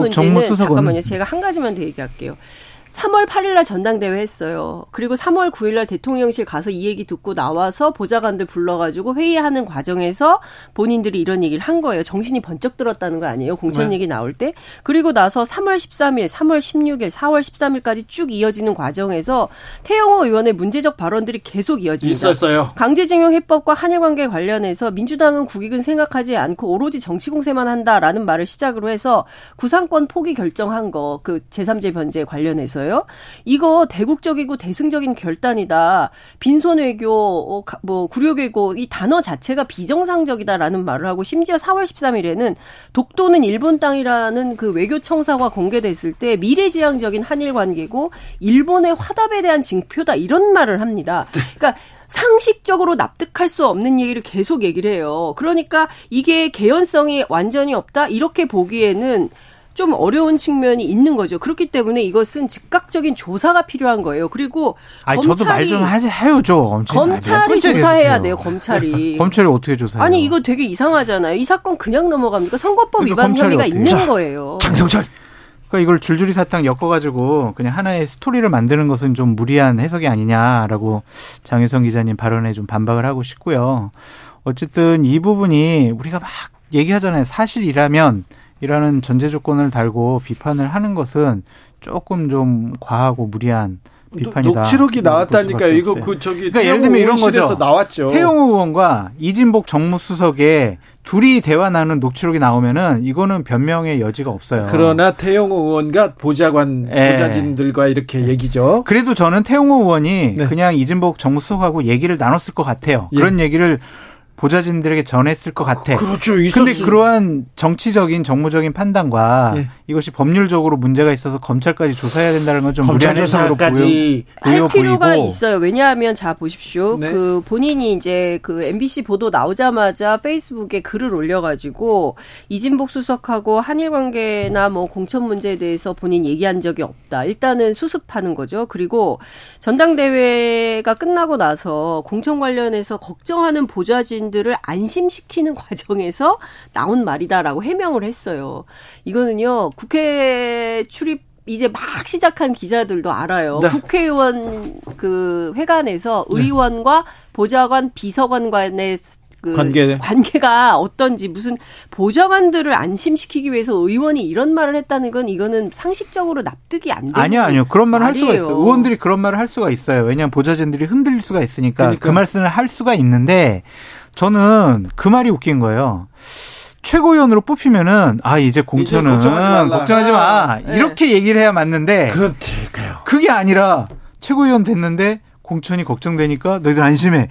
J: 문제는
I: 정무수석은
J: 잠깐만요. 제가 한 가지만 더 얘기할게요. 3월 8일 날 전당대회 했어요. 그리고 3월 9일 날 대통령실 가서 이 얘기 듣고 나와서 보좌관들 불러가지고 회의하는 과정에서 본인들이 이런 얘기를 한 거예요. 정신이 번쩍 들었다는 거 아니에요? 공천
A: 네.
J: 얘기 나올 때. 그리고 나서 3월 13일, 3월 16일, 4월 13일까지 쭉 이어지는 과정에서 태영호 의원의 문제적 발언들이 계속 이어집니다.
A: 있었어요.
J: 강제징용 해법과 한일 관계 관련해서 민주당은 국익은 생각하지 않고 오로지 정치 공세만 한다라는 말을 시작으로 해서 구상권 포기 결정한 거 그 제3제 변제 관련해서요. 이거 대국적이고 대승적인 결단이다. 빈손 외교 어, 가- 뭐 구려 외교 이 단어 자체가 비정상적이다라는 말을 하고 심지어 4월 13일에는 독도는 일본 땅이라는 그 외교 청사가 공개됐을 때 미래지향적인 한일 관계고 일본의 화답에 대한 징표다 이런 말을 합니다. 그러니까 상식적으로 납득할 수 없는 얘기를 계속 얘기를 해요. 그러니까 이게 개연성이 완전히 없다 이렇게 보기에는 좀 어려운 측면이 있는 거죠. 그렇기 때문에 이것은 즉각적인 조사가 필요한 거예요. 그리고
I: 아니 저도 말 좀 해요 좀.
J: 검찰이 조사해야 돼요. 검찰이.
I: 검찰이 어떻게 조사해요?
J: 아니 이거 되게 이상하잖아요. 이 사건 그냥 넘어갑니까? 선거법
I: 그러니까
J: 위반
I: 검찰이
J: 혐의가
I: 어떻게
J: 있는
I: 해요?
J: 거예요.
A: 장성철.
I: 그러니까 이걸 줄줄이 사탕 엮어가지고 그냥 하나의 스토리를 만드는 것은 좀 무리한 해석이 아니냐라고 장혜성 기자님 발언에 좀 반박을 하고 싶고요. 어쨌든 이 부분이 우리가 막 얘기하잖아요. 사실이라면 이라는 전제 조건을 달고 비판을 하는 것은 조금 좀 과하고 무리한 비판이다.
A: 녹취록이
I: 볼
A: 나왔다니까요. 이거. 그 저기
I: 그러니까 예를 들면 이런 거죠.
A: 나왔죠.
I: 태용호 의원과 이진복 정무수석의 둘이 대화 나누는 녹취록이 나오면은 이거는 변명의 여지가 없어요.
A: 그러나 태영호 의원과 보좌관
I: 예.
A: 보좌진들과 이렇게 얘기죠.
I: 그래도 저는 태용호 의원이
A: 네.
I: 그냥 이진복 정무수석하고 얘기를 나눴을 것 같아요.
A: 예.
I: 그런 얘기를 보좌진들에게 전했을 것 같아.
A: 그렇죠.
I: 근데
A: 있었을-
I: 그러한 정치적인 정무적인 판단과
A: 예.
I: 이것이 법률적으로 문제가 있어서 검찰까지 조사해야 된다는 건좀
A: 검찰
I: 무리한 해석으로 보여, 보여
J: 필요가
I: 보이고
J: 있어요. 왜냐하면 자 보십시오.
A: 네.
J: 그 본인이 이제 그 MBC 보도 나오자마자 페이스북에 글을 올려가지고 이진복 수석하고 한일 관계나 뭐 공천 문제에 대해서 본인 얘기한 적이 없다. 일단은 수습하는 거죠. 그리고 전당대회가 끝나고 나서 공천 관련해서 걱정하는 보좌진 들을 안심시키는 과정에서 나온 말이다라고 해명을 했어요. 이거는요 국회 출입 이제 막 시작한 기자들도 알아요.
A: 네.
J: 국회의원 그 회관에서 의원과 보좌관, 비서관 간의 그
A: 관계.
J: 관계가 어떤지 무슨 보좌관들을 안심시키기 위해서 의원이 이런 말을 했다는 건 이거는 상식적으로 납득이 안 되는
I: 아니요, 아니요. 그런 말을 할 수가
J: 말이에요.
I: 있어요. 의원들이 그런 말을 할 수가 있어요. 왜냐하면 보좌진들이 흔들릴 수가 있으니까
A: 그러니까.
I: 그 말씀을 할 수가 있는데 저는 그 말이 웃긴 거예요. 최고위원으로 뽑히면은 아 이제 공천은
A: 걱정하지 말라.
I: 걱정하지 마
J: 네.
I: 이렇게 얘기를 해야 맞는데
A: 그렇대요.
I: 그게 아니라 최고위원 됐는데 공천이 걱정되니까 너희들 안심해.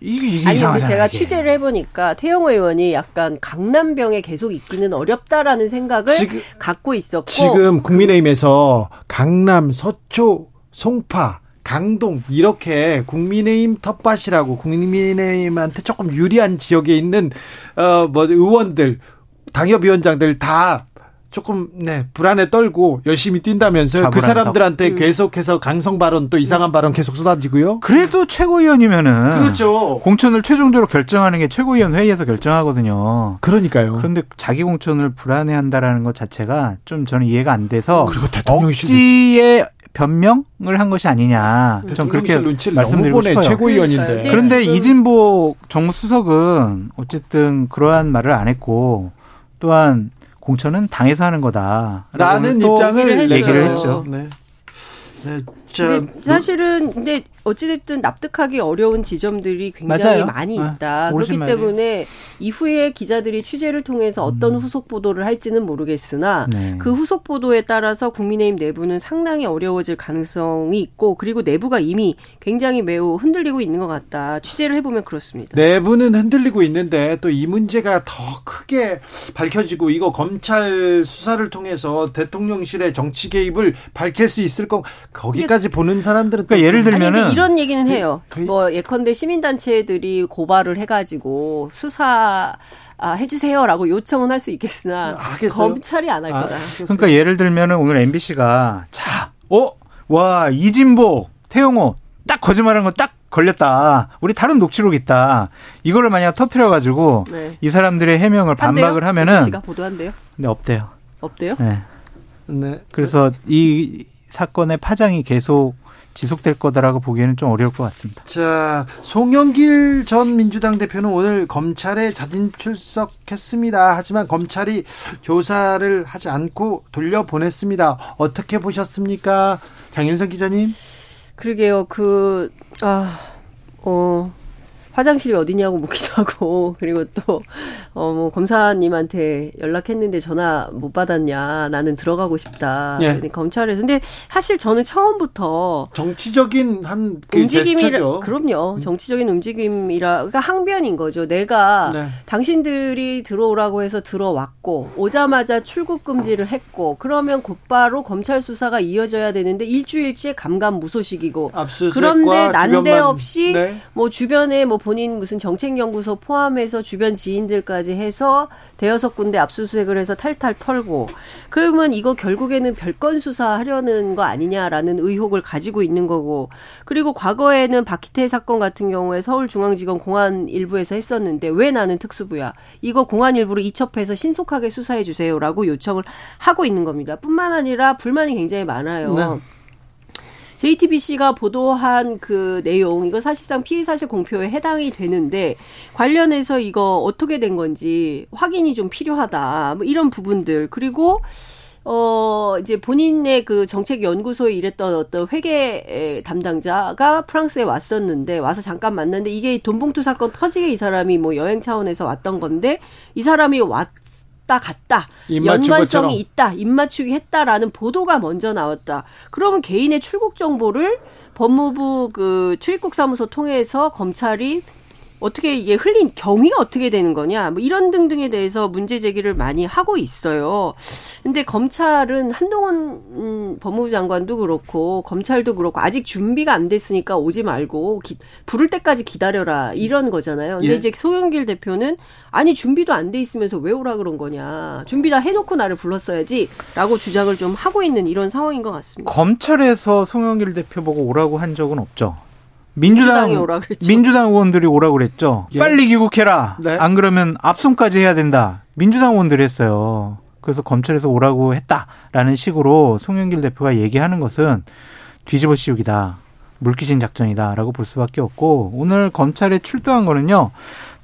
I: 이게, 이게
J: 아니 근데. 제가
I: 이게.
J: 취재를 해보니까 태영호 의원이 약간 강남병에 계속 있기는 어렵다라는 생각을
A: 지금-
J: 갖고 있었고
A: 지금 국민의힘에서 강남, 서초, 송파 강동 이렇게 국민의힘 텃밭이라고 국민의힘한테 조금 유리한 지역에 있는 어뭐 의원들 당협위원장들 다 조금 네 불안에 떨고 열심히 뛴다면서요. 그. 사람들한테 계속해서 강성 발언 또 이상한 발언 계속 쏟아지고요.
I: 그래도 최고위원이면은
A: 그렇죠.
I: 공천을 최종적으로 결정하는 게 최고위원 회의에서 결정하거든요.
A: 그러니까요.
I: 그런데 자기 공천을 불안해한다라는 것 자체가 좀 저는 이해가 안 돼서
A: 그리고 대통령실
I: 억지의 변명을 한 것이 아니냐. 좀 그렇게 말씀드리고 싶어요.
A: 최고위원인데.
J: 그러니까요.
I: 그런데 이진복 정무수석은 어쨌든 그러한 말을 안 했고 또한 공천은 당에서 하는 거다.
A: 라는
I: 또
A: 입장을.
J: 얘기를
I: 했죠.
A: 네. 네. 자,
J: 근데 사실은 근데 어찌됐든 납득하기 어려운 지점들이 굉장히
I: 맞아요.
J: 많이
I: 아,
J: 있다.
I: 옳으신
J: 그렇기
I: 말이에요.
J: 때문에 이후에 기자들이 취재를 통해서 어떤 후속 보도를 할지는 모르겠으나
I: 네.
J: 그 후속 보도에 따라서 국민의힘 내부는 상당히 어려워질 가능성이 있고 그리고 내부가 이미 굉장히 매우 흔들리고 있는 것 같다. 취재를 해보면 그렇습니다.
A: 내부는 흔들리고 있는데 또 이 문제가 더 크게 밝혀지고 이거 검찰 수사를 통해서 대통령실의 정치 개입을 밝힐 수 있을 거 거기까지 보는 사람들은
I: 그러니까
A: 또
I: 예를 들면은
J: 이런 얘기는 해요.
A: 그-
J: 뭐 예컨대 시민단체들이 고발을 해가지고 수사 아, 해주세요라고 요청은 할 수 있겠으나
A: 하겠어요?
J: 검찰이 안할
A: 아,
J: 거다.
I: 그러니까 예를 들면은 오늘 MBC가 자, 어, 와 이진복, 태용호 딱 거짓말한 거 딱 걸렸다. 우리 다른 녹취록 있다. 이거를 만약 터트려 가지고
J: 네.
I: 이 사람들의 해명을
J: 한대요?
I: 반박을 하면은
J: 씨가 보도한대요?
I: 근데 없대요.
J: 없대요?
I: 네.
A: 네.
I: 그래서 이 사건의 파장이 계속 지속될 거다라고 보기에는 좀 어려울 것 같습니다.
A: 자, 송영길 전 민주당 대표는 오늘 검찰에 자진 출석했습니다. 하지만 검찰이 조사를 하지 않고 돌려보냈습니다. 어떻게 보셨습니까? 장윤선 기자님?
J: 그러게요. 그, 아, 어, 화장실이 어디냐고 묻기도 하고, 그리고 또, 어, 뭐, 검사님한테 연락했는데 전화 못 받았냐. 나는 들어가고 싶다.
A: 예.
J: 검찰에서. 근데 사실 저는 처음부터
A: 정치적인 한 그
J: 움직임이라,
A: 제스처죠.
J: 그럼요. 정치적인 움직임이라, 그러니까 항변인 거죠. 내가
A: 네.
J: 당신들이 들어오라고 해서 들어왔고 오자마자 출국 금지를 했고 그러면 곧바로 검찰 수사가 이어져야 되는데 일주일째 감감 무소식이고
A: 압수수색과
J: 그런데 난데없이
A: 네.
J: 뭐 주변에 뭐 본인 무슨 정책연구소 포함해서 주변 지인들까지 해서 대여섯 군데 압수수색을 해서 탈탈 털고 그러면 이거 결국에는 별건 수사하려는 거 아니냐라는 의혹을 가지고 있는 거고 그리고 과거에는 박희태 사건 같은 경우에 서울중앙지검 공안 일부에서 했었는데 왜 나는 특수부야 이거 공안 일부로 이첩해서 신속하게 수사해 주세요라고 요청을 하고 있는 겁니다. 뿐만 아니라 불만이 굉장히 많아요.
A: 네.
J: JTBC가 보도한 그 내용 이거 사실상 피의 사실 공표에 해당이 되는데 관련해서 이거 어떻게 된 건지 확인이 좀 필요하다. 뭐 이런 부분들 그리고 어 이제 본인의 그 정책 연구소에 일했던 어떤 회계 담당자가 프랑스에 왔었는데 와서 잠깐 만났는데 이게 돈봉투 사건 터지게 이 사람이 뭐 여행 차원에서 왔던 건데 이 사람이 왔 다 갔다. 연관성이 있다, 입맞추기 했다라는 보도가 먼저 나왔다. 그러면 개인의 출국 정보를 법무부 그 출입국 사무소 통해서 검찰이 어떻게 이게 흘린 경위가 어떻게 되는 거냐, 뭐 이런 등등에 대해서 문제 제기를 많이 하고 있어요. 근데 검찰은 한동훈 음, 법무부 장관도 그렇고 검찰도 그렇고 아직 준비가 안 됐으니까 오지 말고 기, 부를 때까지 기다려라 이런 거잖아요. 근데
A: 예.
J: 이제 소영길 대표는 아니 준비도 안 돼 있으면서 왜 오라 그런 거냐, 준비 다 해놓고 나를 불렀어야지라고 주장을 좀 하고 있는 이런 상황인 것 같습니다.
I: 검찰에서 송영길 대표 보고 오라고 한 적은 없죠. 민주당
J: 민주당이 오라 그랬죠.
I: 민주당 의원들이 오라고 그랬죠.
A: 예.
I: 빨리 귀국해라.
A: 네.
I: 안 그러면 압송까지 해야 된다. 민주당 의원들이 했어요. 그래서 검찰에서 오라고 했다라는 식으로 송영길 대표가 얘기하는 것은 뒤집어 씌우기다. 물귀신 작전이다라고 볼 수밖에 없고 오늘 검찰에 출두한 거는요.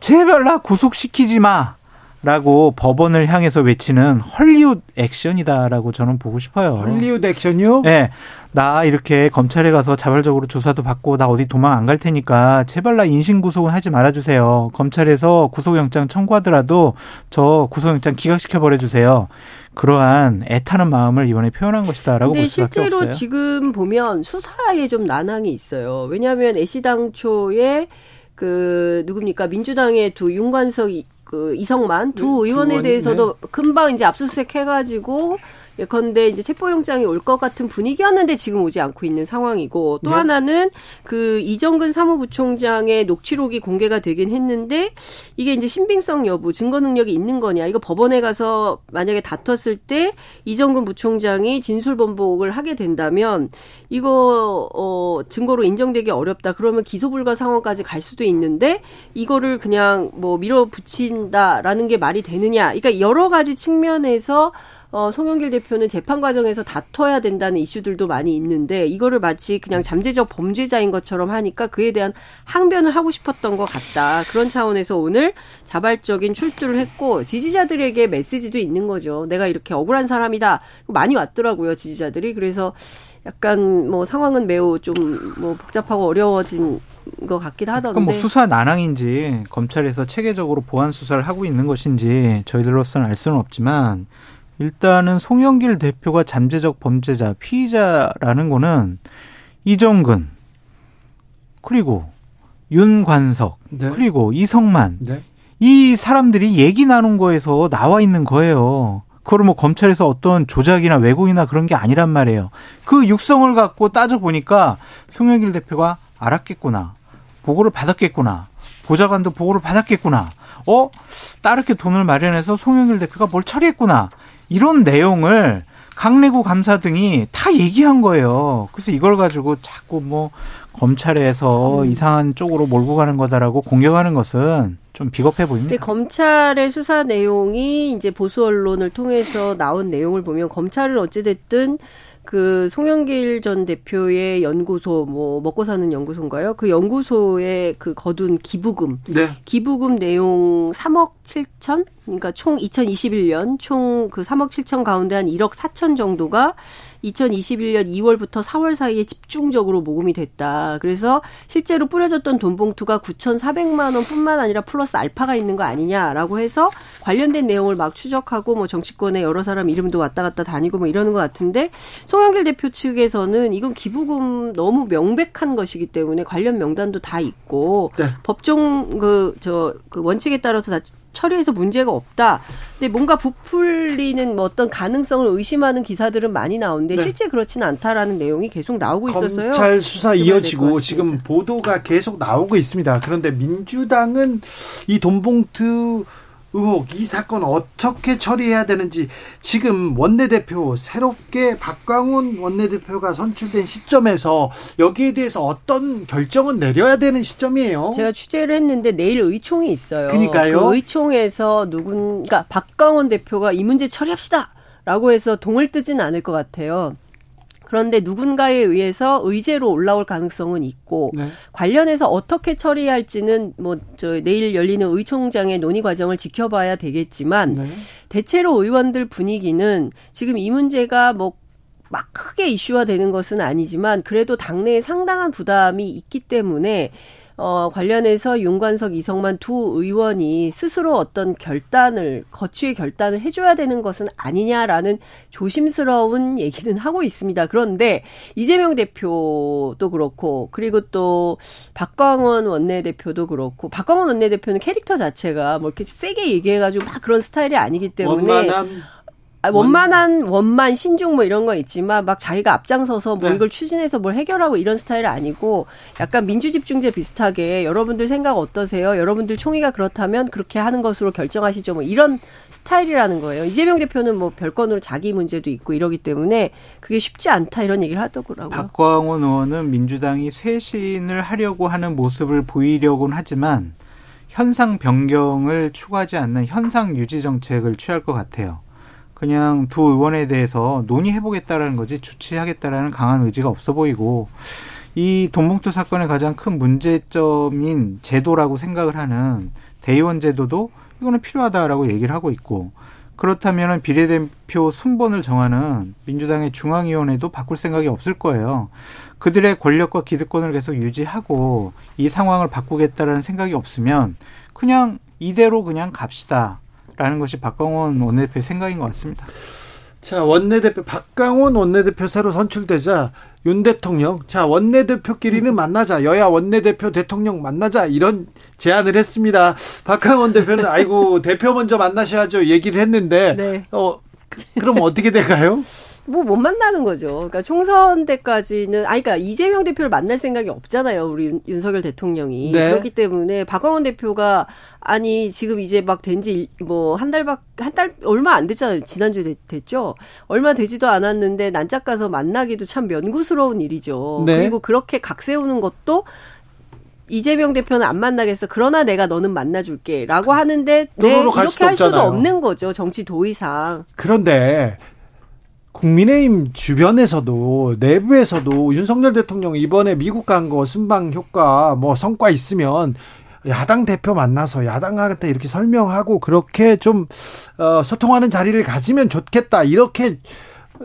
I: 제발 나 구속시키지 마. 라고 법원을 향해서 외치는 헐리우드 액션이다라고 저는 보고 싶어요.
A: 헐리우드 액션이요?
I: 네. 나 이렇게 검찰에 가서 자발적으로 조사도 받고 나 어디 도망 안 갈 테니까 제발 나 인신 구속은 하지 말아 주세요. 검찰에서 구속영장 청구하더라도 저 구속영장 기각시켜 버려 주세요. 그러한 애타는 마음을 이번에 표현한 것이다라고
J: 근데
I: 볼 수밖에
J: 실제로
I: 없어요.
J: 지금 보면 수사에 좀 난항이 있어요. 왜냐하면 애시당초에 그 누굽니까 민주당의 두 윤관석 이- 그 이성만 두
A: 네, 두
J: 의원에
A: 의원이,
J: 대해서도 금방 이제 압수수색 해가지고 예컨대 이제 체포영장이 올 것 같은 분위기였는데 지금 오지 않고 있는 상황이고 또
A: 네.
J: 하나는 그 이정근 사무부총장의 녹취록이 공개가 되긴 했는데 이게 이제 신빙성 여부, 증거 능력이 있는 거냐. 이거 법원에 가서 만약에 다퉜을 때 이정근 부총장이 진술 번복을 하게 된다면 이거 어 증거로 인정되기 어렵다. 그러면 기소 불가 상황까지 갈 수도 있는데 이거를 그냥 뭐 밀어붙인다라는 게 말이 되느냐. 그러니까 여러 가지 측면에서 어, 송영길 대표는 재판 과정에서 다퉈야 된다는 이슈들도 많이 있는데 이거를 마치 그냥 잠재적 범죄자인 것처럼 하니까 그에 대한 항변을 하고 싶었던 것 같다. 그런 차원에서 오늘 자발적인 출두를 했고 지지자들에게 메시지도 있는 거죠. 내가 이렇게 억울한 사람이다. 많이 왔더라고요, 지지자들이. 그래서 약간 뭐 상황은 매우 좀 뭐 복잡하고 어려워진 것 같긴 하던데.
I: 그러니까 뭐 수사 난항인지 검찰에서 체계적으로 보안 수사를 하고 있는 것인지 저희들로서는 알 수는 없지만 일단은 송영길 대표가 잠재적 범죄자 피의자라는 거는 이정근 그리고 윤관석
A: 네.
I: 그리고 이성만
A: 네.
I: 이 사람들이 얘기 나눈 거에서 나와 있는 거예요. 그걸 뭐 검찰에서 어떤 조작이나 왜곡이나 그런 게 아니란 말이에요. 그 육성을 갖고 따져 보니까 송영길 대표가 알았겠구나. 보고를 받았겠구나. 보좌관도 보고를 받았겠구나. 어? 따르게 돈을 마련해서 송영길 대표가 뭘 처리했구나. 이런 내용을 강내구 감사 등이 다 얘기한 거예요. 그래서 이걸 가지고 자꾸 뭐 검찰에서
J: 음.
I: 이상한 쪽으로 몰고 가는 거다라고 공격하는 것은 좀 비겁해 보입니다.
J: 검찰의 수사 내용이 이제 보수 언론을 통해서 나온 내용을 보면 검찰은 어찌됐든 그 송영길 전 대표의 연구소 뭐 먹고 사는 연구소인가요? 그 연구소에 그 거둔 기부금
A: 네.
J: 기부금 내용 3억 7천? 그러니까 총 2021년 총 그 3억 7천 가운데 한 1억 4천 정도가 2021년 2월부터 4월 사이에 집중적으로 모금이 됐다. 그래서 실제로 뿌려졌던 돈 봉투가 9,400만 원뿐만 아니라 플러스 알파가 있는 거 아니냐라고 해서 관련된 내용을 막 추적하고 뭐 정치권에 여러 사람 이름도 왔다 갔다 다니고 뭐 이러는 것 같은데 송영길 대표 측에서는 이건 기부금 너무 명백한 것이기 때문에 관련 명단도 다 있고
A: 네.
J: 법정 그 저그 원칙에 따라서 다 처리해서 문제가 없다. 근데 뭔가 부풀리는 뭐 어떤 가능성을 의심하는 기사들은 많이 나오는데
A: 네.
J: 실제 그렇지는 않다라는 내용이 계속 나오고 있어서요.
A: 검찰 수사 이어지고. 지금 보도가 계속 나오고 있습니다. 그런데 민주당은 이 돈봉투 의혹 이 사건 어떻게 처리해야 되는지 지금 원내대표 새롭게 박광훈 원내대표가 선출된 시점에서 여기에 대해서 어떤 결정은 내려야 되는 시점이에요.
J: 제가 취재를 했는데 내일 의총이 있어요.
A: 그러니까요.
J: 그 의총에서 누군, 그러니까 박광원 대표가 이 문제 처리합시다 라고 해서 동을 뜨진 않을 것 같아요. 그런데 누군가에 의해서 의제로 올라올 가능성은 있고
A: 네.
J: 관련해서 어떻게 처리할지는 뭐 저 내일 열리는 의총장의 논의 과정을 지켜봐야 되겠지만
A: 네.
J: 대체로 의원들 분위기는 지금 이 문제가 뭐막 크게 이슈화 되는 것은 아니지만 그래도 당내에 상당한 부담이 있기 때문에 어, 관련해서 윤관석, 이성만 두 의원이 스스로 어떤 결단을, 거취의 결단을 해줘야 되는 것은 아니냐라는 조심스러운 얘기는 하고 있습니다. 그런데 이재명 대표도 그렇고, 그리고 또 박광원 원내대표도 그렇고, 박광원 원내대표는 캐릭터 자체가 뭐 이렇게 세게 얘기해가지고 막 그런 스타일이 아니기 때문에.
A: 원만한
J: 아, 원만한 원만 신중 뭐 이런 거 있지만 막 자기가 앞장서서 뭐
A: 네.
J: 이걸 추진해서 뭘 해결하고 이런 스타일 아니고 약간 민주집중제 비슷하게 여러분들 생각 어떠세요? 여러분들 총의가 그렇다면 그렇게 하는 것으로 결정하시죠. 뭐 이런 스타일이라는 거예요. 이재명 대표는 뭐 별건으로 자기 문제도 있고 이러기 때문에 그게 쉽지 않다 이런 얘기를 하더라고요.
I: 박광원 의원은 민주당이 쇄신을 하려고 하는 모습을 보이려고는 하지만 현상 변경을 추구하지 않는 현상 유지 정책을 취할 것 같아요. 그냥 두 의원에 대해서 논의해보겠다라는 거지 조치하겠다라는 강한 의지가 없어 보이고 이 돈봉투 사건의 가장 큰 문제점인 제도라고 생각을 하는 대의원 제도도 이거는 필요하다라고 얘기를 하고 있고 그렇다면 비례대표 순번을 정하는 민주당의 중앙위원회도 바꿀 생각이 없을 거예요. 그들의 권력과 기득권을 계속 유지하고 이 상황을 바꾸겠다라는 생각이 없으면 그냥 이대로 그냥 갑시다. 라는 것이 박광원 원내대표의 생각인 것 같습니다.
A: 자, 원내대표 박강원 원내대표 새로 선출되자 윤 대통령 자, 원내대표끼리는 만나자. 여야 원내대표 대통령 만나자. 이런 제안을 했습니다. 박강원 대표는 아이고, 대표 먼저 만나셔야죠. 얘기를 했는데
J: 네.
A: 어 그 럼 어떻게 될까요?
J: 뭐 못 만나는 거죠. 그러니까 총선 때까지는 아니 그러니까 이재명 대표를 만날 생각이 없잖아요. 우리 윤, 윤석열 대통령이.
A: 네.
J: 그렇기 때문에 박광원 대표가 아니 지금 이제 막 된 지 뭐 한 달밖 한 달 얼마 안 됐잖아요. 지난주 에 됐, 됐죠. 얼마 되지도 않았는데 난짝 가서 만나기도 참 면구스러운 일이죠.
A: 네.
J: 그리고 그렇게 각 세우는 것도 이재명 대표는 안 만나겠어. 그러나 내가 너는 만나줄게라고 하는데 네, 이렇게
A: 수도
J: 할 수도
A: 없잖아요.
J: 없는 거죠. 정치 도의상.
A: 그런데 국민의힘 주변에서도 내부에서도 윤석열 대통령 이번에 미국 간 거 순방 효과 뭐 성과 있으면 야당 대표 만나서 야당한테 이렇게 설명하고 그렇게 좀 어, 소통하는 자리를 가지면 좋겠다 이렇게 어,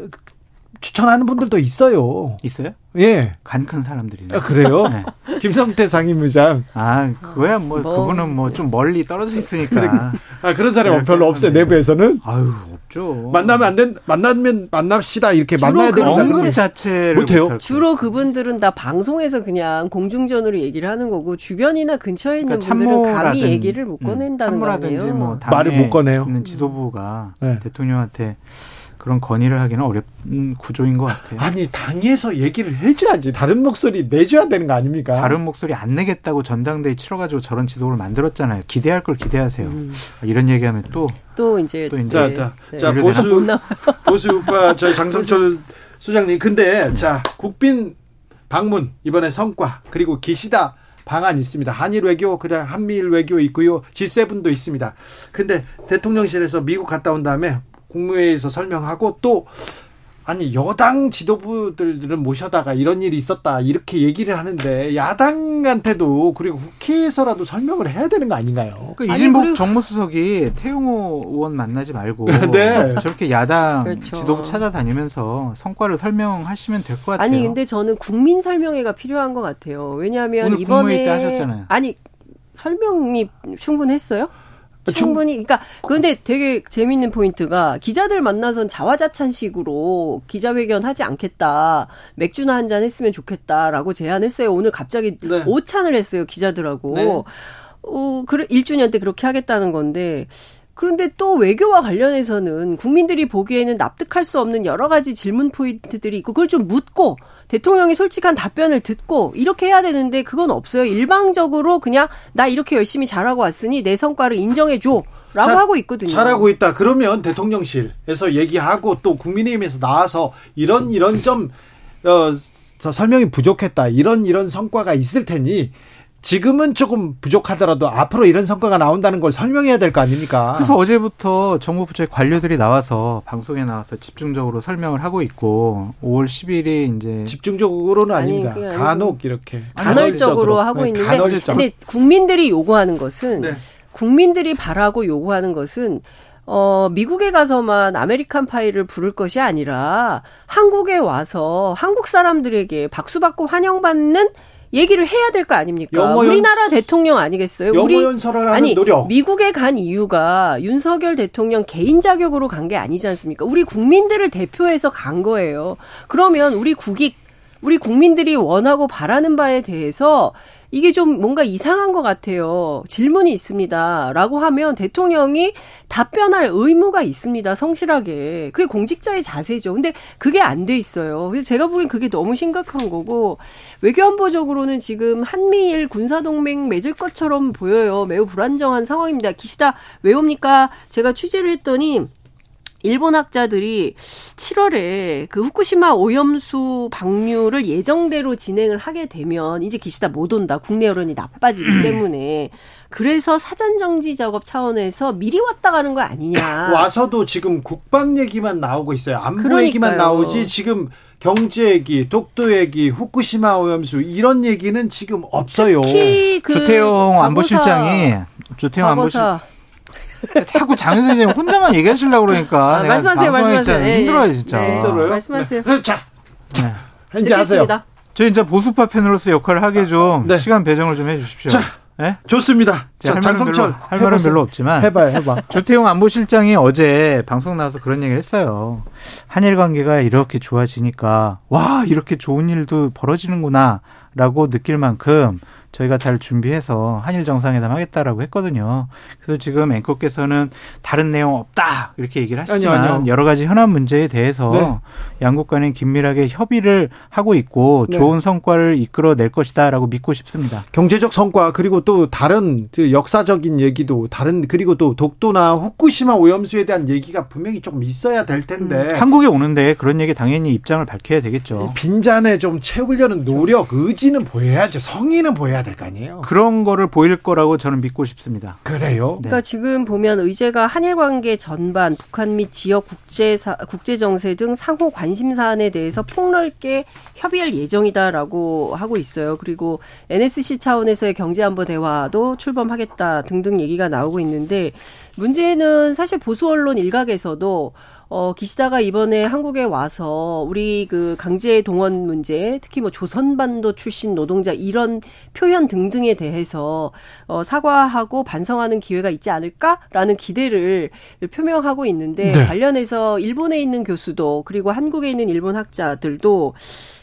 A: 추천하는 분들도 있어요.
I: 있어요?
A: 예.
I: 간 큰 사람들이네.
A: 아, 그래요?
I: 네.
A: 김성태 상임의장.
I: 아, 그거야 뭐,
J: 뭐.
I: 그분은 뭐 좀 멀리 떨어져 있으니까.
A: 아, 그런 사람은 별로 없어요. 내부에서는.
I: 아유, 없죠.
A: 만나면 안 된, 만나면 만납시다. 이렇게 만나야 되는
I: 언급
J: 근데
I: 자체를
A: 못해요.
J: 주로 그분들은 다 방송에서 그냥 공중전으로 얘기를 하는 거고 주변이나 근처에 있는
I: 그러니까
J: 분들은 감히 얘기를 못
I: 음,
J: 꺼낸다는 거
I: 참모라든지
J: 아니에요.
I: 뭐
A: 말을 못 꺼내요.
I: 있는 지도부가
A: 네.
I: 대통령한테 그런 건의를 하기는 어렵은 구조인 것 같아요.
A: 아니 당에서 얘기를 해줘야지 다른 목소리 내줘야 되는 거 아닙니까?
I: 다른 목소리 안 내겠다고 전당대회 치러가지고 저런 지도부를 만들었잖아요. 기대할 걸 기대하세요.
J: 음.
I: 이런 얘기하면 또
J: 또 이제
I: 또 이제
A: 자,
J: 네.
I: 자못
A: 보수
J: 나-
A: 보수 우파 저희 장성철 소장님 근데 자 국빈 방문 이번에 성과 그리고 기시다 방안 있습니다. 한일 외교 그다음 한미일 외교 있고요. G7도 있습니다. 근데 대통령실에서 미국 갔다 온 다음에 국무회의에서 설명하고 또 아니 여당 지도부들은 모셔다가 이런 일이 있었다 이렇게 얘기를 하는데 야당한테도 그리고 국회에서라도 설명을 해야 되는 거 아닌가요?
I: 그
J: 아니,
I: 이진복
J: 그리고-
I: 정무수석이 태용호 의원 만나지 말고
A: 네.
I: 저렇게 야당
J: 그렇죠.
I: 지도부 찾아다니면서 성과를 설명하시면 될 것 같아요.
J: 아니 근데 저는 국민 설명회가 필요한 것 같아요. 왜냐하면
I: 오늘
J: 이번에
I: 국무회의 때 하셨잖아요.
J: 아니 설명이 충분했어요?
A: 충-
J: 충분히 그러니까 근데 되게 재밌는 포인트가 기자들 만나선 자화자찬식으로 기자회견 하지 않겠다 맥주나 한 잔 했으면 좋겠다라고 제안했어요 오늘 갑자기
A: 네.
J: 오찬을 했어요 기자들하고
A: 네.
J: 어 그래 1주년 때 그렇게 하겠다는 건데 그런데 또 외교와 관련해서는 국민들이 보기에는 납득할 수 없는 여러 가지 질문 포인트들이 있고 그걸 좀 묻고 대통령이 솔직한 답변을 듣고 이렇게 해야 되는데 그건 없어요. 일방적으로 그냥 나 이렇게 열심히 잘하고 왔으니 내 성과를 인정해 줘 라고
A: 자,
J: 하고 있거든요.
A: 잘하고 있다. 그러면 대통령실에서 얘기하고 또 국민의힘에서 나와서 이런 이런 좀 어, 저 설명이 부족했다. 이런 이런 성과가 있을 테니 지금은 조금 부족하더라도 앞으로 이런 성과가 나온다는 걸 설명해야 될 거 아닙니까?
I: 그래서 어제부터 정부 부처의 관료들이 나와서 방송에 나와서 집중적으로 설명을 하고 있고 5월 10일이 이제
A: 집중적으로는
J: 아니,
A: 아닙니다.
J: 그게 아니고
A: 간혹 이렇게
J: 간헐적으로 하고
A: 네,
J: 있는데
A: 간헐적.
J: 근데 국민들이 요구하는 것은
A: 네.
J: 국민들이 바라고 요구하는 것은 어, 미국에 가서만 American Pie를 부를 것이 아니라 한국에 와서 한국 사람들에게 박수 받고 환영받는 얘기를 해야 될 거 아닙니까?
A: 영어 연-
J: 우리나라 대통령 아니겠어요? 우리 아니
A: 노력.
J: 미국에 간 이유가 윤석열 대통령 개인 자격으로 간 게 아니지 않습니까? 우리 국민들을 대표해서 간 거예요. 그러면 우리 국익 우리 국민들이 원하고 바라는 바에 대해서 이게 좀 뭔가 이상한 것 같아요. 질문이 있습니다. 라고 하면 대통령이 답변할 의무가 있습니다. 성실하게. 그게 공직자의 자세죠. 근데 그게 안 돼 있어요. 그래서 제가 보기엔 그게 너무 심각한 거고 외교안보적으로는 지금 한미일 군사동맹 맺을 것처럼 보여요. 매우 불안정한 상황입니다. 기시다 왜 옵니까? 제가 취재를 했더니 일본 학자들이 7월에 그 후쿠시마 오염수 방류를 예정대로 진행을 하게 되면 이제 기시다 못 온다. 국내 여론이 나빠지기 때문에 그래서 사전 정지 작업 차원에서 미리 왔다 가는 거 아니냐.
A: 와서도 지금 국방 얘기만 나오고 있어요. 안보
J: 그러니까요.
A: 얘기만 나오지 지금 경제 얘기, 독도 얘기, 후쿠시마 오염수 이런 얘기는 지금 없어요.
J: 특히 그
I: 조태용 안보실장이 조태용 안보실 자꾸 장 선생님 혼자만 얘기하시려고 그러니까
J: 아, 말씀하세요, 말씀하세요.
I: 있잖아요.
J: 예,
I: 힘들어요
J: 예.
I: 진짜.
J: 네.
A: 힘들어요?
J: 말씀하세요.
A: 네. 자,
I: 네.
A: 이제 하세요.
I: 저 이제 보수파 팬으로서 역할을 하게 좀
A: 네.
I: 시간 배정을 좀 해주십시오.
A: 자,
I: 네?
A: 좋습니다. 자,
I: 할 말은
A: 장성철
I: 별로, 할 말은
A: 해보세요.
I: 별로 없지만
A: 해봐요, 해봐.
I: 조태용 안보실장이 어제 방송 나와서 그런 얘기를 했어요. 한일 관계가 이렇게 좋아지니까 와 이렇게 좋은 일도 벌어지는구나라고 느낄 만큼 저희가 잘 준비해서 한일 정상회담 하겠다라고 했거든요. 그래서 지금 앵커께서는 다른 내용 없다 이렇게 얘기를 하시지만
A: 아니요, 아니요.
I: 여러 가지 현안 문제에 대해서
A: 네.
I: 양국 간에 긴밀하게 협의를 하고 있고
A: 네.
I: 좋은 성과를 이끌어낼 것이다라고 믿고 싶습니다.
A: 경제적 성과 그리고 또 다른 그 역사적인 얘기도 다른 그리고 또 독도나 후쿠시마 오염수에 대한 얘기가 분명히 조금 있어야 될 텐데
I: 한국에 오는데 그런 얘기 당연히 입장을 밝혀야 되겠죠.
A: 빈잔에 좀 채우려는 노력, 의지는 보여야죠. 성의는 보여야 될 거 아니에요.
I: 그런 거를 보일 거라고 저는 믿고 싶습니다.
A: 그래요?
I: 네.
J: 그러니까 지금 보면 의제가 한일 관계 전반, 북한 및 지역 국제사, 국제 정세 등 상호 관심 사안에 대해서 폭넓게 협의할 예정이다라고 하고 있어요. 그리고 NSC 차원에서의 경제 안보 대화도 출범하겠다 등등 얘기가 나오고 있는데 문제는 사실 보수 언론 일각에서도 어, 기시다가 이번에 한국에 와서 우리 그 강제 동원 문제, 특히 뭐 조선반도 출신 노동자 이런 표현 등등에 대해서 어, 사과하고 반성하는 기회가 있지 않을까라는 기대를 표명하고 있는데
A: 네.
J: 관련해서 일본에 있는 교수도 그리고 한국에 있는 일본 학자들도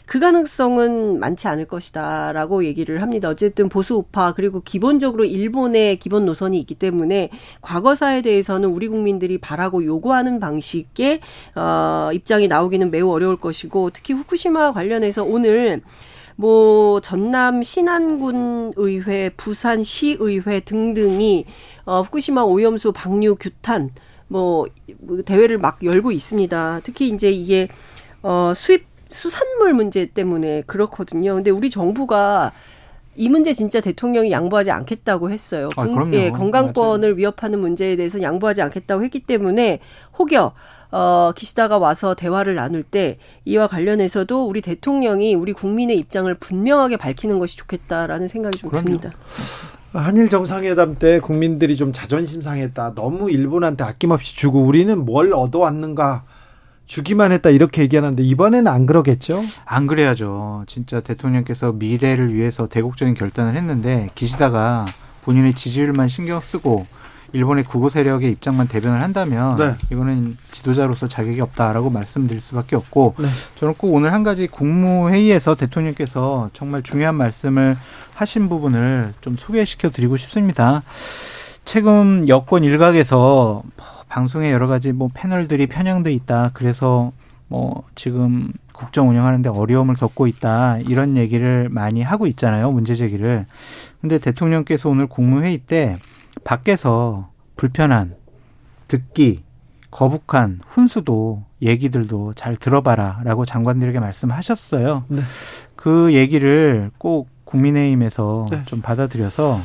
J: 그 가능성은 많지 않을 것이다라고 얘기를 합니다. 어쨌든 보수 우파 그리고 기본적으로 일본의 기본 노선이 있기 때문에 과거사에 대해서는 우리 국민들이 바라고 요구하는 방식의 어, 입장이 나오기는 매우 어려울 것이고 특히 후쿠시마 관련해서 오늘 뭐 전남 신안군 의회, 부산 시 의회 등등이 어 후쿠시마 오염수 방류 규탄 뭐 대회를 막 열고 있습니다. 특히 이제 이게 어 수입 수산물 문제 때문에 그렇거든요. 근데 우리 정부가 이 문제 진짜 대통령이 양보하지 않겠다고 했어요.
I: 아,
J: 군-
I: 그럼요.
J: 예, 건강권을 위협하는 문제에 대해서 양보하지 않겠다고 했기 때문에 혹여 어, 기시다가 와서 대화를 나눌 때 이와 관련해서도 우리 대통령이 우리 국민의 입장을 분명하게 밝히는 것이 좋겠다라는 생각이 좀
I: 그럼요.
J: 듭니다.
A: 한일 정상회담 때 국민들이 좀 자존심 상했다. 너무 일본한테 아낌없이 주고 우리는 뭘 얻어왔는가 주기만 했다 이렇게 얘기하는데 이번에는 안 그러겠죠?
I: 안 그래야죠. 진짜 대통령께서 미래를 위해서 대국적인 결단을 했는데 기시다가 본인의 지지율만 신경 쓰고 일본의 구구 세력의 입장만 대변을 한다면
A: 네.
I: 이거는 지도자로서 자격이 없다라고 말씀드릴 수밖에 없고
A: 네.
I: 저는 꼭 오늘 한 가지 국무회의에서 대통령께서 정말 중요한 말씀을 하신 부분을 좀 소개시켜 드리고 싶습니다. 최근 여권 일각에서 뭐 방송에 여러 가지 뭐 패널들이 편향돼 있다. 그래서 뭐 지금 국정 운영하는데 어려움을 겪고 있다. 이런 얘기를 많이 하고 있잖아요. 문제 제기를. 근데 대통령께서 오늘 국무회의 때 밖에서 불편한 듣기 거북한 훈수도 얘기들도 잘 들어봐라라고 장관들에게 말씀하셨어요.
A: 네.
I: 그 얘기를 꼭 국민의힘에서
A: 네.
I: 좀 받아들여서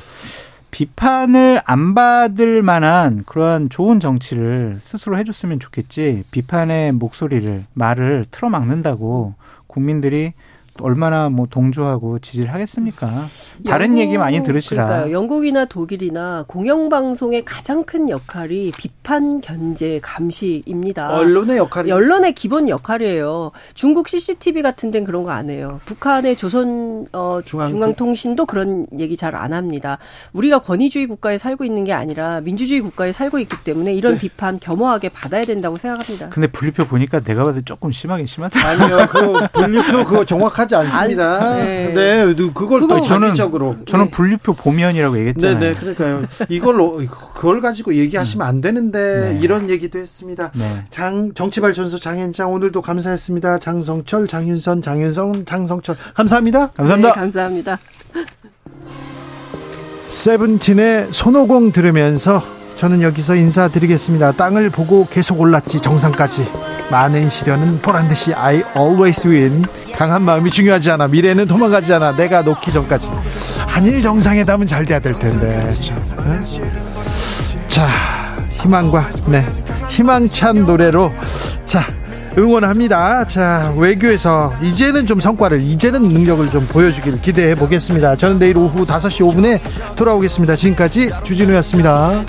I: 비판을 안 받을 만한 그러한 좋은 정치를 스스로 해줬으면 좋겠지. 비판의 목소리를 말을 틀어막는다고 국민들이 얼마나 뭐 동조하고 지지를 하겠습니까? 다른
J: 영국-
I: 얘기 많이 들으시라.
J: 그러니까요. 영국이나 독일이나 공영방송의 가장 큰 역할이 비판, 견제, 감시입니다.
A: 언론의 역할이
J: 언론의 기본 역할이에요. 중국 CCTV 같은 데는 그런 거 안 해요. 북한의 조선 어,
A: 중앙-
J: 중앙통신도 그런 얘기 잘 안 합니다. 우리가 권위주의 국가에 살고 있는 게 아니라 민주주의 국가에 살고 있기 때문에
A: 네.
J: 이런 비판 겸허하게 받아야 된다고 생각합니다.
I: 근데 분리표 보니까 내가 봐도 조금 심하게 심하다.
A: 아니요, 그 분류표 그거 정확 하지 않습니다.
J: 안-
A: 네,
J: 네.
A: 그걸 또
J: 그거
A: 전적으로
I: 저는 분리표 보면이라고
A: 네,
I: 얘기했잖아요.
A: 네, 그러니까요. 이걸로 그걸 가지고 얘기하시면 안 되는데
I: 네.
A: 이런 얘기도 했습니다.
I: 네.
A: 장 정치발전소 장현장 오늘도 감사했습니다. 장성철, 장윤선, 장윤성, 장성철 감사합니다.
I: 감사합니다.
J: 네, 감사합니다.
A: 세븐틴의 손오공 들으면서 저는 여기서 인사드리겠습니다. 땅을 보고 계속 올랐지 정상까지. 많은 시련은 보란 듯이 I always win. 강한 마음이 중요하지 않아. 미래는 도망가지 않아. 내가 놓기 전까지. 한일 정상회담은 잘 돼야 될 텐데. 자, 희망과 네 희망찬 노래로 자 응원합니다. 자 외교에서 이제는 좀 성과를 이제는 능력을 좀 보여주길 기대해 보겠습니다. 저는 내일 오후 5시 5분에 돌아오겠습니다. 지금까지 주진우였습니다.